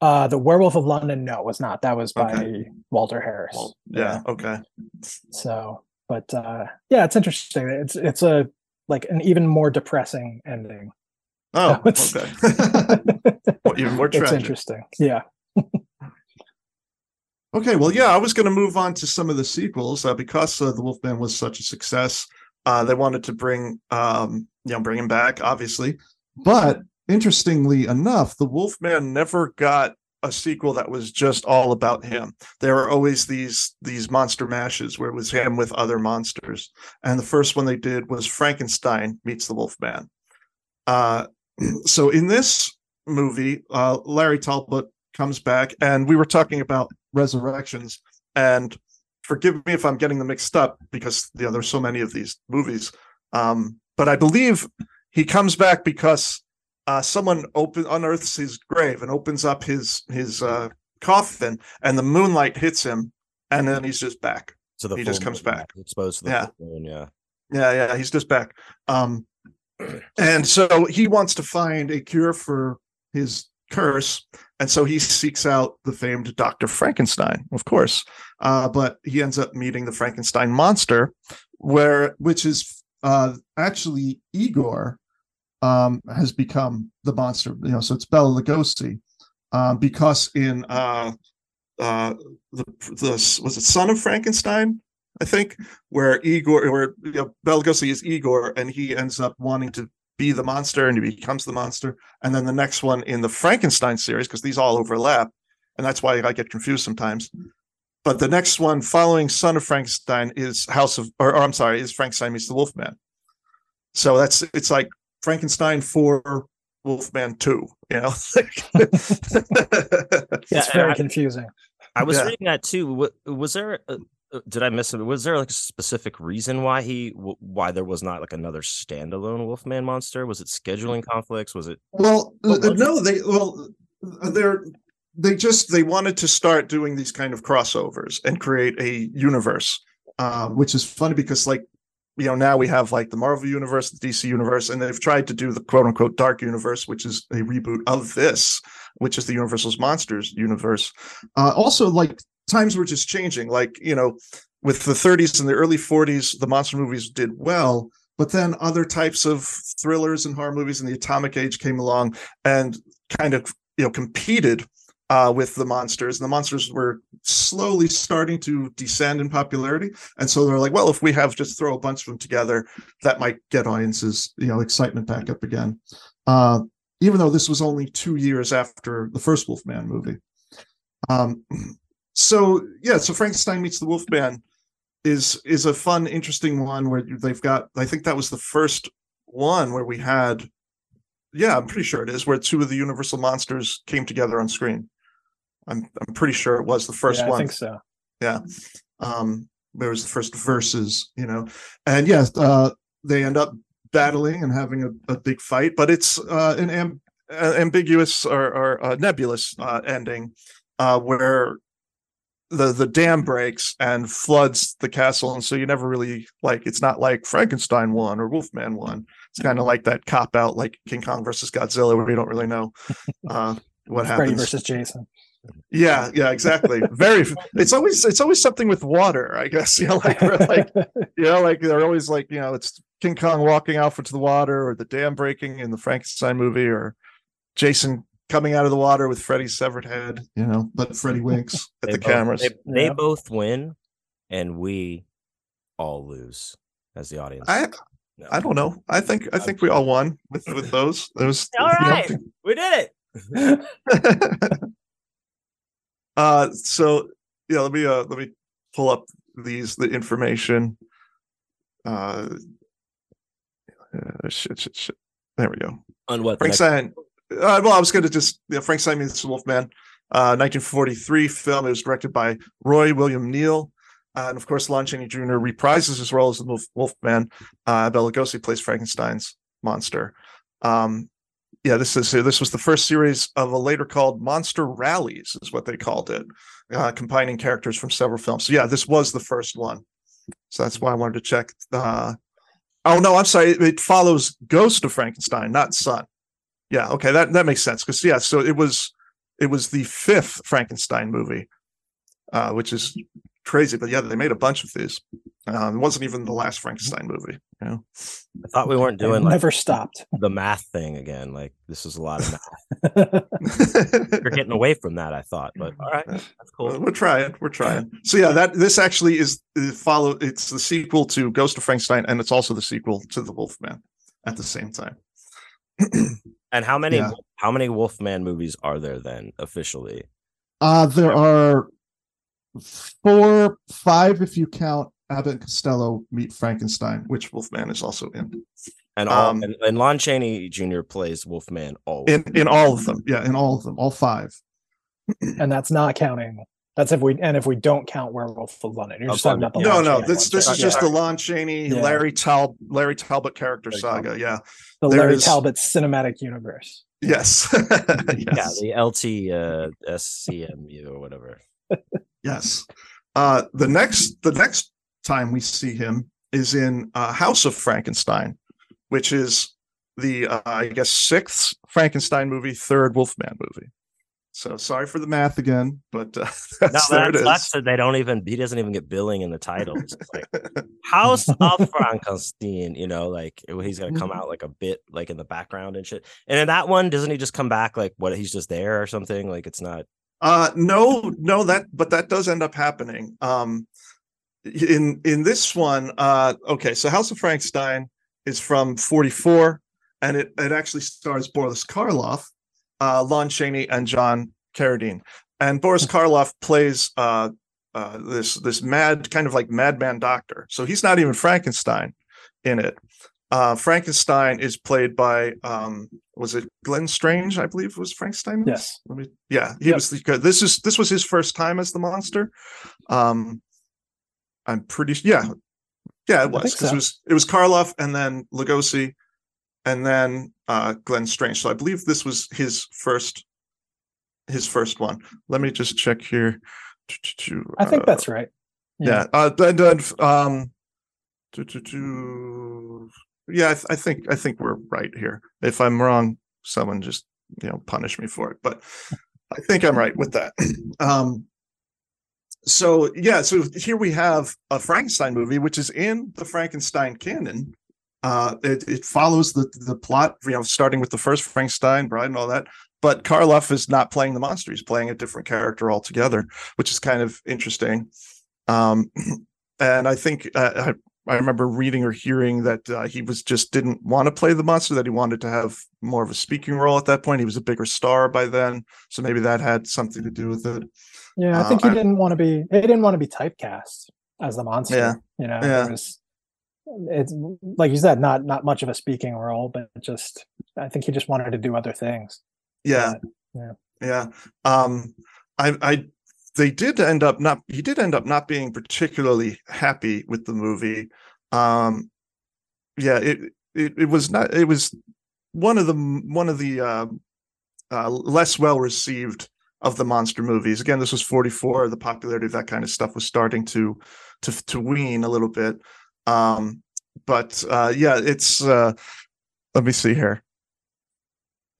Uh, the Werewolf of London, no, it was not. That was by Okay. Walter Harris. Well, yeah, okay. So, but uh, yeah, it's interesting. It's it's a like an even more depressing ending. Oh, So it's- okay. Well, even more it's interesting. Yeah. Okay, well, yeah, I was going to move on to some of the sequels uh, because uh, the Wolfman was such a success. Uh, they wanted to bring, um, you know, bring him back, obviously. But interestingly enough, the Wolfman never got a sequel that was just all about him. There were always these these monster mashes where it was him with other monsters. And the first one they did was Frankenstein meets the Wolfman. Uh, so in this movie, uh, Larry Talbot comes back, and we were talking about resurrections. And forgive me if I'm getting them mixed up because you know there's so many of these movies. Um, but I believe he comes back because uh, someone open unearths his grave and opens up his his uh, coffin, and the moonlight hits him, and then he's just back. So the He just comes back. exposed to the Yeah. moon, yeah. Yeah, yeah, he's just back. Um, and so he wants to find a cure for his curse, and so he seeks out the famed Doctor Frankenstein, of course. Uh, but he ends up meeting the Frankenstein monster, where which is uh, actually Igor um, has become the monster. You know, so it's Bela Lugosi, um, because in uh, uh, the the was it Son of Frankenstein, I think, where Igor, where you know, Bela Lugosi is Igor, and he ends up wanting to be the monster, and he becomes the monster. And then the next one in the Frankenstein series, because these all overlap, and that's why I get confused sometimes. But the next one following Son of Frankenstein is House of, or, or I'm sorry, is Frankenstein meets the Wolfman. So that's it's like Frankenstein for Wolfman two, you know. It's Yeah, very I- confusing. I was Yeah. reading that too. Was there? uh, uh, Did I miss it? Was there like a specific reason why he why there was not like another standalone Wolfman monster? Was it scheduling conflicts? Was it? Well, uh, was no, they well, they're they just they wanted to start doing these kind of crossovers and create a universe, uh, which is funny because like you know now we have like the Marvel universe, the DC universe, and they've tried to do the quote unquote dark universe, which is a reboot of this, which is the Universal's Monsters universe. Uh, also, like times were just changing. Like you know, with the 30s and the early 40s, the monster movies did well, but then other types of thrillers and horror movies in the atomic age came along and kind of you know competed uh, with the monsters. And the monsters were slowly starting to descend in popularity. And so they're like well if we have just throw a bunch of them together that might get audiences you know excitement back up again. Uh, even though this was only two years after the first wolfman movie. Um, so yeah so frankenstein meets the wolfman is is a fun interesting one where they've got i think that was the first one where we had yeah i'm pretty sure it is where two of the universal monsters came together on screen i'm i'm pretty sure it was the first yeah, one I think so. Yeah. Um there was the first verses you know and yes uh they end up battling and having a, a big fight but it's uh an am- uh, ambiguous or, or uh, nebulous uh ending uh where the the dam breaks and floods the castle and so you never really like it's not like frankenstein won or wolfman won it's kind of like that cop out like king kong versus godzilla where you don't really know uh what Freddy happens versus Jason. Yeah, yeah, exactly. Very. It's always it's always something with water, I guess. You know, like we're like you know, like they're always like you know, it's King Kong walking off into the water, or the dam breaking in the Frankenstein movie, or Jason coming out of the water with Freddy's severed head. You know, but Freddy winks at They the both- cameras. They, they Yeah. both win, and we all lose as the audience. I No. I don't know. I think I think we all won with with those. Those. All you know, we did it. uh so yeah let me uh let me pull up these the information. Uh, shit shit shit. There we go. On what? next- frankenstein uh, well i was gonna just you know, the wolfman. Uh 1943 film it was directed by roy william neill uh, and of course lon chaney jr reprises his role as the wolfman. Uh bela lugosi plays frankenstein's monster. Um yeah, this is this was the first series of a later called Monster Rallies, is what they called it, uh, combining characters from several films. So yeah, this was the first one. So that's why I wanted to check. Uh, oh no, I'm sorry. It, it follows Ghost of Frankenstein, not Son. Yeah, okay, that that makes sense because yeah, so it was it was the fifth Frankenstein movie, uh, which is crazy. But yeah, they made a bunch of these. Um, it wasn't even the last Frankenstein movie. You know, I thought we weren't doing like never stopped. the math thing again. Like this is a lot of math. You're getting away from that, I thought. But all right, that's Well, cool. we're trying. We're trying. So yeah, that this actually is uh, follow. It's the sequel to Ghost of Frankenstein, and it's also the sequel to The Wolfman at the same time. And how many Yeah. how many Wolfman movies are there then officially? Uh there are four, five if you count Abbott and Costello meet Frankenstein, which Wolfman is also in. And all Um, and, and Lon Chaney Jr. plays Wolfman all In in all of them. Yeah, in all of them, all five. and that's not counting. That's if we and if we don't count Werewolf of London. You're Of just talking about the No, Lon no, Chaney this this is just Yeah. the Lon Chaney, Yeah. Larry Tal Larry Talbot character Larry saga. Yeah. the there Larry is- Talbot cinematic universe. Yes. yeah, the LT uh, SCMU or whatever. Yes. Uh, the next the next time we see him is in uh, House of Frankenstein, which is the uh, I guess sixth Frankenstein movie, third Wolfman movie. So sorry for the math again, but uh, No, that's, there that it is. sucks they don't even he doesn't even get billing in the title. It's like House of Frankenstein, you know, like he's gonna Mm-hmm. come out like a bit like in the background and shit. And in that one, doesn't he just come back like what he's just there or something? Like it's not Uh no, no, that but that does end up happening. Um in in this one, uh okay, so House of Frankenstein is from 44 and it, it actually stars Boris Karloff, uh Lon Chaney and John Carradine. And Boris Karloff plays uh uh this this mad kind of like madman doctor. So he's not even Frankenstein in it. Uh Frankenstein is played by um was it Glenn Strange, I believe was Frankenstein? Yes. Let me, yeah, he Yep. was the, this is this was his first time as the monster. Um, I'm pretty yeah, yeah, it was because so. it was it was Karloff and then Lugosi, and then uh Glenn Strange. So I believe this was his first his first one. Let me just check here. I think Uh, that's right. yeah. Uh, then, then, um, yeah, I, th- I think I think we're right here. If I'm wrong, someone just you know punish me for it. But I think I'm right with that. Um, so yeah, so here we have a Frankenstein movie, which is in the Frankenstein canon. Uh, it, it follows the the plot, you know, starting with the first Frankenstein, Bride, and all that. But Karloff is not playing the monster; he's playing a different character altogether, which is kind of interesting. Um, and I think uh, I, I remember reading or hearing that uh, he was just didn't want to play the monster; that he wanted to have more of a speaking role at that point. He was a bigger star by then, so maybe that had something to do with it. Yeah, I Uh, think he didn't want to be. He didn't want to be typecast as the monster. Yeah. you know, Yeah. it was. It's like you said, not not much of a speaking role, but just I think he just wanted to do other things. Yeah. Yeah. Yeah. Um I I they did end up not he did end up not being particularly happy with the movie. Um yeah, it it, it was not it was one of the one of the uh, uh less well received of the monster movies. Again, this was 44, the popularity of that kind of stuff was starting to to to wean a little bit. Um but uh yeah, it's uh let me see here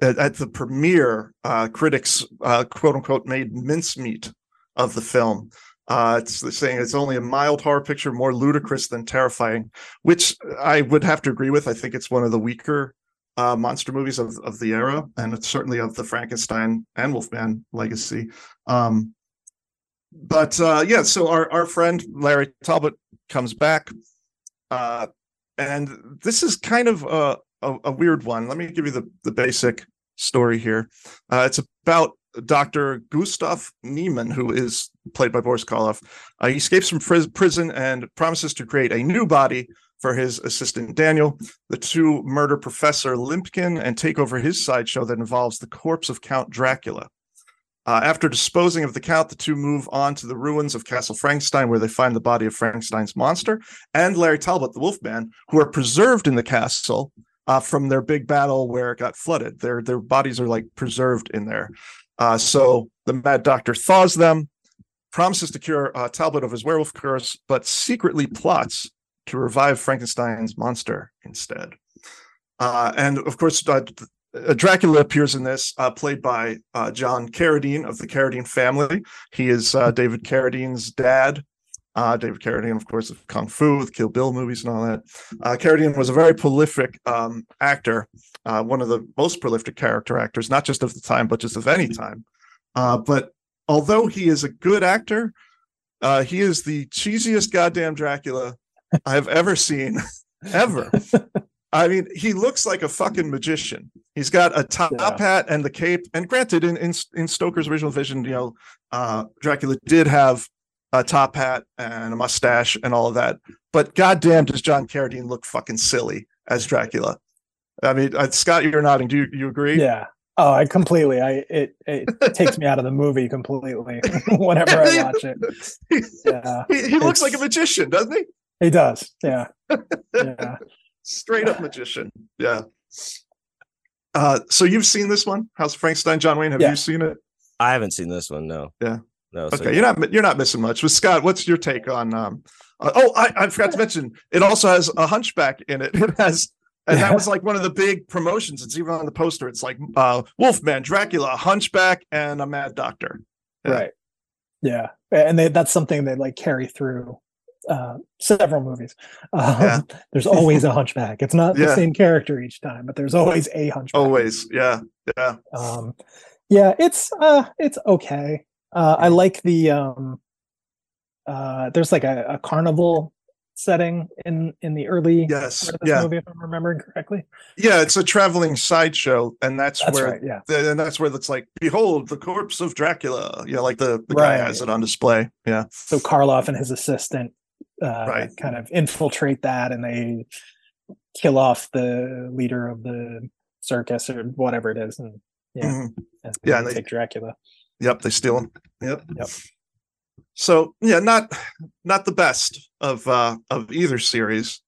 at, at the premiere, uh, critics, uh, quote unquote, made mincemeat of the film. Uh, it's saying it's only a mild horror picture, more ludicrous than terrifying, which I would have to agree with. I think it's one of the weaker uh, monster movies of, of the era, and certainly of the Frankenstein and Wolfman legacy. Um, but uh, yeah, so our, our friend Larry Talbot comes back. Uh, and this is kind of a, a, a weird one. Let me give you the, the basic story here. Uh, it's about Dr. Gustav Niemann, who is played by Boris Karloff. Uh, he escapes from prison and promises to create a new body for his assistant Daniel. The two murder Professor Limpkin and take over his sideshow that involves the corpse of Count Dracula. Uh, after disposing of the Count, the two move on to the ruins of Castle Frankenstein, where they find the body of Frankenstein's monster and Larry Talbot, the Wolfman, who are preserved in the castle uh, from their big battle where it got flooded. Their their bodies are like preserved in there. Uh, so the Mad Doctor thaws them, promises to cure uh, Talbot of his werewolf curse, but secretly plots to revive Frankenstein's monster instead. Uh, and of course, uh, uh, Dracula appears in this, uh, played by uh, John Carradine of the Carradine family. He is uh, David Carradine's dad. David Carradine, of course, of Kung Fu, with Kill Bill movies and all that. Carradine was a very prolific um, actor, one of the most prolific character actors, not just of the time, but just of any time. But although he is a good actor, he is the cheesiest goddamn Dracula I've ever seen, ever. I mean, he looks like a fucking magician. He's got a top Yeah. hat and the cape. And granted, in, in in Stoker's original vision, you know, uh, Dracula did have a top hat and a mustache and all of that. But goddamn, does John Carradine look fucking silly as Dracula? I mean, uh, Scott, you're nodding. Do you, you agree? Yeah. Oh, I completely. I it it takes me out of the movie completely whenever I watch it. Yeah, He, he looks like a magician, doesn't he? He does. Yeah, yeah. Straight up magician. Yeah. Uh, so you've seen this one, House of Frankenstein, John Wayne? Have Yeah. you seen it? I haven't seen this one. No. Yeah. No. so Okay, you're not you're not missing much. With Scott, what's your take on? Um, uh, oh, I, I forgot to mention it also has a Hunchback in it. It has, and that was like one of the big promotions. It's even on the poster. It's like uh, Wolfman, Dracula, Hunchback, and a Mad Doctor. Yeah. Right. Yeah, and they, that's something they like carry through uh, several movies. Um, Yeah. There's always a hunchback. It's not Yeah. the same character each time, but there's always a hunchback. Always, yeah, yeah. Um, yeah, it's uh, it's okay. Uh, I like the um, uh, there's like a, a carnival setting in in the early Yes, part of this yeah, movie, if I'm remembering correctly. yeah. It's a traveling sideshow, and that's, That's where right. Yeah. the- and that's where it's like, behold, the corpse of Dracula. Yeah, like the, the guy has it on display. Yeah, So Karloff and his assistant uh, Right. kind of infiltrate that, and they kill off the leader of the circus or whatever it is, and yeah, Mhm. and, Yeah, they- take Dracula. Yep, they steal him. Yep. Yep. So yeah, not not the best of uh of either series,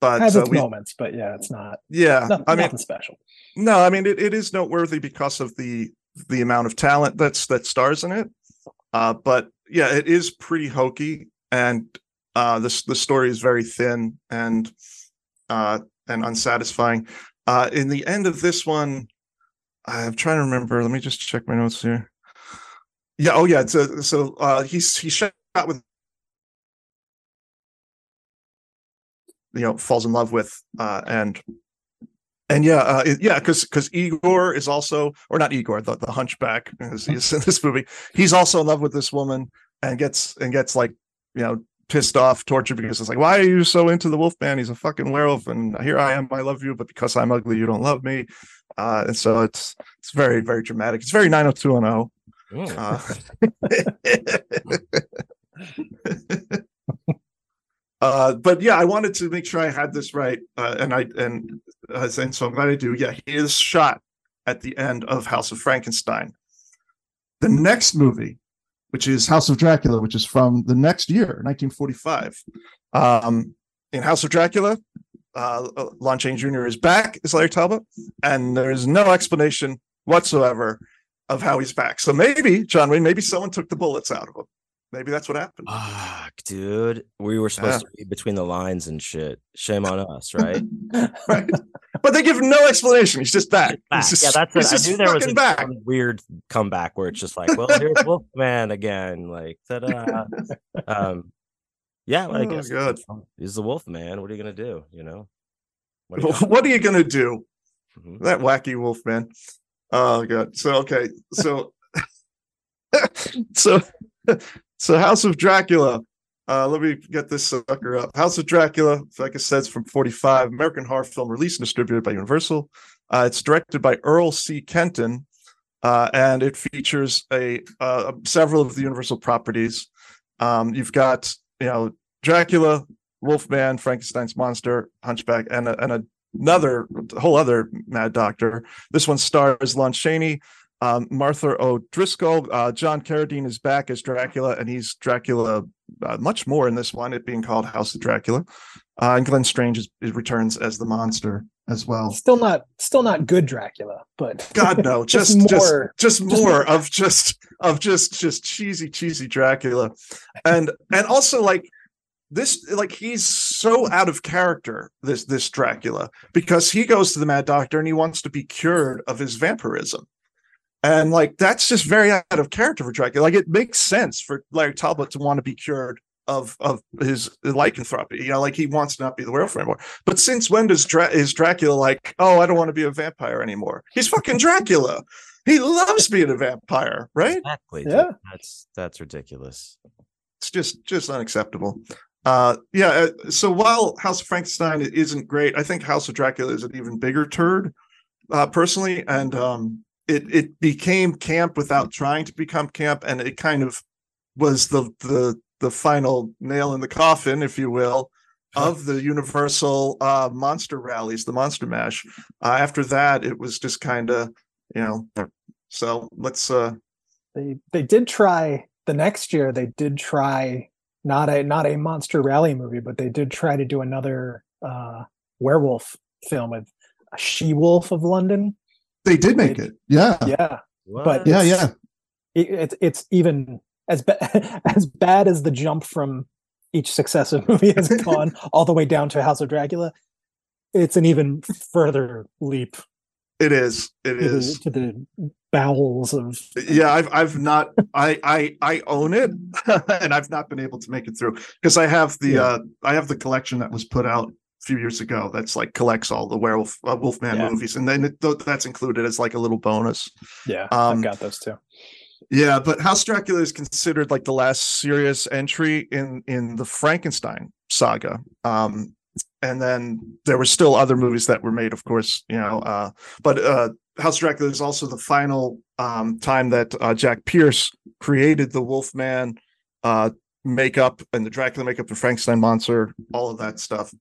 but Has uh, we, moments, but yeah, it's not yeah, nothing, I mean, nothing special. no, I mean it, it is noteworthy because of the the amount of talent that's that stars in it. Uh, but yeah, it is pretty hokey, and uh, this the story is very thin and uh and unsatisfying. Uh, in the end of this one, I'm trying to remember. Let me just check my notes here. Yeah. Oh, yeah. So, so uh, he's he shot with, you know, falls in love with, uh, and and yeah, uh, yeah, because because Igor is also, or not Igor, the, the Hunchback, as he's in this movie. He's also in love with this woman, and gets and gets like, you know, pissed off, tortured because it's like, why are you so into the Wolfman? He's a fucking werewolf, and here I am, I love you, but because I'm ugly, you don't love me. Uh, and so it's it's very very dramatic. It's very 90210. Mm. Uh, uh, but yeah, I wanted to make sure I had this right, uh, and I and uh, and so I'm glad I do. Yeah, he is shot at the end of House of Frankenstein. The next movie, which is House of Dracula, which is from the next year, 1945. Um, in House of Dracula, uh, Lon Chaney Jr. is back as Larry Talbot, and there is no explanation whatsoever of how he's back. So maybe John Wayne, maybe someone took the bullets out of him. Maybe that's what happened. Fuck, dude. We were supposed to read between the lines and shit. Shame on us, right? right? But they give no explanation. He's just back. Back. He's just, yeah, that's it. I knew there was a back. weird comeback where it's just like, well, here's Wolfman again. Like, ta-da. um, yeah, I Oh, guess God. he's the Wolfman. What are you gonna do? You know? What What are you are, gonna you gonna do? Mhm. That wacky wolf man. Oh god. So okay. So so so House of Dracula. Uh, let me get this sucker up. House of Dracula, like I said, it's from 45, American horror film released and distributed by Universal. Uh, it's directed by Earl C. Kenton, uh, and it features a uh, several of the Universal properties. Um, you've got you know Dracula, Wolfman, Frankenstein's monster, Hunchback, and a, and a another whole other Mad Doctor. This one stars Lon Chaney, um, Martha O'Driscoll. Uh, John Carradine is back as Dracula, and he's Dracula uh, much more in this one, it being called House of Dracula. Uh, and Glenn Strange is, is returns as the monster as well. Still not, still not good Dracula, but God no, Just just more- just, just more more- of just of just just cheesy cheesy Dracula, and and also like this like he's so out of character this this dracula because he goes to the mad doctor and he wants to be cured of his vampirism and like that's just very out of character for dracula like it makes sense for larry talbot to want to be cured of of his lycanthropy you know like he wants to not be the werewolf anymore but since when does Dra- is dracula like oh i don't want to be a vampire anymore he's fucking dracula he loves being a vampire right Exactly. Yeah. That's that's ridiculous. it's just just unacceptable. Uh, yeah. uh, So while House of Frankenstein isn't great, I think House of Dracula is an even bigger turd, uh, personally. And um, it it became camp without trying to become camp, and it kind of was the the the final nail in the coffin, if you will, of the Universal uh, monster rallies, the Monster Mash. Uh, after that, it was just kind of you know. So let's uh they they did try the next year they did try not a not a monster rally movie but they did try to do another uh werewolf film with a she wolf of london they did make it. Yeah. yeah What? Yeah, yeah. it, it's it's even as ba- as bad as the jump from each successive movie has gone all the way down to House of Dracula. It's an even further leap It is. It to the, to the bowels of yeah i've i've not i i i own it and i've not been able to make it through because i have the Yeah. uh i have the collection that was put out a few years ago that's like collects all the werewolf uh, wolfman Yeah. movies and then it, th- that's included as like a little bonus yeah. Um, I've got those too. yeah but house dracula is considered like the last serious entry in in the frankenstein saga um and then there were still other movies that were made of course you know uh but uh house dracula is also the final um time that uh jack pierce created the wolfman uh makeup and the dracula makeup and frankenstein monster all of that stuff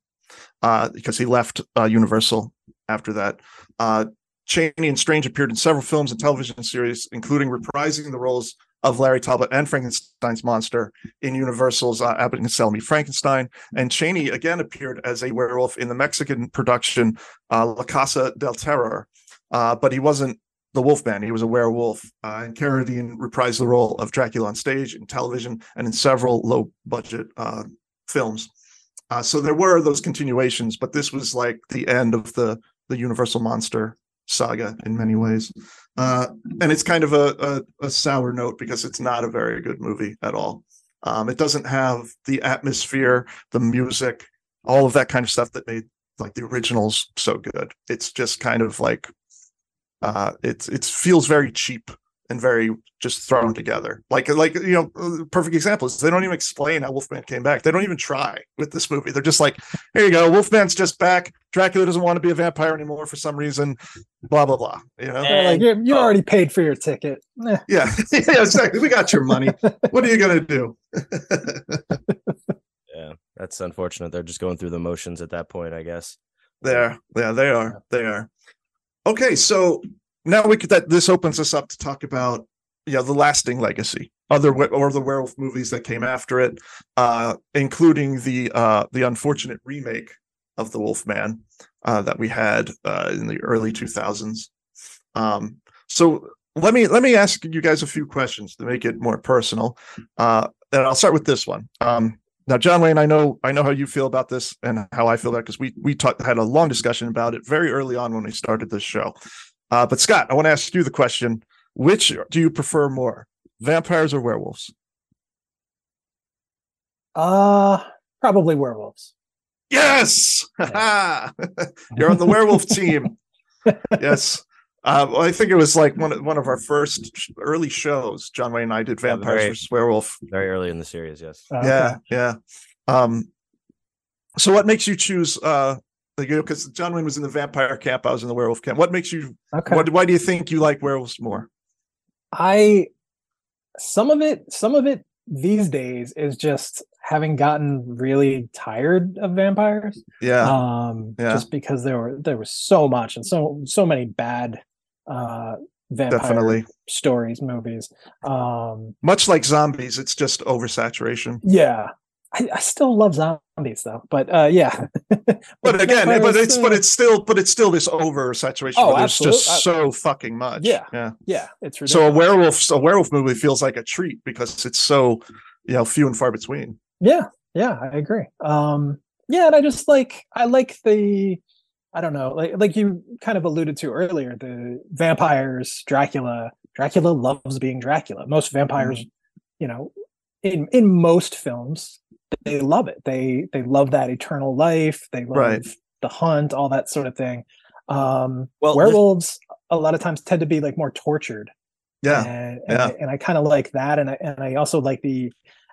uh because he left uh universal after that uh Chaney and Strange appeared in several films and television series, including reprising the roles of Larry Talbot and Frankenstein's monster in Universal's uh, Abbott and Costello Meet Frankenstein. And Chaney again appeared as a werewolf in the Mexican production uh, La Casa del Terror, uh, but he wasn't the Wolfman. He was a werewolf. Uh, and Carradine reprised the role of Dracula on stage, in television, and in several low-budget uh, films. Uh, so there were those continuations, but this was like the end of the the Universal monster saga in many ways. Uh, and it's kind of a, a, a sour note because it's not a very good movie at all. Um, it doesn't have the atmosphere, the music, all of that kind of stuff that made like the originals so good. It's just kind of like uh, it's it feels very cheap and very just thrown together. Like like you know, uh, perfect example is they don't even explain how Wolfman came back. They don't even try with this movie. They're just like, here you go, Wolfman's just back. Dracula doesn't want to be a vampire anymore for some reason. Blah blah blah. You know. They're like you you already paid for your ticket. Yeah, yeah, exactly. We got your money. What are you gonna do? Yeah, that's unfortunate. They're just going through the motions at that point, I guess. there, yeah, they are. They are. Okay, so now we could that this opens us up to talk about yeah the lasting legacy, other or the werewolf movies that came after it, uh, including the uh the unfortunate remake of the Wolfman uh, that we had uh, in the early two thousands. Um, so let me let me ask you guys a few questions to make it more personal. Uh, and I'll start with this one. Um, now, John Wayne, I know I know how you feel about this and how I feel about because we we talked had a long discussion about it very early on when we started this show. Uh, but Scott, I want to ask you the question: Which do you prefer more, vampires or werewolves? Uh probably werewolves. Yes, you're on the werewolf team. Yes. Uh, well, I think it was like one of one of our first early shows. John Wayne and I did Yeah, vampires very- versus werewolf. Very early in the series, yes. Uh, yeah yeah um so what makes you choose uh like because john wayne was in the vampire camp i was in the werewolf camp what makes you Okay. what why do you think you like werewolves more I some of it some of it these days is just having gotten really tired of vampires. yeah Um Yeah. just because there were there was so much and so so many bad uh vampire definitely stories, movies. Um much like zombies it's just oversaturation yeah. I, I still love zombies though, but uh yeah. but again but it's but uh, it's still but it's still this oversaturation Oh, there's just absolute- so fucking much Yeah. yeah yeah, it's ridiculous. so a werewolf a werewolf movie feels like a treat because it's so you know few and far between Yeah, Yeah, I agree. Um, yeah, and I just like I like the I don't know, like like you kind of alluded to earlier, the vampires, Dracula. Dracula loves being Dracula. Most vampires, Mm-hmm. you know, in in most films, they love it. They they love that eternal life. They love Right. the hunt, all that sort of thing. Um, Well, werewolves a lot of times tend to be like more tortured Yeah. and, and, yeah. I, and I kind of like that, and I and I also like the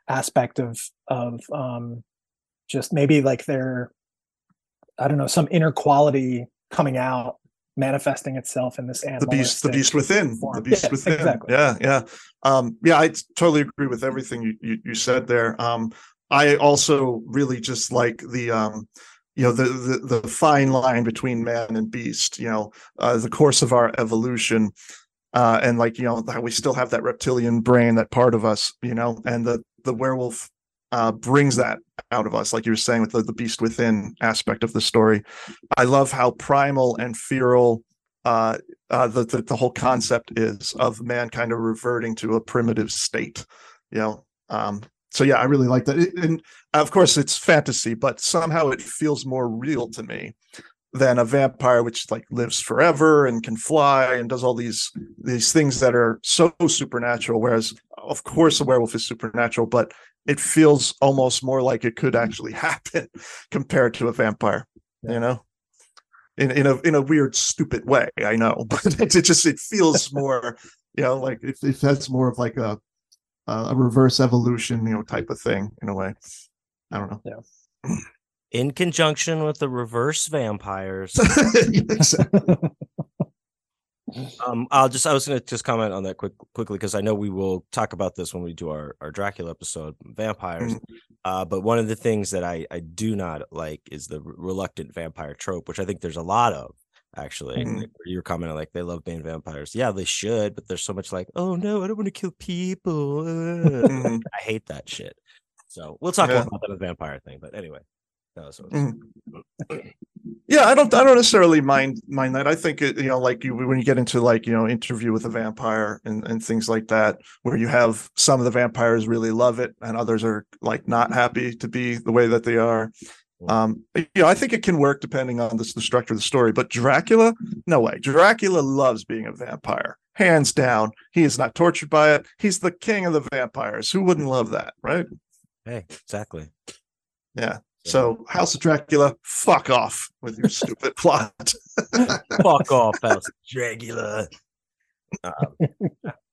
aspect of of um, just maybe like their I don't know some inner quality coming out, manifesting itself in this animal the beast the beast within the beast Yeah, within exactly. yeah yeah um yeah i totally agree with everything you, you you said there um i also really just like the um you know the, the the fine line between man and beast you know uh, the course of our evolution uh and like you know we still have that reptilian brain that part of us you know and the the werewolf uh brings that out of us like you were saying with the, the beast within aspect of the story. I love how primal and feral uh uh, the, the the whole concept is of man kind of reverting to a primitive state you know um so yeah i really like that. It- and of course it's fantasy but somehow it feels more real to me than a vampire which like lives forever and can fly and does all these these things that are so supernatural whereas of course a werewolf is supernatural but it feels almost more like it could actually happen compared to a vampire you know? In in a in a weird stupid way i know but it, it just it feels more you know like it, it has more of like a a reverse evolution you know type of thing in a way i don't know Yeah. In conjunction with the reverse vampires. Um, I'll just I was gonna just comment on that quick quickly because I know we will talk about this when we do our, our Dracula episode, vampires. Uh, but one of the things that I, I do not like is the reluctant vampire trope, which I think there's a lot of actually. Mhm. You're commenting like they love being vampires. Yeah, they should, but there's so much like, oh no, I don't want to kill people. uh." Mhm. I hate that shit. So we'll talk Yeah. about that vampire thing. But anyway, that was Mhm. yeah i don't i don't necessarily mind mind that i think it, you know like you when you get into like you know interview with a vampire and, and things like that where you have some of the vampires really love it and others are like not happy to be the way that they are um you know i think it can work depending on the, the structure of the story but dracula no way. Dracula loves being a vampire hands down. He is not tortured by it. He's the king of the vampires. Who wouldn't love that right? Hey, exactly. yeah so house of dracula fuck off with your stupid plot. Fuck off, House of Dracula.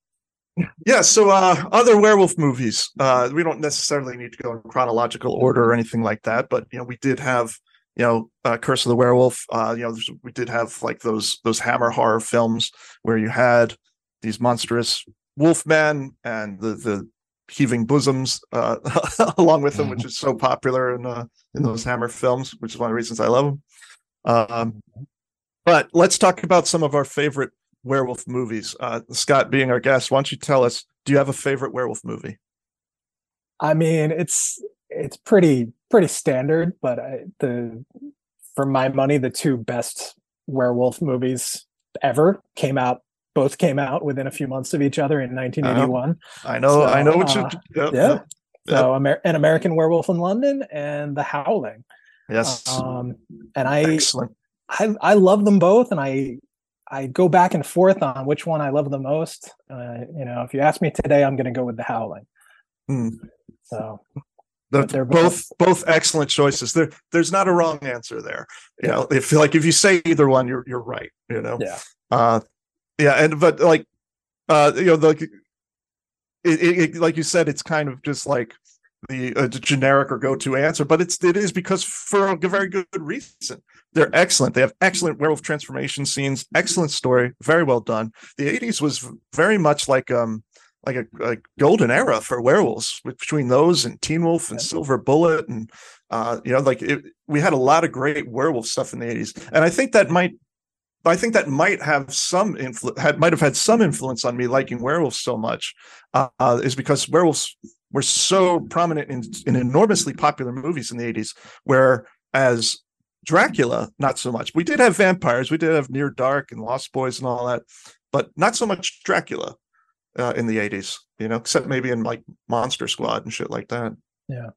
Yeah, so uh other werewolf movies. Uh we don't necessarily need to go in chronological order or anything like that, but you know, we did have, you know, uh, Curse of the Werewolf. Uh, you know, we did have like those those hammer horror films where you had these monstrous wolfmen and the the heaving bosoms uh along with them, which is so popular in uh in those hammer films, which is one of the reasons I love them. Um but let's talk about some of our favorite werewolf movies. Uh, Scott, being our guest, why don't you tell us? Do you have a favorite werewolf movie? I mean, it's it's pretty pretty standard, but I, the for my money, the two best werewolf movies ever came out. Both came out within a few months of each other in 1981. I know, I know what you. uh, yep, yeah. yep, So, Amer- an American Werewolf in London and The Howling. yes, Um, and I, excellent. I I love them both, and I I go back and forth on which one I love the most. Uh, you know, if you ask me today, I'm going to go with The Howling. Hmm. So The- they're both both excellent choices. There, there's not a wrong answer there. You know, if like if you say either one, you're you're right. You know. yeah, Uh, yeah, and but like, uh, you know, the it, it, it- like you said, it's kind of just like the uh, generic or go-to answer, but it's it is because for a very good reason. They're excellent. They have excellent werewolf transformation scenes, excellent story, very well done. The '80s was very much like um like a, a golden era for werewolves between those and Teen Wolf and Silver Bullet and uh you know like it, we had a lot of great werewolf stuff in the 80s and I think that might I think that might have some influ- had might have had some influence on me liking werewolves so much uh, uh, is because werewolves were so prominent in, in enormously popular movies in the 80s whereas Dracula not so much we did have vampires we did have Near Dark and Lost Boys and all that but not so much Dracula uh, in the 80s you know except maybe in like Monster Squad and shit like that Yeah.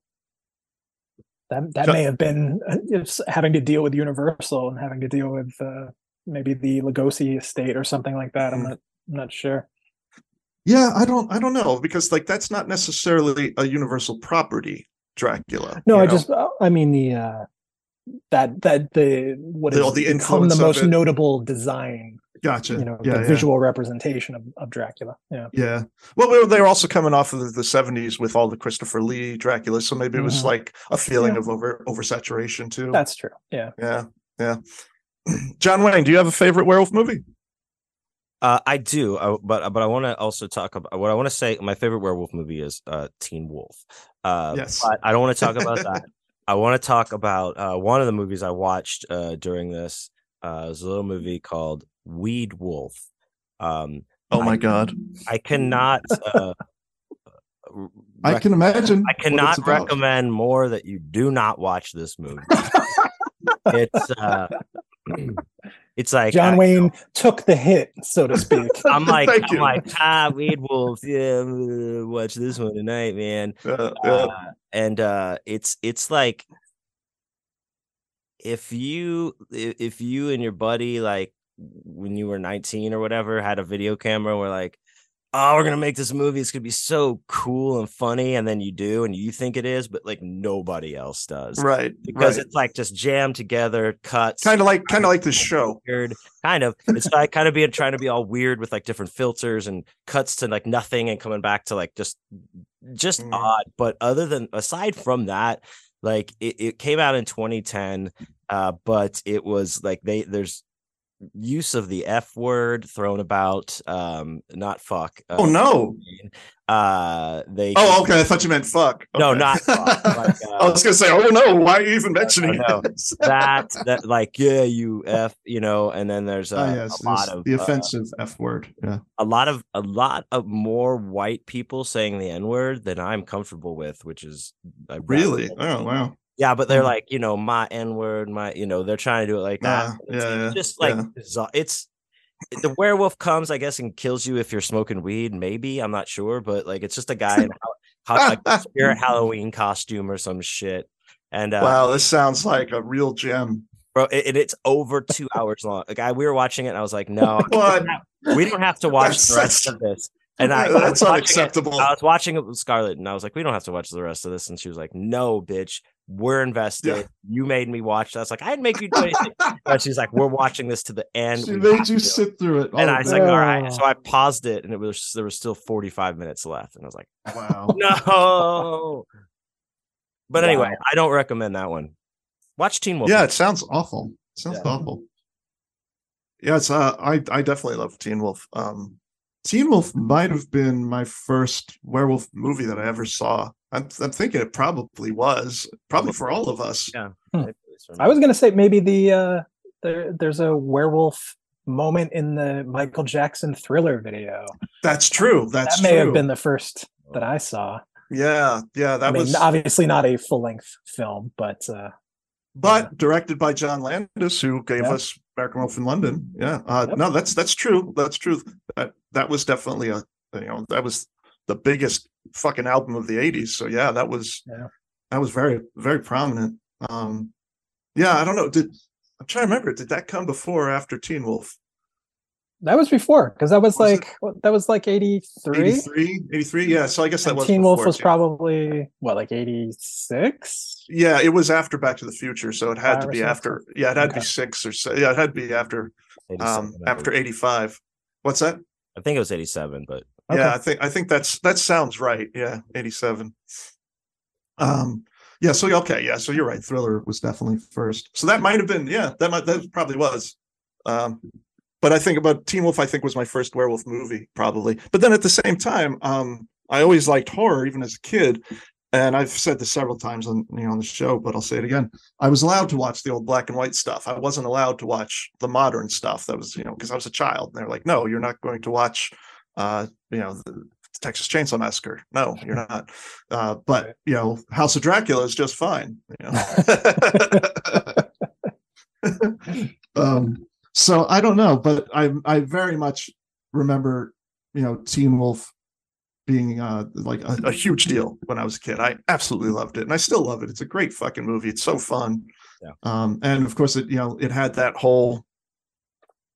that that So- may have been uh, having to deal with Universal and having to deal with uh, maybe the Lugosi estate or something like that. I'm Mm. not I'm not sure. Yeah, I don't I don't know because like that's not necessarily a universal property, Dracula. No, I know? just uh, I mean the uh, that that the what The- is the become the most it. notable design, gotcha. you know, yeah, the yeah. visual representation of, of Dracula. Yeah. Yeah. Well, they were- also coming off of the, the 70s with all the Christopher Lee Dracula. So maybe it was Mhm. like a feeling Yeah. of over oversaturation too. That's true. Yeah. yeah. Yeah. John Wayne, do you have a favorite werewolf movie? Uh, I do, uh, but but I want to also talk about what I want to say. My favorite werewolf movie is uh, Teen Wolf. Uh, Yes. but I don't want to talk about that. I want to talk about uh, one of the movies I watched uh, during this. Uh, it was a little movie called Weed Wolf. Um, Oh my I- God. I cannot. Uh, I can imagine. I cannot recommend more that you do not watch this movie. it's uh, it's like John I- Wayne took the hit, so to speak. I'm like, Thank I'm you. like, ah, Weed Wolf. Yeah, watch this one tonight, man. Yeah, yeah. Uh, and uh, it's it's like if you if you and your buddy like when you were 19 or whatever had a video camera, we're like, oh, we're gonna make this movie. It's gonna be so cool and funny, and then you do, and you think it is, but like nobody else does, right. Because right. it's like just jammed together, cuts, kind of like kind of like the show. weird. Kind of. It's like kind of being trying to be all weird with like different filters and cuts to like nothing and coming back to like just just Mm. odd. But other than aside from that, like it, it came out in 2010, uh, but it was like they there's use of the F word thrown about, um, not fuck. Uh, Oh no. Uh they Oh, okay. I thought you meant fuck. No, not fuck, like, I was gonna say, oh no, why are you even mentioning that that like yeah you f you know and then there's uh, Ah, yes, a lot of the uh, offensive F word. Yeah. a lot of a lot of more white people saying the N word than I'm comfortable with, which is I Really? Oh wow. Yeah. But they're Hmm. like, you know, my N word, my, you know, they're trying to do it like that. Ah, It's yeah, yeah, just like yeah. bizarre. it's the werewolf comes, I guess, and kills you if you're smoking weed. Maybe I'm not sure, but like it's just a guy in ha- like a spirit Halloween costume or some shit. And uh, Wow, this sounds like a real gem. bro, it, and it's over two hours long. Like I, we were watching it, and I was like, no, we don't have to watch That's the rest such- of this. And I, I That's was watching it- unacceptable. I was watching it with Scarlett, and I was like, "We don't have to watch the rest of this." And she was like, "No, bitch, we're invested. You made me watch." that." I was like, "I didn't make you do anything." but she's like, "We're watching this to the end." She We made you to." sit through it. And Oh, I was like, "All right." So I paused it, and it was there was still forty five minutes left, and I was like, wow. "No." But anyway, I don't recommend that one. Watch Teen Wolf. Yeah, it sounds awful. It sounds Yeah. awful. Yeah, it's uh I I definitely love Teen Wolf. Um Teen Wolf might have been my first werewolf movie that I ever saw. I'm I'm thinking it probably was, probably for all of us. Yeah. Hmm. I was gonna say maybe the uh there there's a werewolf moment in the Michael Jackson thriller video. That's true. That's that may true. have been the first that I saw. yeah, yeah, that I mean, was obviously not a full length film, but uh but directed by John Landis, who gave Yep. us American Wolf in London. Yeah. Uh Yep. no, that's that's true. That's true. That that was definitely a you know, that was the biggest fucking album of the 80s. So yeah, that was Yeah. that was very, very prominent. Um yeah, I don't know. Did I'm trying to remember, did that come before or after Teen Wolf? that was before because that was, Was like what, that was like 83 83? 83? Yeah, so I guess that and was Teen Wolf was Teen- probably what like 86 Yeah, it was after Back to the Future, so it had Five to or be six? after. Yeah, it had to be six or so. Yeah, it had to be after um after 85. What's that? I think it was eighty seven, but Okay. Yeah, I think I think that's that sounds right. Yeah, 87. Um yeah, so okay, yeah, so you're right. Thriller was definitely first. So that might have been, yeah, that might that probably was. Um but I think about Teen Wolf, I think was my first werewolf movie, probably. But then at the same time, um, I always liked horror, even as a kid. And I've said this several times on you know on the show, but I'll say it again. I was allowed to watch the old black and white stuff. I wasn't allowed to watch the modern stuff. That was, you know, because I was a child. And they're like, no, you're not going to watch uh, you know, the Texas Chainsaw Massacre. No, you're not. Uh, but you know, House of Dracula is just fine. You know? um, so I don't know, but I I very much remember, you know, Teen Wolf being uh, like a, a huge deal when I was a kid. I absolutely loved it, and I still love it. It's a great fucking movie. It's so fun. Yeah. Um, and of course, it you know it had that whole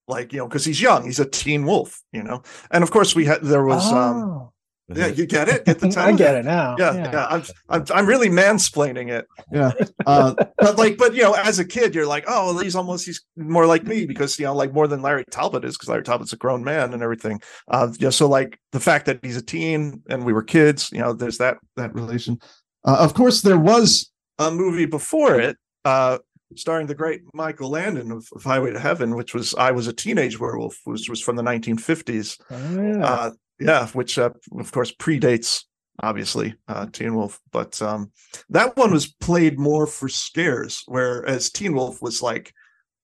like you know because he's young, he's a teen wolf, you know. And of course, we had there was um, Oh, yeah, you get it, get the time I get it now. Yeah, yeah, I'm, I'm I'm really mansplaining it. Yeah, uh, but like, but you know, as a kid, you're like, oh, he's almost he's more like me because you know, like more than Larry Talbot is because Larry Talbot's a grown man and everything. Uh, yeah, so like the fact that he's a teen and we were kids, you know, there's that that relation. Uh, of course, there was a movie before it, uh, starring the great Michael Landon of, of Highway to Heaven, which was I was a teenage werewolf, which was from the 1950s. Oh, yeah. Uh, yeah, which uh, of course predates obviously uh, Teen Wolf, but um, that one was played more for scares, whereas Teen Wolf was like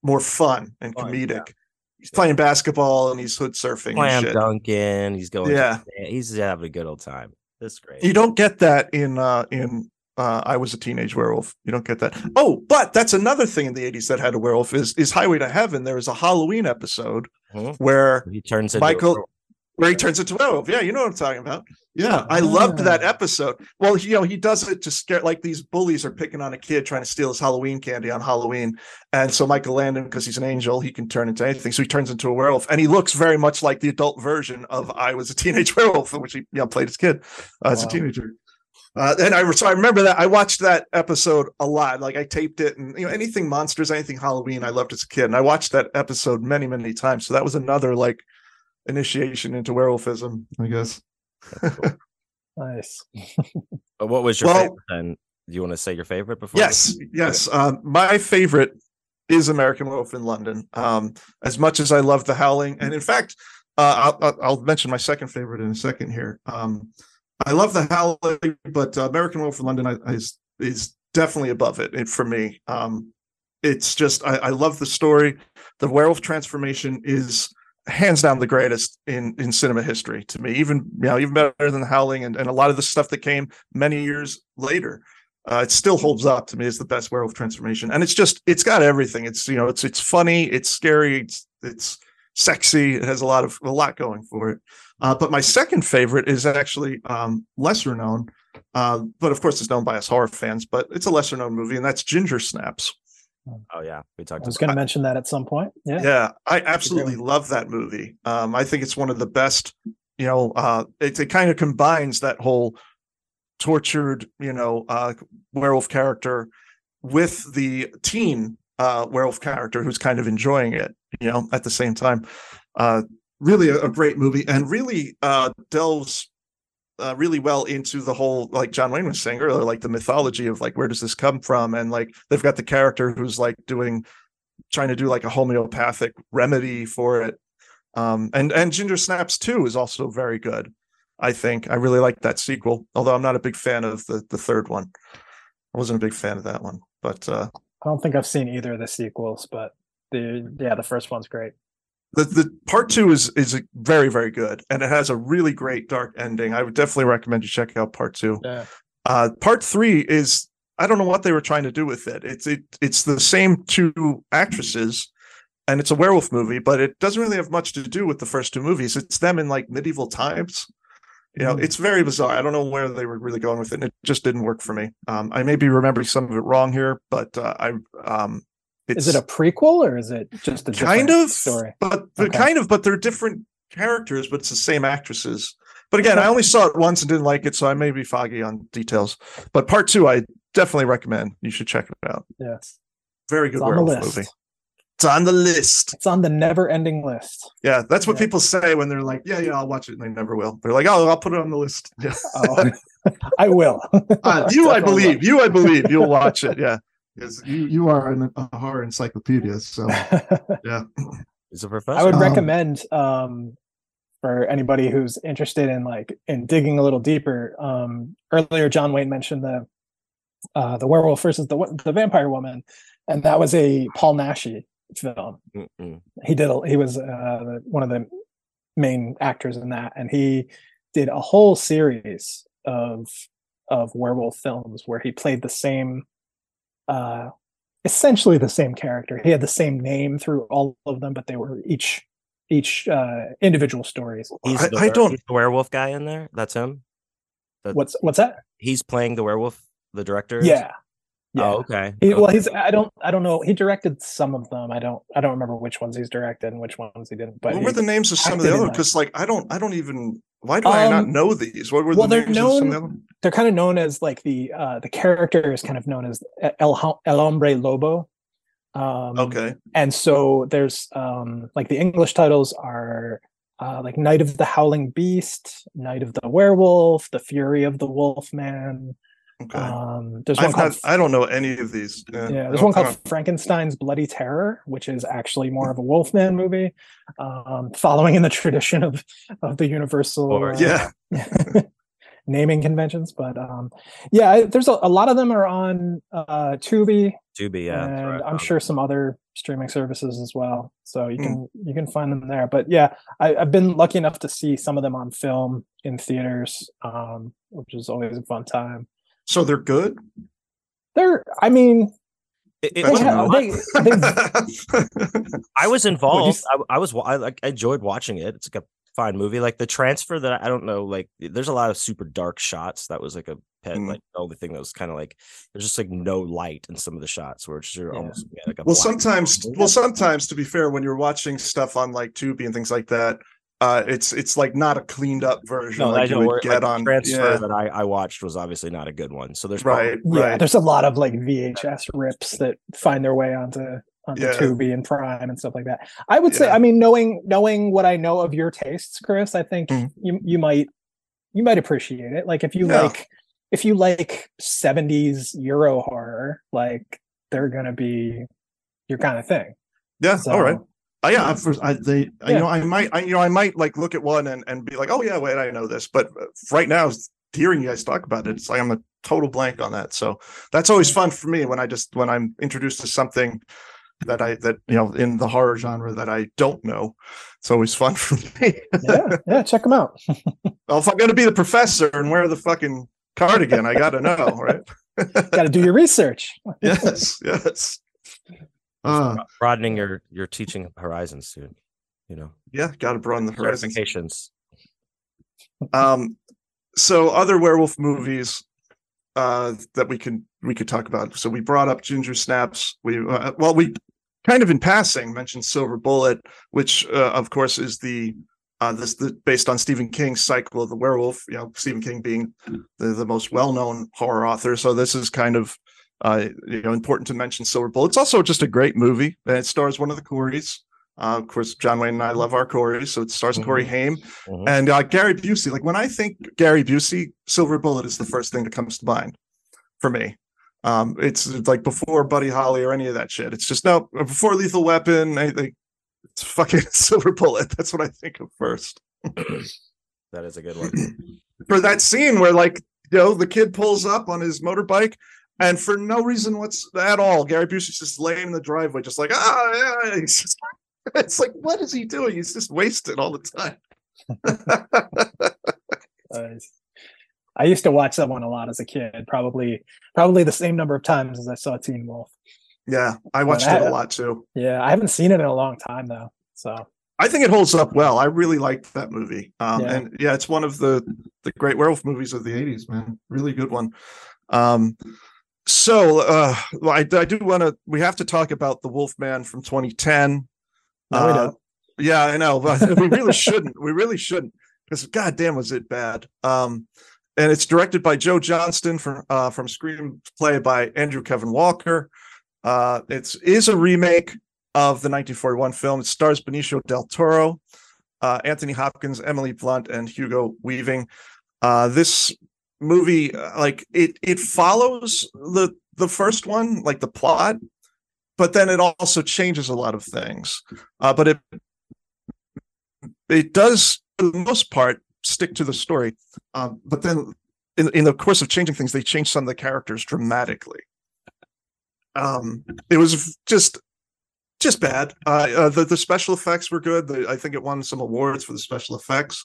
more fun and Fun, comedic. He's playing basketball and he's hood surfing and Slam dunking. He's going. Yeah. Yeah. He's having a good old time. That's great. You don't get that in uh, in uh, I was a teenage werewolf. You don't get that. Oh, but that's another thing in the 80s that had a werewolf is is Highway to Heaven. There was a Halloween episode Mhm. where He turns into Michael where he turns into a werewolf. Yeah, you know what I'm talking about. Yeah, I loved that Ah. episode. Well, you know, he does it to scare like these bullies are picking on a kid trying to steal his Halloween candy on Halloween. And so Michael Landon, because he's an angel, he can turn into anything. So he turns into a werewolf. And he looks very much like the adult version of I was a teenage werewolf, in which he you know, played as kid uh, as a Wow. teenager. Uh, and I so I remember that I watched that episode a lot. Like I taped it, and you know anything monsters, anything Halloween, I loved as a kid, and I watched that episode many, many times. So that was another like initiation into werewolfism, I guess. Nice. What was your Well- favorite then? Do you want to say your favorite before? we- Yes, yes. Um, my favorite is American Wolf in London. Um, as much as I love The Howling, and in fact, uh, I'll, I'll- I'll mention my second favorite in a second here. Um, I love The Howling, but uh, American Werewolf in London I- is is definitely above it, it for me. Um, it's just I, I love the story. The werewolf transformation is hands down the greatest in in cinema history to me. Even you know even better than The Howling and, and a lot of the stuff that came many years later uh, it still holds up to me as the best werewolf transformation and it's just it's got everything it's you know it's it's funny it's scary it's it's sexy it has a lot of a lot going for it uh, but my second favorite is actually um, lesser known uh, but of course it's known by us horror fans but it's a lesser known movie and that's ginger snaps Oh yeah, we talked. I was going to mention that at some point. Yeah. yeah i absolutely love that movie um i think it's one of the best you know uh it, it kind of combines that whole tortured you know uh werewolf character with the teen uh werewolf character who's kind of enjoying it you know at the same time uh really a, a great movie and really uh delves uh, really well into the whole like John Wayne was saying earlier, like the mythology of like where does this come from, and like they've got the character who's like doing trying to do like a homeopathic remedy for it. Um, and and Ginger Snaps too is also very good. I think I really like that sequel, although I'm not a big fan of the the third one. I wasn't a big fan of that one, but uh, I don't think I've seen either of the sequels, but the yeah, the first one's great. the the part two is is very very good, and it has a really great dark ending. I would definitely recommend you check out part two. Yeah. Uh, part three is I don't know what they were trying to do with it. It's it it's the same two actresses, and it's a werewolf movie, but it doesn't really have much to do with the first two movies. It's them in like medieval times. You know, Mm. it's very bizarre. I don't know where they were really going with it, and it just didn't work for me. Um, I may be remembering some of it wrong here, but uh, I um, it's Is it a prequel or is it just a kind of story? but but Okay. kind of but they're different characters but it's the same actresses. But again i only saw it once and didn't like it so i may be foggy on details. But part two i definitely recommend. You should check it out. Yeah. very good on the werewolf list. movie. It's on the list. It's on the never-ending list. yeah that's what Yeah. people say when they're like yeah yeah i'll watch it and they never will. They're like oh i'll put it on the list. Yeah Oh, I will. Uh, you i believe. you i believe. You'll watch it. Yeah because you you are an, a horror encyclopedia so yeah Is a professor? I would Um, recommend um, for anybody who's interested in like in digging a little deeper. Um, earlier, John Wayne mentioned the uh, the werewolf versus the the vampire woman, and that was a Paul Naschy film. Mm-mm. He did. A, he was uh, one of the main actors in that, and he did a whole series of of werewolf films where he played the same uh essentially the same character he had the same name through all of them but they were each each uh, individual stories. He's I- the, I don't- he's the werewolf guy in there. That's him. That- What's what's that? He's playing the werewolf. The director. Yeah, yeah. Oh, okay. He, well, he's I don't I don't know. He directed some of them. I don't I don't remember which ones he's directed and which ones he didn't. But what were the names of some of the other? Because like I don't, I don't even. Why do I not Um, know these? What were well, the they're names of some of the known- they're kind of known as like the uh the character is kind of known as El El Hombre Lobo. Um, Okay, and so there's um like the english titles are uh like night of the howling beast night of the werewolf the fury of the wolfman okay. um there's one I've called not, I don't know any of these. Yeah, yeah there's don't- one I called frankenstein's bloody terror which is actually more of a wolfman movie um following in the tradition of of the universal Or- uh, Yeah, naming conventions but um yeah there's a, a lot of them are on uh tubi Tubi. Yeah. and right. I'm sure some other streaming services as well. So you Hmm. can you can find them there. But yeah, I, I've been lucky enough to see some of them on film in theaters, um, which is always a fun time. So they're good. They're, I mean, It- it they was That's have, fun. they, they, I was involved. I was. I like. I enjoyed watching it. It's like a fine movie. Like the transfer that I don't know. Like there's a lot of super dark shots. That was like a pet. Mm. Like the only thing that was kind of like there's just like no light in some of the shots where it's just Yeah. almost yeah, like a well, sometimes, hole. well, sometimes to be fair, when you're watching stuff on like Tubi and things like that, uh, it's it's like not a cleaned up version No, like I you know would where, get like, on. transfer Yeah, that I, I watched was obviously not a good one. So there's right, yeah, right. there's a lot of like VHS rips that find their way onto onto Yeah. Tubi and Prime and stuff like that. I would say, I mean, knowing knowing what I know of your tastes, Chris, I think Mhm. you you might you might appreciate it. Like if you Yeah. like if you like 70s Euro horror, like they're gonna be your kind of thing. Yeah, So, all right. Uh, yeah, I, first, I they Yeah. you know I might I, you know I might like look at one and and be like, oh yeah, wait, I know this. But uh, right now, hearing you guys talk about it, it's like I'm a total blank on that. So that's always fun for me when I just when I'm introduced to something that I that you know in the horror genre that I don't know. It's always fun for me. Yeah, yeah, check them out. well, if I'm gonna be the professor and wear the fucking cardigan, I gotta know, right? Got to do your research. yes, yes. Uh, broadening your your teaching horizons, dude. You know, yeah, gotta broaden the horizons. um so other werewolf movies uh that we can we could talk about. So we brought up ginger snaps. We uh, well we kind of in passing mentioned silver bullet which uh, of course is the uh this the based on stephen king's cycle of the werewolf you know stephen king being the, the most well-known horror author. So this is kind of uh you know important to mention silver bullet it's also just a great movie and it stars one of the corys uh, of course, John Wayne and I love our Corey, so it stars Corey Haim Mhm. and uh, Gary Busey. Like when I think Gary Busey, Silver Bullet is the first thing that comes to mind for me. Um, it's like before Buddy Holly or any of that shit. It's just no before Lethal Weapon. I think it's fucking Silver Bullet. That's what I think of first That is a good one. for that scene where like you know the kid pulls up on his motorbike. And for no reason what's at all, Gary Busey's just laying in the driveway, just like ah, yeah. He's just, it's like, what is he doing? He's just wasted all the time. Nice. I used to watch that one a lot as a kid, probably probably the same number of times as I saw Teen Wolf. Yeah, I watched I- it a lot too. Yeah, I haven't seen it in a long time though. So I think it holds up well. I really liked that movie. Um, Yeah. and yeah, it's one of the the great werewolf movies of the '80s, man. Really good one. Um, so uh, I, I do want to. We have to talk about the Wolfman from 2010. no, we Uh, don't. Yeah, I know, but we really shouldn't. We really shouldn't because goddamn was it bad. Um, and it's directed by Joe Johnston from uh, from screenplay by Andrew Kevin Walker. Uh, it's is a remake of the 1941 film. It stars Benicio del Toro, uh, Anthony Hopkins, Emily Blunt, and Hugo Weaving. Uh, this movie, like it, it follows the the first one, like the plot, but then it also changes a lot of things. Uh, but it it does, for the most part, stick to the story. Um, but then, in in the course of changing things, they change some of the characters dramatically. Um, it was just just bad. Uh, uh, the the special effects were good. The, I think it won some awards for the special effects,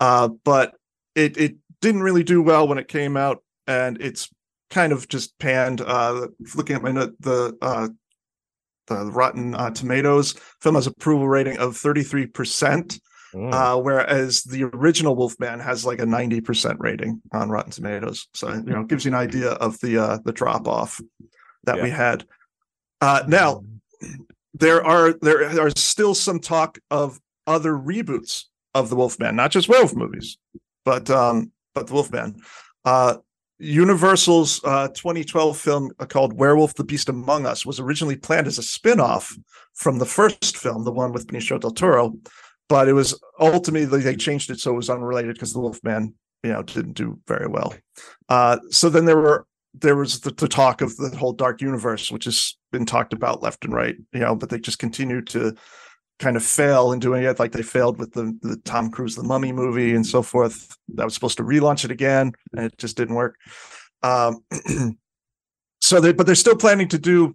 uh, but it it didn't really do well when it came out, and it's kind of just panned. Uh, looking at my note, the uh, the Rotten uh, Tomatoes. Film has approval rating of 33%, Mm. uh, whereas the original Wolfman has like a 90% rating on Rotten Tomatoes. So you know, it gives you an idea of the uh, the drop off that we had. Uh, now, there are there are still some talk of other reboots of the Wolfman, not just werewolf movies, but um, but the Wolfman. Uh, Universal's uh, 2012 film called Werewolf the Beast Among Us was originally planned as a spin-off from the first film, the one with Benicio del Toro, but it was ultimately they changed it so it was unrelated because the Wolfman, you know, didn't do very well. Uh, so then there were there was the, the talk of the whole dark universe, which has been talked about left and right, you know, but they just continue to kind of fail in doing it like they failed with the, the Tom Cruise the Mummy movie and so forth. That was supposed to relaunch it again and it just didn't work. Um, so they but they're still planning to do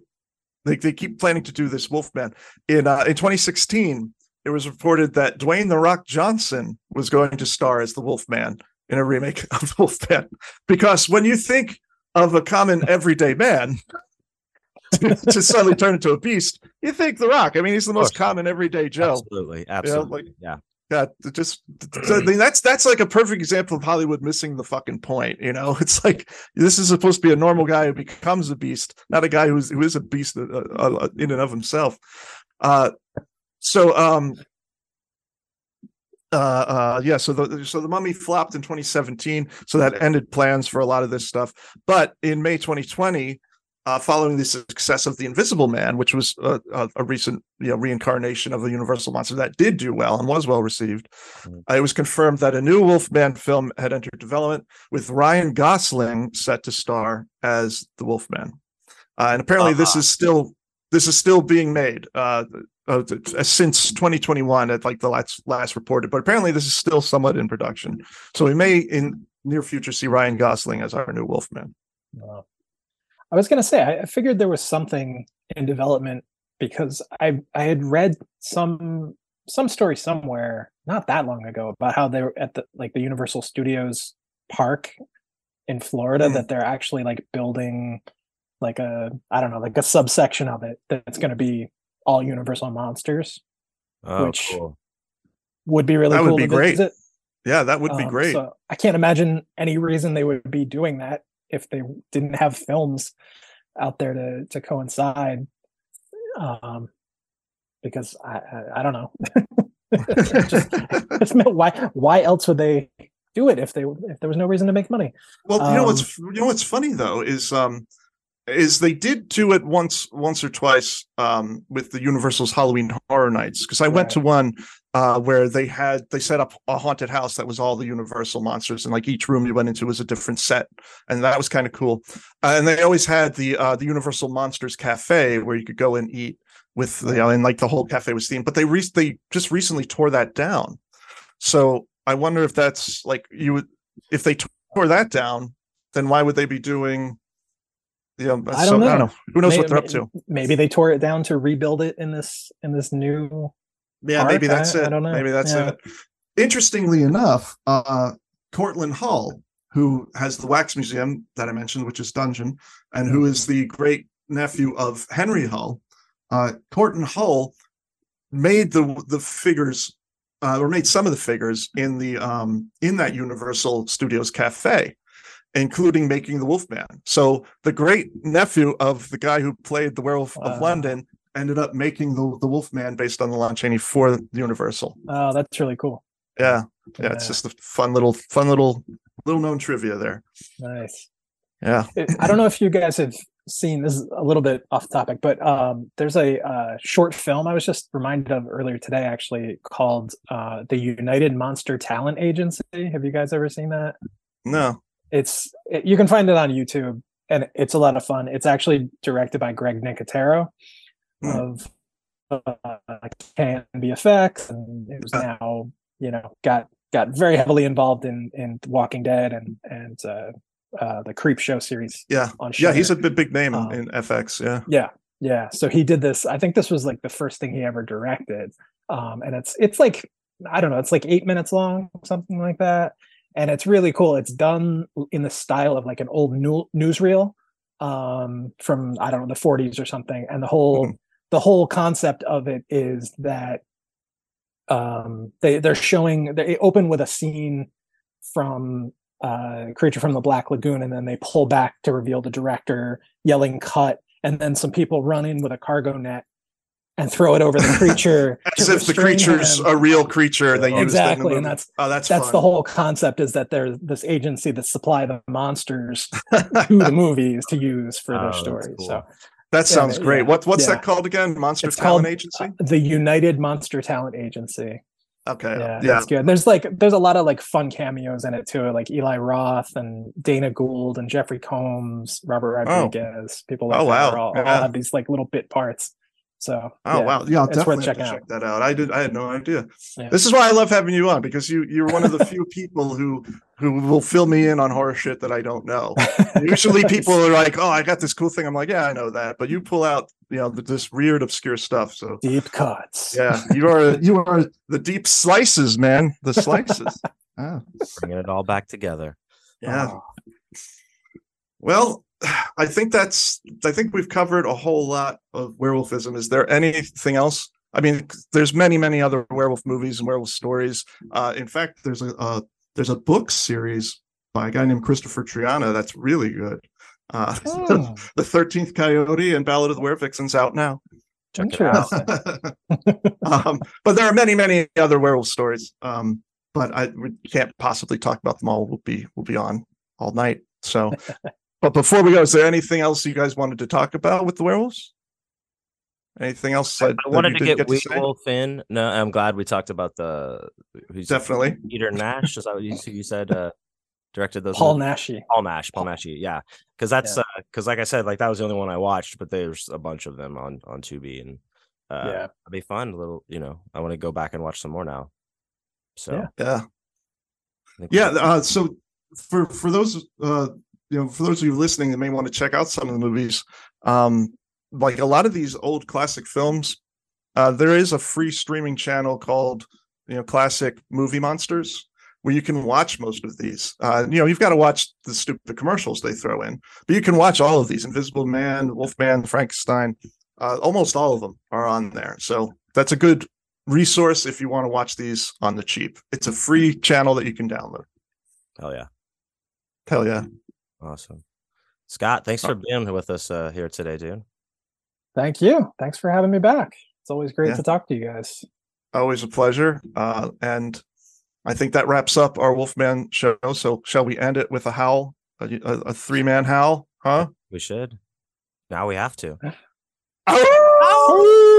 they, they keep planning to do this Wolfman. In uh, in 2016, it was reported that Dwayne the Rock Johnson was going to star as the Wolfman in a remake of the Wolfman. Because when you think of a common everyday man to, to suddenly turn into a beast, you think the Rock. I mean, he's the most common everyday Joe. Absolutely, absolutely. like- yeah. Yeah, just I mean, that's that's like a perfect example of Hollywood missing the fucking point. You know, it's like this is supposed to be a normal guy who becomes a beast, not a guy who's who is a beast uh, uh, in and of himself. Uh, so um, uh, uh, yeah, so the so the mummy flopped in 2017, so that ended plans for a lot of this stuff. But in May 2020, uh, following the success of the Invisible Man, which was a, a, a recent you know reincarnation of the Universal monster that did do well and was well received, Mm. uh, it was confirmed that a new Wolfman film had entered development with Ryan Gosling set to star as the Wolfman, uh, and apparently this Uh-huh. is still this is still being made uh, uh, uh, since 2021 at like the last last reported, but apparently this is still somewhat in production. So we may in near future see Ryan Gosling as our new Wolfman. Wow. I was gonna say I I figured there was something in development because I I had read some some story somewhere not that long ago about how they were at the like the Universal Studios park in Florida Hmm. that they're actually like building like a I don't know like a subsection of it that's going to be all Universal monsters Oh, Which- cool. would be really That would cool be to great. visit. Yeah, that would be Um, great. So I can't imagine any reason they would be doing that if they didn't have films out there to to coincide. Um, because I I, I don't know. just, not- why why else would they do it if they if there was no reason to make money? Well, you know what's Um, you know what's funny though is um is they did do it once once or twice um with the Universal's Halloween Horror Nights because I went to one uh where they had they set up a haunted house that was all the Universal monsters and like each room you went into was a different set and that was kind of cool. Uh, and they always had the uh the Universal Monsters Cafe where you could go and eat with the know, and like the whole cafe was themed but they re- they just recently tore that down. So I wonder if that's like you would if they tore that down then why would they be doing know, I so- don't know. Who knows May- what they're up to? Maybe they tore it down to rebuild it in this in this new. Yeah, maybe that's I- it. I don't know. Maybe that's Yeah. it. Interestingly enough, uh Cortlandt Hull, who has the Wax Museum that I mentioned, which is Dungeon, and who is the great nephew of Henry Hull, uh Cortlandt Hull made the the figures uh, or made some of the figures in the um in that Universal Studios cafe, including making the Wolfman. So the great nephew of the guy who played the Werewolf of London ended up making the the Wolfman based on the Lon Chaney for Universal. Oh, that's really cool. Yeah, yeah, it's just a fun little fun little little known trivia there. nice. Yeah. I don't know if you guys have seen this is a little bit off topic, but um, there's a uh, short film I was just reminded of earlier today, actually called uh, the United Monster Talent Agency. Have you guys ever seen that? No. It's it, you can find it on YouTube, and it's a lot of fun. It's actually directed by Greg Nicotero Hmm. of uh, Can Be Effects, and it was Uh. now you know got got very heavily involved in in Walking Dead and and uh, uh, the Creepshow series. Yeah. on Yeah, he's a big big name in, Um, in FX. Yeah. yeah yeah so he did this i think this was like the first thing he ever directed um and it's it's like i don't know it's like eight minutes long something like that and it's really cool. It's done in the style of like an old new, newsreel um from i don't know the 40s or something. And the whole Mhm. the whole concept of it is that um, they they're showing they open with a scene from uh, creature from the black lagoon and then they pull back to reveal the director yelling cut. And then some people run in with a cargo net and throw it over the creature As if the creature's him. a real creature they used in the exactly and that's oh, that's that's fun. the whole concept is that there's this agency that supply the monsters to the movies to use for Oh, their that's story cool. so that sounds yeah, great. yeah, What what's yeah. that called again? Monster It's Talent called, Agency. uh, the united monster talent agency Okay. yeah, Yeah. it's good. There's like there's a lot of like fun cameos in it too, like Eli Roth and Dana Gould and Jeffrey Combs, Robert Oh. Rodriguez, people like Oh, that wow. are all, all have these like little bit parts. So Oh yeah. wow! Yeah, I'll it's definitely have checking check that out. I did. I had no idea. Yeah. This is why I love having you on because you you're one of the few people who who will fill me in on horror shit that I don't know. Usually, people are like, "Oh, I got this cool thing." I'm like, "Yeah, I know that," but you pull out you know this weird, obscure stuff. So deep cuts. yeah, you are you are the deep slices, man. The slices. Ah, Bringing it all back together. yeah. Oh, Well, I think that's I think we've covered a whole lot of werewolfism. Is there anything else? I mean, there's many, many other werewolf movies and werewolf stories. Uh, in fact, there's a uh, there's a book series by a guy named Christopher Triana that's really good. Uh, oh, the Thirteenth Coyote and Ballad of the Werevixen's out now. Check it out. interesting. um, but there are many, many other werewolf stories. Um, but I we can't possibly talk about them all. We'll be we'll be on all night. So, but before we go, is there anything else you guys wanted to talk about with the werewolves? Anything else? I, I wanted to didn't get say? Werewolf in. No, I'm glad we talked about the who's Definitely. Peter Nash. Is that what you, you said? Uh, directed those. Paul Naschy. Naschy. Paul Nash. Paul Nash. Yeah, because that's Yeah. because like I said, like that was the only one I watched, but there's a bunch of them on on Tubi, and uh, Yeah. it'd be fun. A little, you know, I want to go back and watch some more now. So Yeah. Yeah. Yeah. Uh, so for for those uh, you know for those of you listening that may want to check out some of the movies, um, like a lot of these old classic films, uh, there is a free streaming channel called you know Classic Movie Monsters where you can watch most of these. Uh, you know, you've got to watch the stupid commercials they throw in, but you can watch all of these: Invisible Man, Wolfman, Frankenstein. Uh, almost all of them are on there. So that's a good resource if you want to watch these on the cheap. It's a free channel that you can download. hell yeah, Hell yeah. Awesome. Scott, thanks for being with us uh, here today, dude. Thank you. Thanks for having me back. It's always great Yeah. to talk to you guys. Always a pleasure. Uh, and I think that wraps up our Wolfman show. So shall we end it with a howl, a, a, a three man howl? Huh? We should. Now we have to.